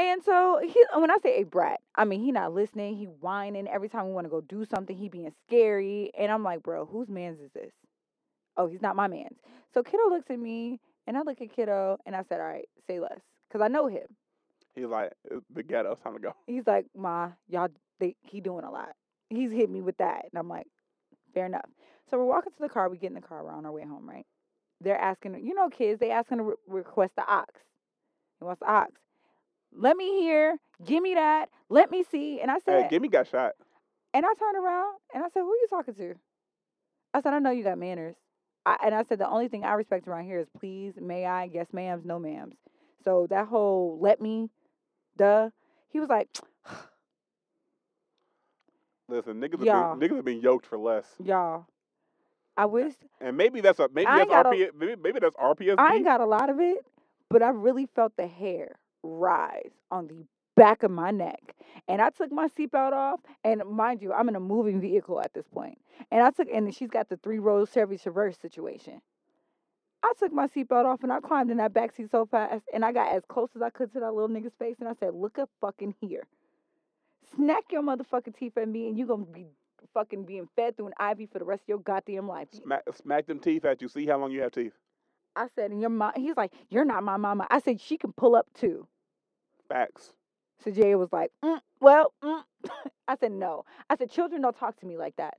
And so he, when I say a brat, I mean he not listening. He whining every time we want to go do something. He being scary, and I'm like, bro, whose man's is this? Oh, he's not my man's. So kiddo looks at me, and I look at kiddo, and I said, all right, say less, cause I know him. He's like, uh, the ghetto. Time to go. He's like, ma, y'all, they, he doing a lot. He's hit me with that, and I'm like, fair enough. So we're walking to the car. We get in the car. We're on our way home, right? They're asking, you know, kids, they asking to re- request the ox. He wants the ox. Let me hear. Give me that. Let me see. And I said, Hey, Gimme got shot. and I turned around and I said, who are you talking to? I said, I know you got manners. I, and I said, the only thing I respect around here is please, may I, yes, ma'ams, no, ma'ams. So that whole let me, duh. He was like, Listen, niggas Y'all. have been niggas have been yoked for less. y'all, I wish And maybe that's a maybe I that's a- maybe, maybe that's RPSB. I ain't got a lot of it, but I really felt the hair rise on the back of my neck. And I took my seatbelt off, and mind you, I'm in a moving vehicle at this point. And I took, and she's got the three row Chevy Traverse situation. I took my seatbelt off and I climbed in that back seat so fast, and I got as close as I could to that little nigga's face, and I said, "Look up fucking here, snack your motherfucking teeth at me, and you're gonna be fucking being fed through an IV for the rest of your goddamn life." smack, smack them teeth at you. See how long you have teeth. I said, and your mom, he's like, you're not my mama. I said, she can pull up too. Facts. So Jay was like, mm, well, mm. I said, no. I said, children don't talk to me like that.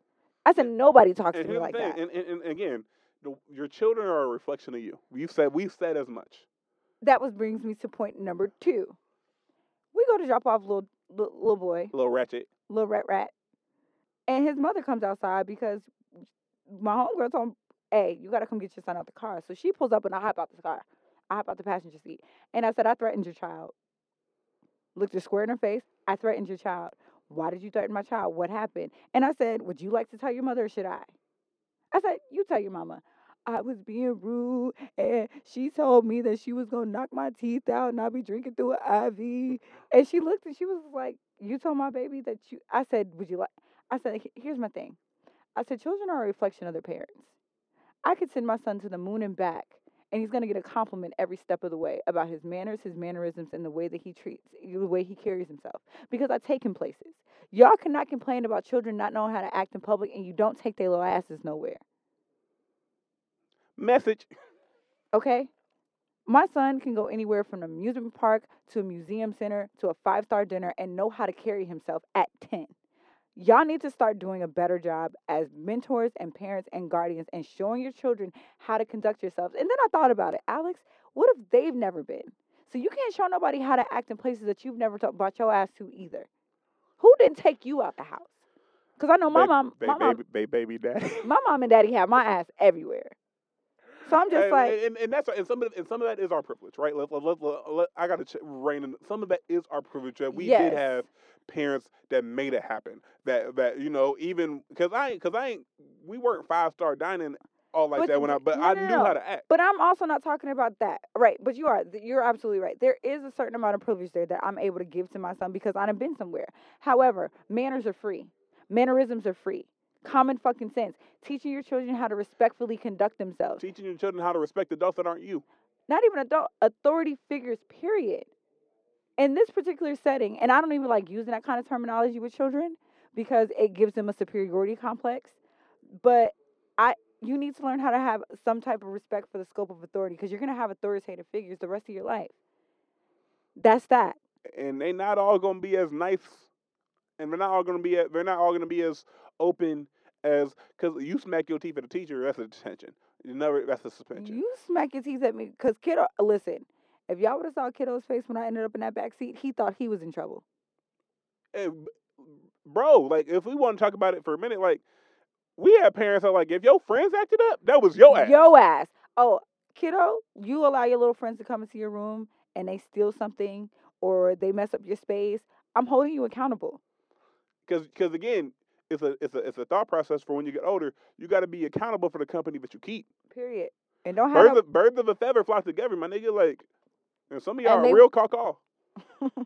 I said, nobody talks And to me like thing. that. And, and, and again, the, your children are a reflection of you. We've said we've said as much. that was brings me to point number two. We go to drop off little little, little boy, Little ratchet. little rat rat, and his mother comes outside because my homegirl told "Hey, you gotta come get your son out the car." So she pulls up and I hop out the car. I hop out the passenger seat, and I said, "I threatened your child." Looked her square in her face. I threatened your child. Why did you threaten my child? What happened? And I said, Would you like to tell your mother or should I? I said, You tell your mama. I was being rude and she told me that she was gonna knock my teeth out and I'll be drinking through an IV. And she looked and she was like, You told my baby that you I said, Would you like I said, here's my thing. I said, children are a reflection of their parents. I could send my son to the moon and back, and he's gonna get a compliment every step of the way about his manners, his mannerisms, and the way that he treats, the way he carries himself. Because I take him places. Y'all cannot complain about children not knowing how to act in public, and you don't take their little asses nowhere. Message. Okay? My son can go anywhere from an amusement park to a museum center to a five star dinner and know how to carry himself at 10. Y'all need to start doing a better job as mentors and parents and guardians and showing your children how to conduct yourselves. And then I thought about it, Alex, what if they've never been? So you can't show nobody how to act in places that you've never ta- brought your ass to either. Who didn't take you out the house? Because I know my Ba- mom, ba- my mom, baby, ba- baby daddy. my mom and daddy have my ass everywhere. So I'm just and, like, and, and that's and some of and some of that is our privilege, right? Let, let, let, I got to ch- rein in. Some of that is our privilege that we Yes. did have parents that made it happen. That that you know even because I because I ain't we weren't five star dining all like But that when I but no, I no, knew no. how to act. But I'm also not talking about that. Right. But you are. You're absolutely right. There is a certain amount of privilege there that I'm able to give to my son because I've been somewhere. However, manners are free. Mannerisms are free. Common fucking sense. Teaching your children how to respectfully conduct themselves. Teaching your children how to respect adults that aren't you. Not even adult authority figures, period. In this particular setting, and I don't even like using that kind of terminology with children because it gives them a superiority complex. But I you need to learn how to have some type of respect for the scope of authority because you're gonna have authoritative figures the rest of your life. That's that. and they're not all gonna be as nice, and they're not all gonna be they're not all gonna be as open as because you smack your teeth at a teacher, that's a detention. You never that's a suspension. You smack your teeth at me because kiddo. Listen, if y'all would have saw kiddo's face when I ended up in that back seat, he thought he was in trouble. Eh, and, bro, like if we want to talk about it for a minute, like we have parents that like if your friends acted up, that was your ass. Your ass. Oh, kiddo, you allow your little friends to come into your room and they steal something or they mess up your space. I'm holding you accountable. Because because again, it's a it's a it's a thought process for when you get older. You got to be accountable for the company that you keep. Period. And don't have Birds no, of, birds of a feather flock together, my nigga. Like, and some of y'all And are they- real caw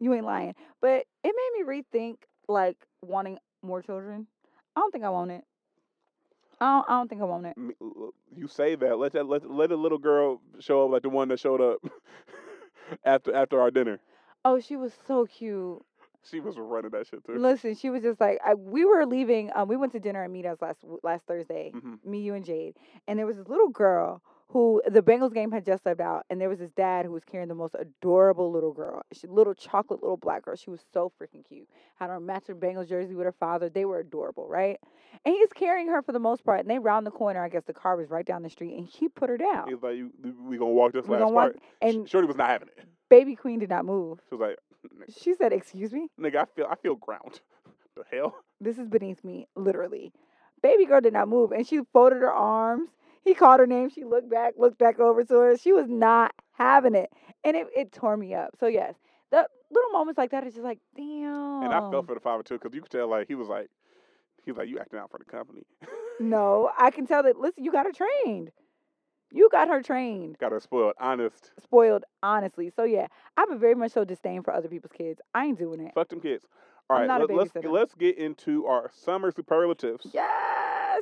you ain't lying. But it made me rethink like wanting more children. I don't think I want it. I don't, I don't think I want it. You say that. Let that let let a little girl show up like the one that showed up after after our dinner. Oh, she was so cute. She was running that shit too. Listen, she was just like I, we were leaving. Um, we went to dinner at Mita's last last Thursday. Mhm. Me, you, and Jade, and there was this little girl who the Bengals game had just left out, and there was this dad who was carrying the most adorable little girl, she, little chocolate little black girl. She was so freaking cute. Had her matching Bengals jersey with her father. They were adorable, right? And he's carrying her for the most part. And they round the corner. I guess the car was right down the street, and he put her down. He was like, "We gonna walk this We last walk- part." and Shorty was not having it. Baby Queen did not move. She was like, She said, "Excuse me." "Nigga, I feel I feel ground." the hell? this is beneath me, literally. Baby girl did not move, and she folded her arms. He called her name. She looked back, looked back over to her. She was not having it, and it, it tore me up. So yes, the little moments like that is just like, damn. And I felt for the father too, because you could tell like he was like, he was like, "You acting out for the company." no, I can tell that. Listen, you got her trained. You got her trained, Got her spoiled. Honest. spoiled, honestly. So yeah, I have a very much so disdain for other people's kids. I ain't doing it. Fuck them kids. All right, let, let's let's get into our summer superlatives. Yes,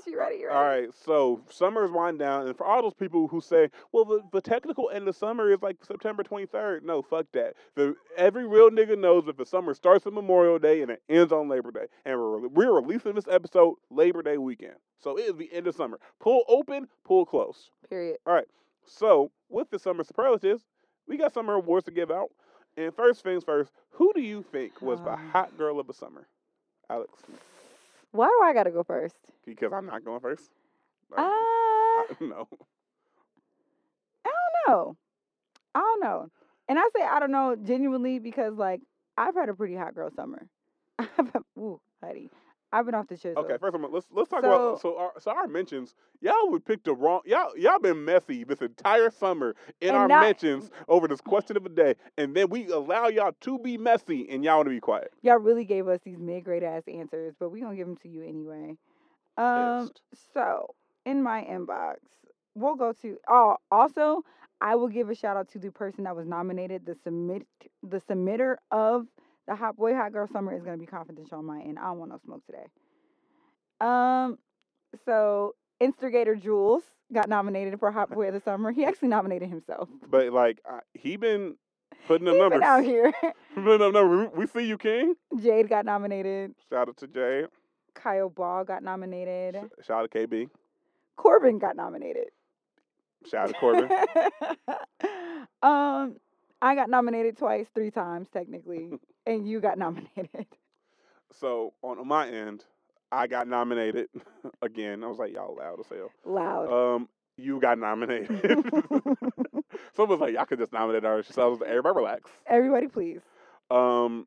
you ready? You ready? All right, so summer is winding down, and for all those people who say, "Well, the, the technical end of summer is like September 23rd," no, fuck that. The every real nigga knows that the summer starts on Memorial Day and it ends on Labor Day, and we're we're releasing this episode Labor Day weekend, so it is the end of summer. Pull open, pull close. Period. All right. So with the summer superlatives, we got summer awards to give out, and first things first, who do you think was the Um. hot girl of the summer, Alex? Why do I gotta go first? Because I'm not going first. Uh, no. I don't know. I don't know. And I say I don't know genuinely because like I've had a pretty hot girl summer. Ooh, honey. I've been off the chisel. Okay, first of all, let's let's talk about So- so our so our mentions. Y'all would pick the wrong. Y'all y'all been messy this entire summer in our not- mentions over this question of the day, and then we allow y'all to be messy, and y'all want to be quiet. Y'all really gave us these mid grade ass answers, but we gonna give them to you anyway. Um. Pissed. So in my inbox, we'll go to. Oh, also, I will give a shout out to the person that was nominated. The submit the submitter of the Hot Boy Hot Girl Summer is gonna be confidential on my end. I don't want no smoke today. Um. So Instigator Jules got nominated for Hot Boy of the Summer. He actually nominated himself. But like I, he been putting up He's numbers. been out here. putting up numbers. We we see you, King. Jade got nominated. Shout out to Jade. Kyle Ball got nominated. Sh- Shout out to KB. Corbin got nominated. Shout out to Corbin. um, I got nominated twice, three times technically, and you got nominated. so on my end, I got nominated again. I was like, y'all loud as hell. Loud. Um, you got nominated. Someone was like, y'all could just nominate her. So I was like, everybody relax. Everybody, please. Um,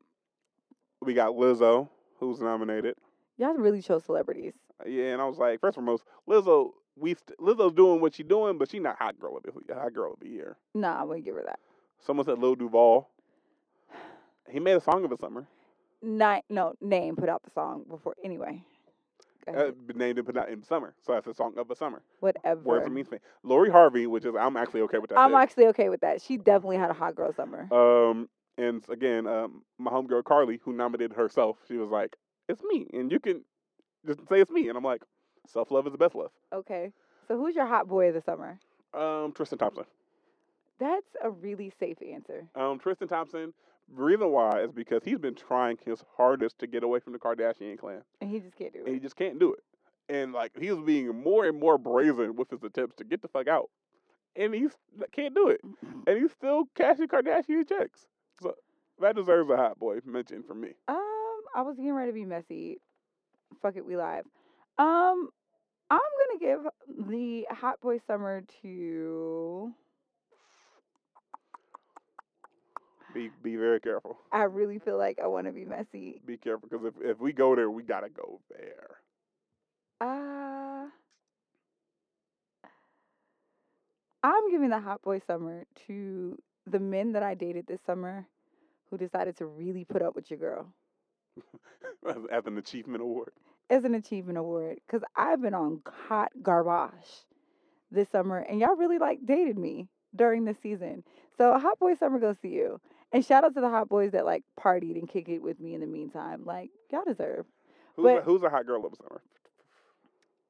we got Lizzo, who's nominated. Y'all really chose celebrities. Yeah, and I was like, first and foremost, Lizzo, we st- Lizzo's doing what she's doing, but she not hot girl of the hot girl of the year. Nah, I wouldn't give her that. Someone said Lil Duval. He made a song of the summer. Not, no, name put out the song before. Anyway, Uh, named it, but not in summer. So that's a song of the summer. whatever. Words of means thing. Lori Harvey, which is I'm actually okay with that. I'm actually okay with that. She definitely had a hot girl summer. Um, and again, um, my homegirl Carly, who nominated herself, she was like, "It's me," and you can just say it's me, and I'm like, "Self love is the best love." Okay, so who's your hot boy of the summer? Um, Tristan Thompson. That's a really safe answer. Um, Tristan Thompson. The reason why is because he's been trying his hardest to get away from the Kardashian clan, And he just can't do it. and he just can't do it. And like he was being more and more brazen with his attempts to get the fuck out, and he can't do it. And he's still cashing Kardashian checks. So that deserves a hot boy mention from me. Um, I was getting ready to be messy. Fuck it, we live. Um, I'm gonna give the hot boy summer to. Be be very careful. I really feel like I want to be messy. Be careful because if, if we go there, we gotta go there. Uh, I'm giving the hot boy summer to the men that I dated this summer, who decided to really put up with your girl as, as an achievement award. as an achievement award. Cause I've been on hot garbage this summer, and y'all really like dated me during the season. So hot boy summer goes to you. And shout out to the hot boys that like partied and kick it with me in the meantime. Like y'all deserve. Who's a, But- who's a hot girl of the summer?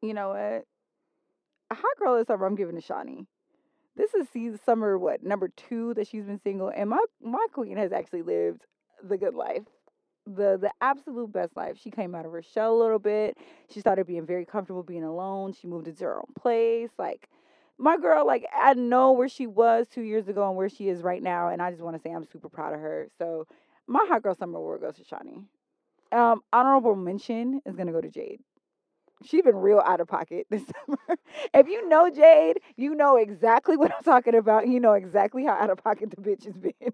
You know what? a hot girl this summer. I'm giving to Shawnee. This is season summer what number two that she's been single, and my my queen has actually lived the good life, the the absolute best life. She came out of her shell a little bit. She started being very comfortable being alone. She moved into her own place. Like my girl, like I know where she was two years ago and where she is right now, and I just want to say I'm super proud of her. So my hot girl summer award goes to Shawnee. Um, honorable mention is gonna go to Jade. She's been real out of pocket this summer. if you know Jade, you know exactly what I'm talking about. You know exactly how out of pocket the bitch has been.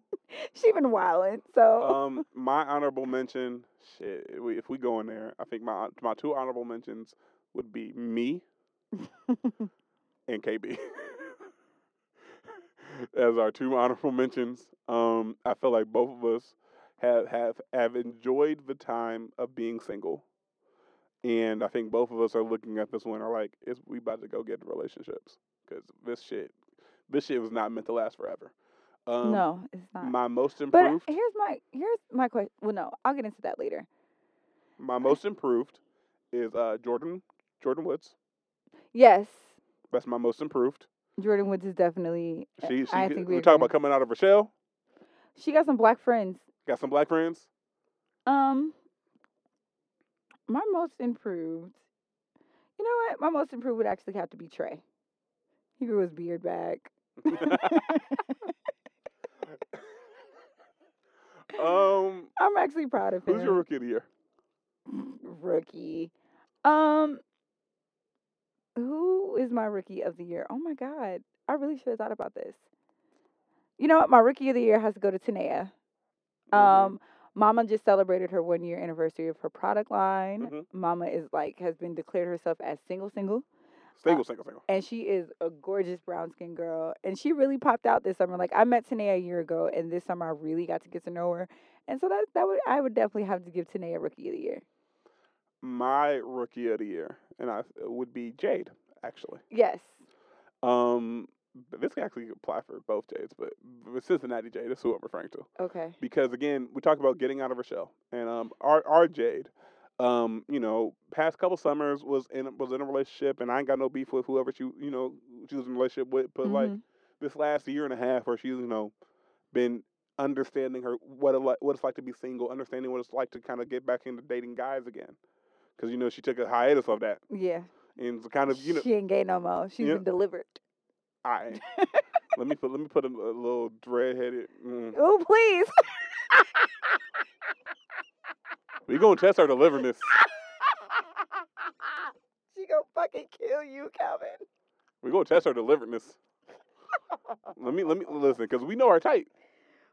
She's been wilding. So Um, my honorable mention, shit. If we, if we go in there, I think my my two honorable mentions would be me and KB. As our two honorable mentions, um, I feel like both of us have have have enjoyed the time of being single, and I think both of us are looking at this one are like, is we about to go get relationships because this shit, this shit was not meant to last forever. Um, no, it's not. my most improved. but here's my here's my question. Well, no, I'll get into that later. My most improved is uh, Jordyn Jordyn Woods. Yes, That's my most improved. Jordyn Woods is definitely. uh, She, she I we think we talk about coming out of her shell. She got some black friends. Got some black friends. Um, my most improved. You know what? My most improved would actually have to be Trey. He grew his beard back. um, I'm actually proud of him. who's your rookie of the year? rookie? Um, who is my rookie of the year? Oh my god, I really should have thought about this. You know what? My rookie of the year has to go to Tanea. Mhm. Um, Mama just celebrated her one year anniversary of her product line. Mhm. Mama is like has been declared herself as single single. single, single, single. and she is a gorgeous brown skinned girl and she really popped out this summer like i met Tanea a year ago and this summer i really got to get to know her and so that that would i would definitely have to give Tanea rookie of the year My rookie of the year, and I would be Jade actually. yes Um, this can actually apply for both Jades, but but Cincinnati Jade is who I'm referring to. okay because again, we talked about getting out of her shell, and um, our our Jade, um, you know, past couple summers was in was in a relationship, and I ain't got no beef with whoever she you know she was in a relationship with, but like Mhm. this last year and a half, where she's you know been understanding her what it what it's like to be single, understanding what it's like to kind of get back into dating guys again, because you know she took a hiatus of that, yeah and it's kind of you know she ain't gay no more She's Yeah. been delivered All right. let me put let me put a, a little dread headed. Mm. oh please We gonna test her deliverness. she gonna fucking kill you calvin We gonna test her deliverness. let me let me listen, cause we know her type,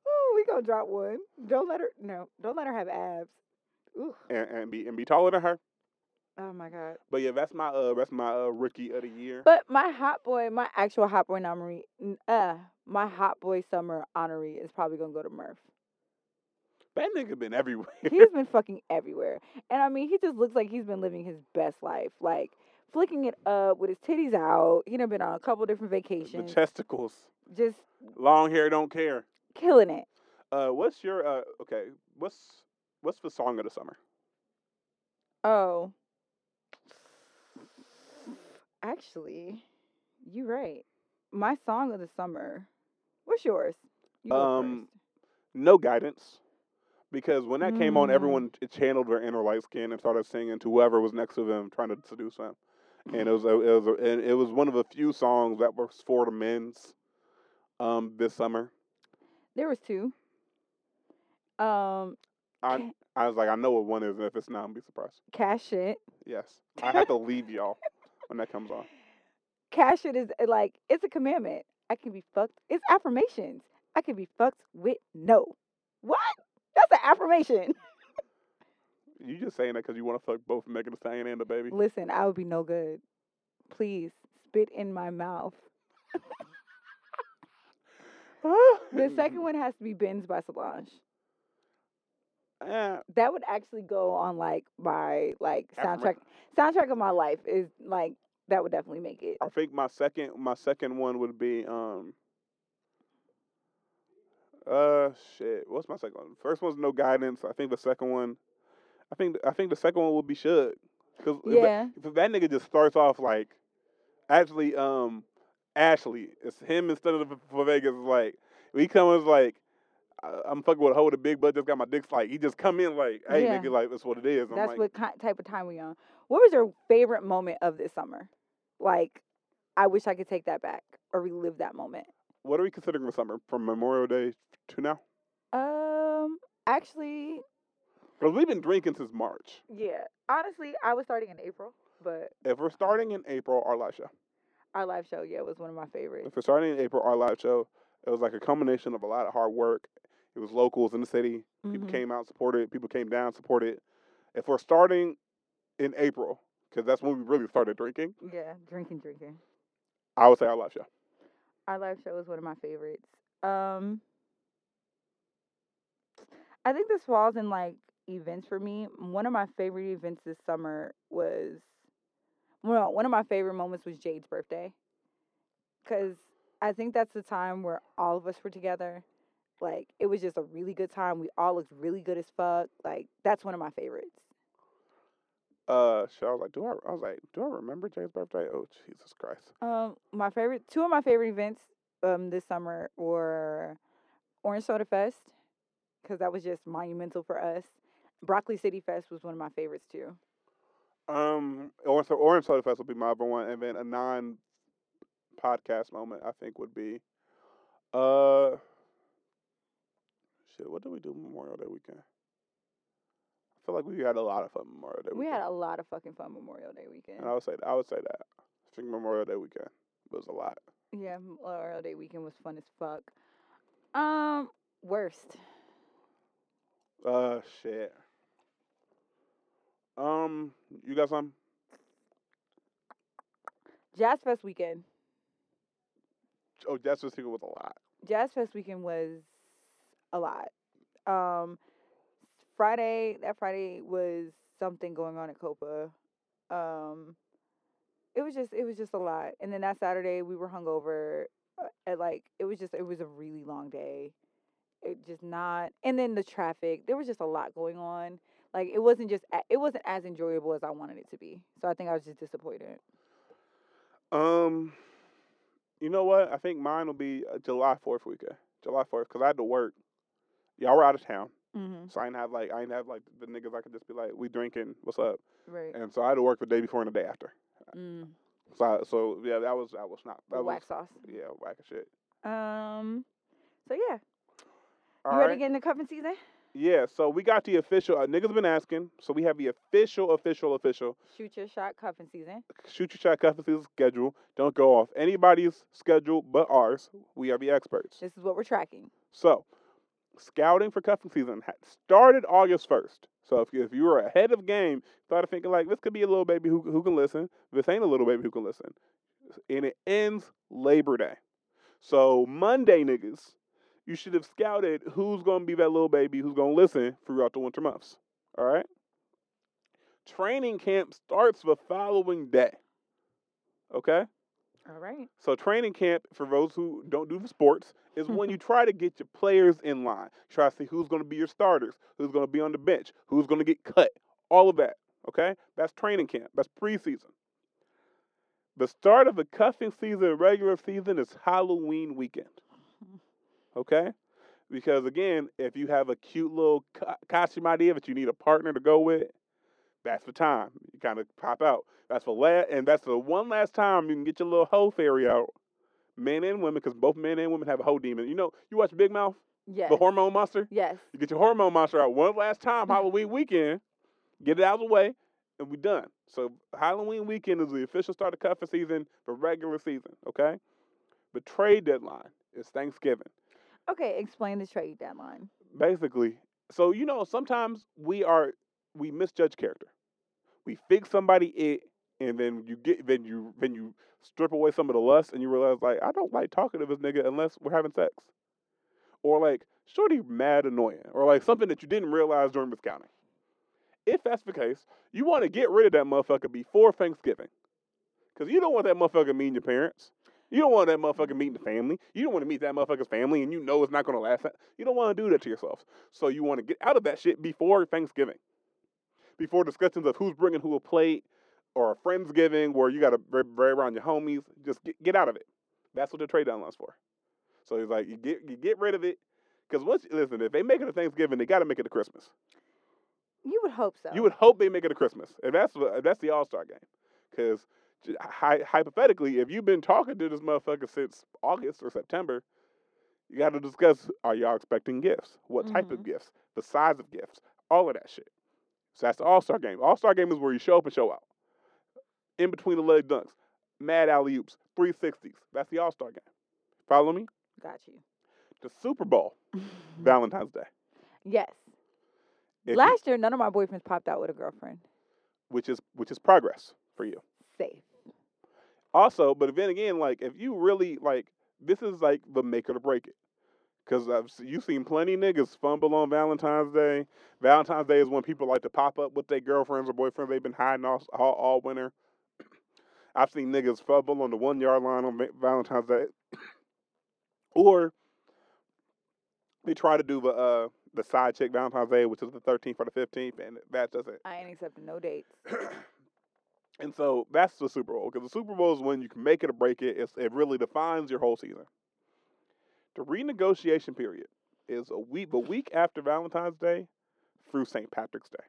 Ooh, we gonna drop one don't let her no don't let her have abs Ooh. and, and be and be taller than her. Oh my god But yeah, that's my uh that's my uh rookie of the year. But my hot boy, my actual hot boy nominee, uh, my hot boy summer honoree is probably gonna go to Murph. that nigga been everywhere. He's been fucking everywhere, and I mean, he just looks like he's been living his best life, like flicking it up with his titties out. He done been on a couple different vacations. the chesticles, just long hair, don't care. killing it. Uh, what's your uh okay? What's what's the song of the summer? Oh, actually, you're right. My song of the summer. What's yours? You Um. No guidance. Because when that came on, Mm. everyone ch- channeled their inner light skin and started singing to whoever was next to them, trying to seduce them. And it was a, it was a, and it was one of the few songs that was for the men's um this summer. There was two. Um, I I was like, I know what one is, and if it's not, I'm be surprised. Cash Shit. Yes, I have to leave y'all when that comes on. Cash Shit is uh, like it's a commandment. I can be fucked. It's affirmations. I can be fucked with no. What? That's an affirmation. You just saying that because you want to fuck both Megan Thee Stallion and DaBaby. Listen, I would be no good. Please spit in my mouth. The second one has to be Binz by Solange. Eh, That would actually go on like my like soundtrack soundtrack of my life is like that would definitely make it. I think my second my second one would be um uh shit. What's my second one? First one's no guidance. I think the second one I think I think the second one would be should. Cause if that- Yeah. if that nigga just starts off like Actually, um, Ashley, it's him instead of for Vegas. Is like he comes like. I- I'm fucking with a whole the big butt. Just got my dick like he just come in like, hey Yeah. nigga, like that's what it is. I'm That's like, what ki- type of time we on. What was your favorite moment of this summer? Like, I wish I could take that back or relive that moment. what are we considering the summer from Memorial Day to now? Um, actually, Because we've been drinking since March. yeah. Honestly, I was starting in April, but If we're starting in April, our live show. our live show, yeah, was one of my favorites. If we're starting in April, our live show, it was like a combination of a lot of hard work. It was locals in the city. People Mhm. came out, supported. People came down, supported. If we're starting in April, because that's when we really started drinking, Yeah, drinking, drinking. I would say our live show. Our live show is one of my favorites. Um, I think this falls in like events for me. One of my favorite events this summer was, well, one of my favorite moments was Jade's birthday, because I think that's the time where all of us were together. Like it was just a really good time. We all looked really good as fuck. Like that's one of my favorites. Uh, so I was like, do I? I was like, do I remember Jay's birthday? Oh, Jesus Christ! Um, my favorite, two of my favorite events um this summer were Orange Soda Fest because that was just monumental for us. Broccoli City Fest was one of my favorites too. Um, Orange, so Orange Soda Fest would be my other one, and then a non-podcast moment I think would be, uh, shit. What did we do Memorial Day weekend? I feel like we had a lot of fun Memorial Day. Weekend. We weekend. had a lot of fucking fun Memorial Day weekend. and I would say I would say that. I think Memorial Day weekend was a lot. Yeah, Memorial Day weekend was fun as fuck. Um, worst. Uh, shit. Um, you got some? Jazz Fest weekend. Oh, that's weekend was a lot. Jazz Fest weekend was a lot. Um, Friday, that Friday was something going on at Copa. Um, it was just, it was just a lot. And then that Saturday, we were hungover. uh, At like, it was just, it was a really long day. It just not, and then the traffic. There was just a lot going on. Like, it wasn't just, it wasn't as enjoyable as I wanted it to be. So I think I was just disappointed. Um, you know what? I think mine will be uh, July Fourth weekend. July Fourth, cause I had to work. Y'all were out of town, Mm-hmm. so I didn't have like I didn't have like the niggas I could just be like, we drinking, what's up? Right. And so I had to work the day before and the day after. Mm. So I, so yeah, that was that was not that The was sauce. yeah whack as shit. Um. So yeah, All you right. ready to get into cuffing season? Yeah, so we got the official. Uh, niggas been asking, so we have the official, official, official Shoot your shot cuffing season. shoot your shot cuffing season schedule. Don't go off anybody's schedule but ours. We are the experts. This is what we're tracking. So, scouting for cuffing season started August first. So if you, if you were ahead of game, started thinking like this could be a little baby who who can listen. This ain't a little baby who can listen, and it ends Labor Day. So Monday, niggas, you should have scouted who's gonna be that little baby who's gonna listen throughout the winter months. All right. Training camp starts the following day. Okay. All right. So training camp, for those who don't do the sports, is when you try to get your players in line. Try to see who's going to be your starters, who's going to be on the bench, who's going to get cut, all of that. Okay, that's training camp. That's preseason. The start of the cuffing season, regular season, is Halloween weekend. Okay, because again, if you have a cute little co- costume idea that you need a partner to go with, that's the time you kind of pop out. That's the last, and that's the one last time you can get your little hoe fairy out, men and women, because both men and women have a hoe demon. You know, you watch Big Mouth, Yes. the hormone monster. Yes. You get your hormone monster out one last time Halloween weekend, get it out of the way, and we're done. So Halloween weekend is the official start of cuffing season for regular season. Okay, the trade deadline is Thanksgiving. Okay. Explain the trade deadline. basically. So you know, sometimes we are we misjudge character. We fix somebody it, and then you get then you then you strip away some of the lust, and you realize like I don't like talking to this nigga unless we're having sex, or like shorty mad annoying, or like something that you didn't realize during miscounting. If that's the case, you want to get rid of that motherfucker before Thanksgiving, because you don't want that motherfucker meeting your parents. You don't want that motherfucker meeting the family. You don't want to meet that motherfucker's family, and you know it's not going to last. You don't want to do that to yourself. So you want to get out of that shit before Thanksgiving, before discussions of who's bringing who a plate, or a friendsgiving where you got to be very around your homies. Just get get out of it. That's what the trade down line's for. So he's like, you get you get rid of it. Because once listen, if they make it to Thanksgiving, they got to make it to Christmas. You would hope so. You would hope they make it to Christmas, and that's what that's the All Star game. Because hy- hypothetically, if you've been talking to this motherfucker since August or September, you got to discuss: Are y'all expecting gifts? What type of Mhm. gifts? The size of gifts? All of that shit. So that's the All Star game. All Star game is where you show up and show out. In between the leg dunks, mad alley oops, three sixties. That's the All Star game. Follow me? Got you. The Super Bowl, Valentine's Day. yes. If you- Last year, none of my boyfriends popped out with a girlfriend. which is which is progress for you. Safe. Also, but then again, like if you really like, this is like the make or break it. Because I've you've seen plenty of niggas fumble on Valentine's Day. Valentine's Day is when people like to pop up with their girlfriends or boyfriends they've been hiding all, all, all winter. I've seen niggas fumble on the one yard line on Valentine's Day, or they try to do the uh, the side chick Valentine's Day, which is the 13th or the 15th, and that doesn't I ain't accepting no dates. and so that's the Super Bowl because the Super Bowl is when you can make it or break it. It's, it really defines your whole season. The renegotiation period is a week, the week after Valentine's Day through St. Patrick's Day,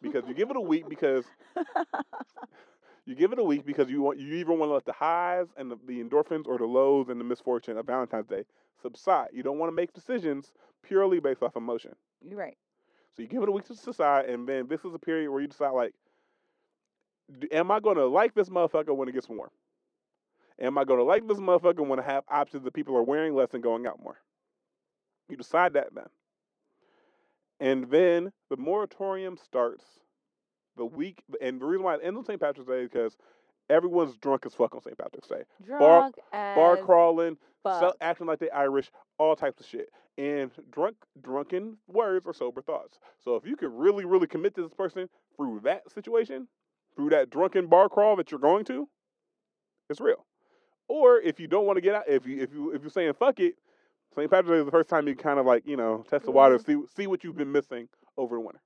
because you give it a week because you give it a week because you want you either want to let the highs and the, the endorphins or the lows and the misfortune of Valentine's Day subside. You don't want to make decisions purely based off emotion. You're right. So you give it a week to decide, and then this is a period where you decide, like, am I going to like this motherfucker when it gets warm? Am I going to like this motherfucker when I have options that people are wearing less and going out more? You decide that then. And then the moratorium starts the week, and the reason why it ends on St. Patrick's Day is because everyone's drunk as fuck on St. Patrick's Day. Drunk as Bar crawling, sell, acting like they Irish, all types of shit. And drunk, drunken words or sober thoughts. So if you can really, really commit to this person through that situation, through that drunken bar crawl that you're going to, it's real. Or if you don't want to get out, if you if you if you're saying fuck it, St. Patrick's Day is the first time you kind of like you know test the water, mm-hmm. see see what you've been missing over the winter.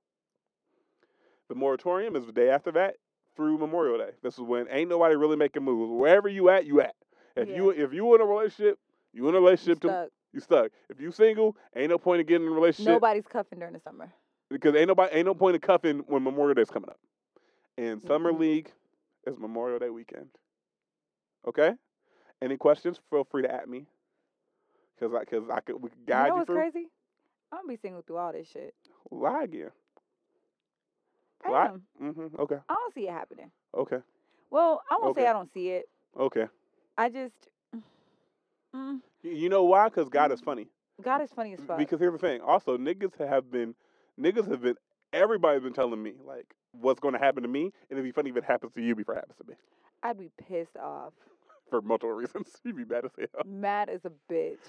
The moratorium is the day after that through Memorial Day. This is when ain't nobody really making moves. Wherever you at, you at. If you if you in a relationship, you in a You relationship to stuck. you stuck. If you single, ain't no point in getting in a relationship Nobody's cuffing during the summer. because ain't nobody ain't no point in cuffing when Memorial Day's coming up. And summer Mm-mm. league is Memorial Day weekend. Okay. Any questions? Feel free to at me. Cause I cause I could we could guide you you, know what's through. crazy? I'm gonna be single through all this shit. Lie again. I Lie. Mm-hmm. Okay. I don't see it happening. Okay. Well, I won't say I don't see it. Okay. I just, mm, You know why? Cause God is funny. God is funny as fuck. Because here's the thing. Also, niggas have been niggas have been everybody's been telling me like what's going to happen to me, and it'd be funny if it happens to you before it happens to me I'd be pissed off, for multiple reasons. You'd be mad as hell. mad as a bitch.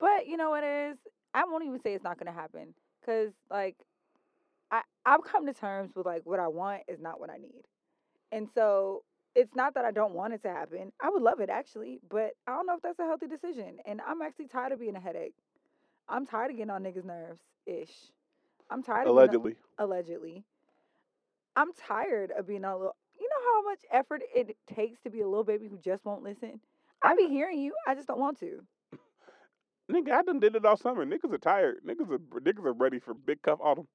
But you know what it is? I won't even say it's not gonna happen, cause like, I I've come to terms with like what I want is not what I need, and so it's not that I don't want it to happen. I would love it actually, but I don't know if that's a healthy decision. And I'm actually tired of being a headache. I'm tired of getting on niggas' nerves ish. I'm tired of Allegedly. allegedly. I'm tired of being a little. How much effort it takes to be a little baby who just won't listen. I be hearing you, I just don't want to. Nigga, I done did it all summer. Niggas are tired. Niggas are niggas are ready for big cuff autumn.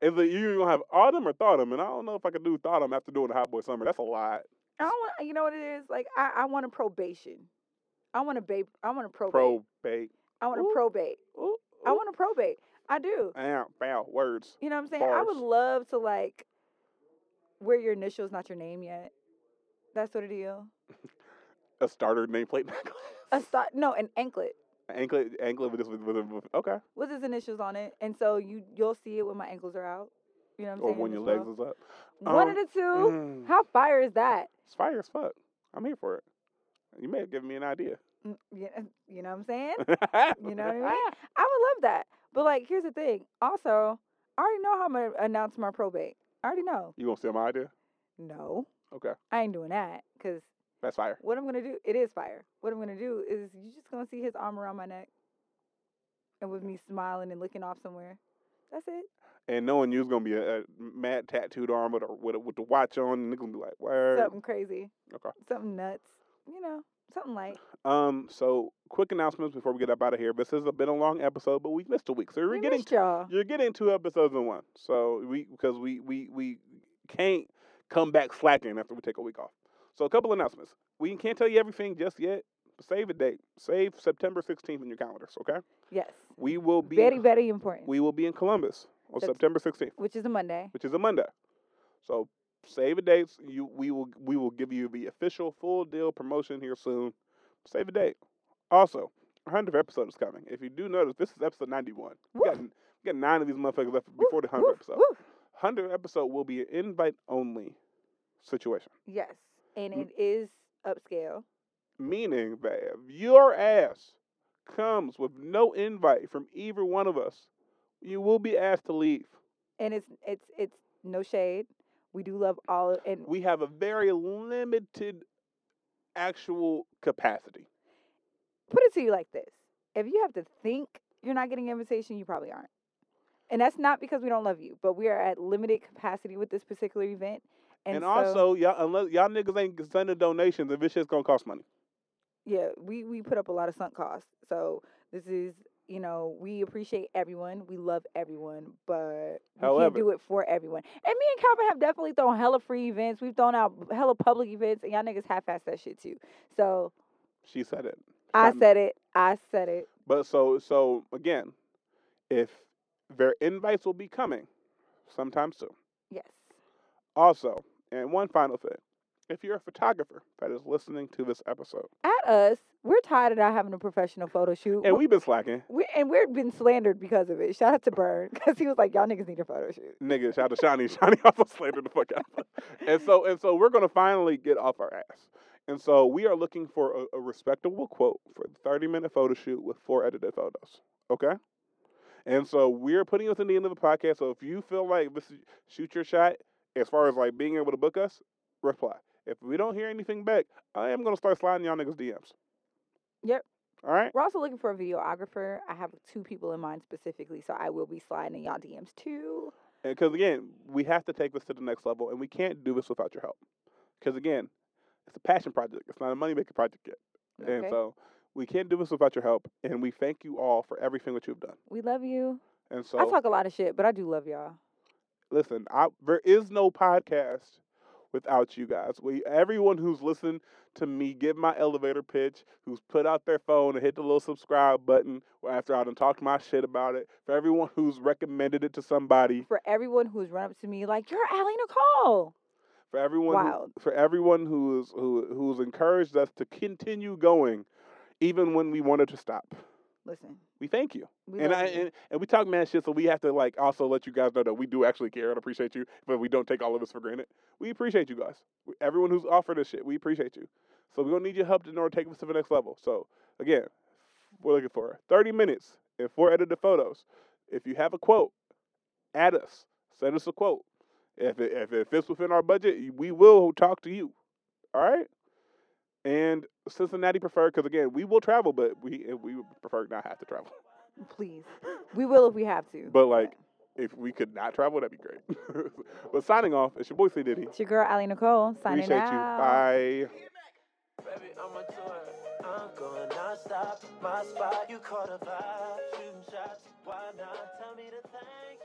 Is it you gonna have autumn or thoughtum? And I don't know if I can do thoughtum after doing the hot boy summer. That's a lot. I don't want. You know what it is? Like I, I want a probation. I want a babe. I want a probate. Probate. I want Ooh. a probate. Ooh, I want a probate. I do. Ow, bow, words. You know what I'm saying? I would love to like wear your initials, not your name yet. That sort of deal. A starter nameplate necklace. A start, no, an anklet anklet, anklet with this with, with, with okay. with his initials on it, and so you you'll see it when my ankles are out. You know what I'm Or saying? Or when your legs is up. One Um, of the two. Mm, How fire is that? it's fire as fuck. I'm here for it. You may have given me an idea. Mm, You you know what I'm saying? You know what I mean? I would love that. But like, here's the thing. Also, I already know how I'm gonna announce my probate. I already know. You gonna steal my idea? No, Okay, I ain't doing that. Cause that's fire. what I'm gonna do, it is fire. What I'm gonna do is you just gonna see his arm around my neck, and with me smiling and looking off somewhere. That's it. and knowing you was gonna be a, a mad tattooed arm with a, with, a, with the watch on, and they're gonna be like, "Where?" Something crazy. Okay. Something nuts. You know, something light. Um. So, quick announcements before we get up out of here. This has been a long episode, but we missed a week, so we're we getting y'all. you're getting two episodes in one. So we because we we we can't come back slacking after we take a week off. So a couple announcements. We can't tell you everything just yet. Save a date. Save September 16th in your calendars. Okay. Yes. We will be Very, very important. we will be in Columbus on Sept- September 16th, which is a Monday. which is a Monday. So save a date. You we will we will give you the official full deal promotion here soon. Save a date. Also, our 100th episode is coming. If you do notice, this is episode 91. We got, we got nine of these motherfuckers left before the 100th episode. woof. 100th episode will be an invite only situation, Yes. And it is upscale. meaning that if your ass comes with no invite from either one of us, you will be asked to leave. And it's it's it's no shade. We do love all and We have a very limited actual capacity. Put it to you like this. If you have to think you're not getting an invitation, you probably aren't. And that's not because we don't love you, but we are at limited capacity with this particular event. And, And, so, also, y'all unless y'all niggas ain't sending donations, if it's just gonna cost money. yeah, we we put up a lot of sunk costs. So this is, you know, we appreciate everyone. We love everyone, but we can't do it for everyone. And me and Calvin have definitely thrown hella free events. We've thrown out hella public events, and y'all niggas half-ass that shit too. So She said it. I said it. I said it. But so so again, if their invites will be coming sometime soon. Yes. Also, and one final thing. If you're a photographer that is listening to this episode, At us, we're tired of not having a professional photo shoot. and We- we've been slacking, We and we've been slandered because of it. Shout out to Burn because he was like, "Y'all niggas need a photo shoot." nigga, shout out to Shani. Shani also slandered the fuck out of us. And so and so we're gonna finally get off our ass. And so we are looking for a, a respectable quote for the 30 minute photo shoot with four edited photos. Okay? And so we're putting this in the end of the podcast. So if you feel like this shoot your shot as far as like being able to book us, reply. If we don't hear anything back, I am gonna start sliding y'all niggas DMs. Yep. All right? We're also looking for a videographer. I have two people in mind specifically, so I will be sliding in y'all DMs too. Because again, we have to take this to the next level, and we can't do this without your help. Because again, it's a passion project. It's not a money making project yet, and so we can't do this without your help. And we thank you all for everything that you've done. we love you. And so, I talk a lot of shit, but I do love y'all. listen, I, there is no podcast without you guys. We everyone who's listened to me give my elevator pitch, who's put out their phone and hit the little subscribe button after I done talked my shit about it. For everyone who's recommended it to somebody. For everyone who's run up to me like, "You're Allie Nicole." For everyone who, for everyone who's who who's encouraged us to continue going even when we wanted to stop. Listen, We thank you. we and I you. and, and we talk mad shit, so we have to like also let you guys know that we do actually care and appreciate you, but we don't take all of this for granted. We appreciate you guys. Everyone who's offered us shit, we appreciate you. So we're gonna need your help in order to take us to the next level. So again, we're looking for 30 minutes and four edited photos. If you have a quote, add us. Send us a quote. If it, if it fits within our budget, we will talk to you. All right. And Cincinnati preferred because again, we will travel, but we we would prefer not have to travel. please, we will if we have to. But like, if we could not travel, that'd be great. but signing off, it's your boy C Diddy. it's your girl Ali Nicole signing Appreciate out. you. Bye. Baby, I'm a tour. I'm going non-stop. My spot, you caught a vibe. Shooting shots. Why not? Tell me the thing.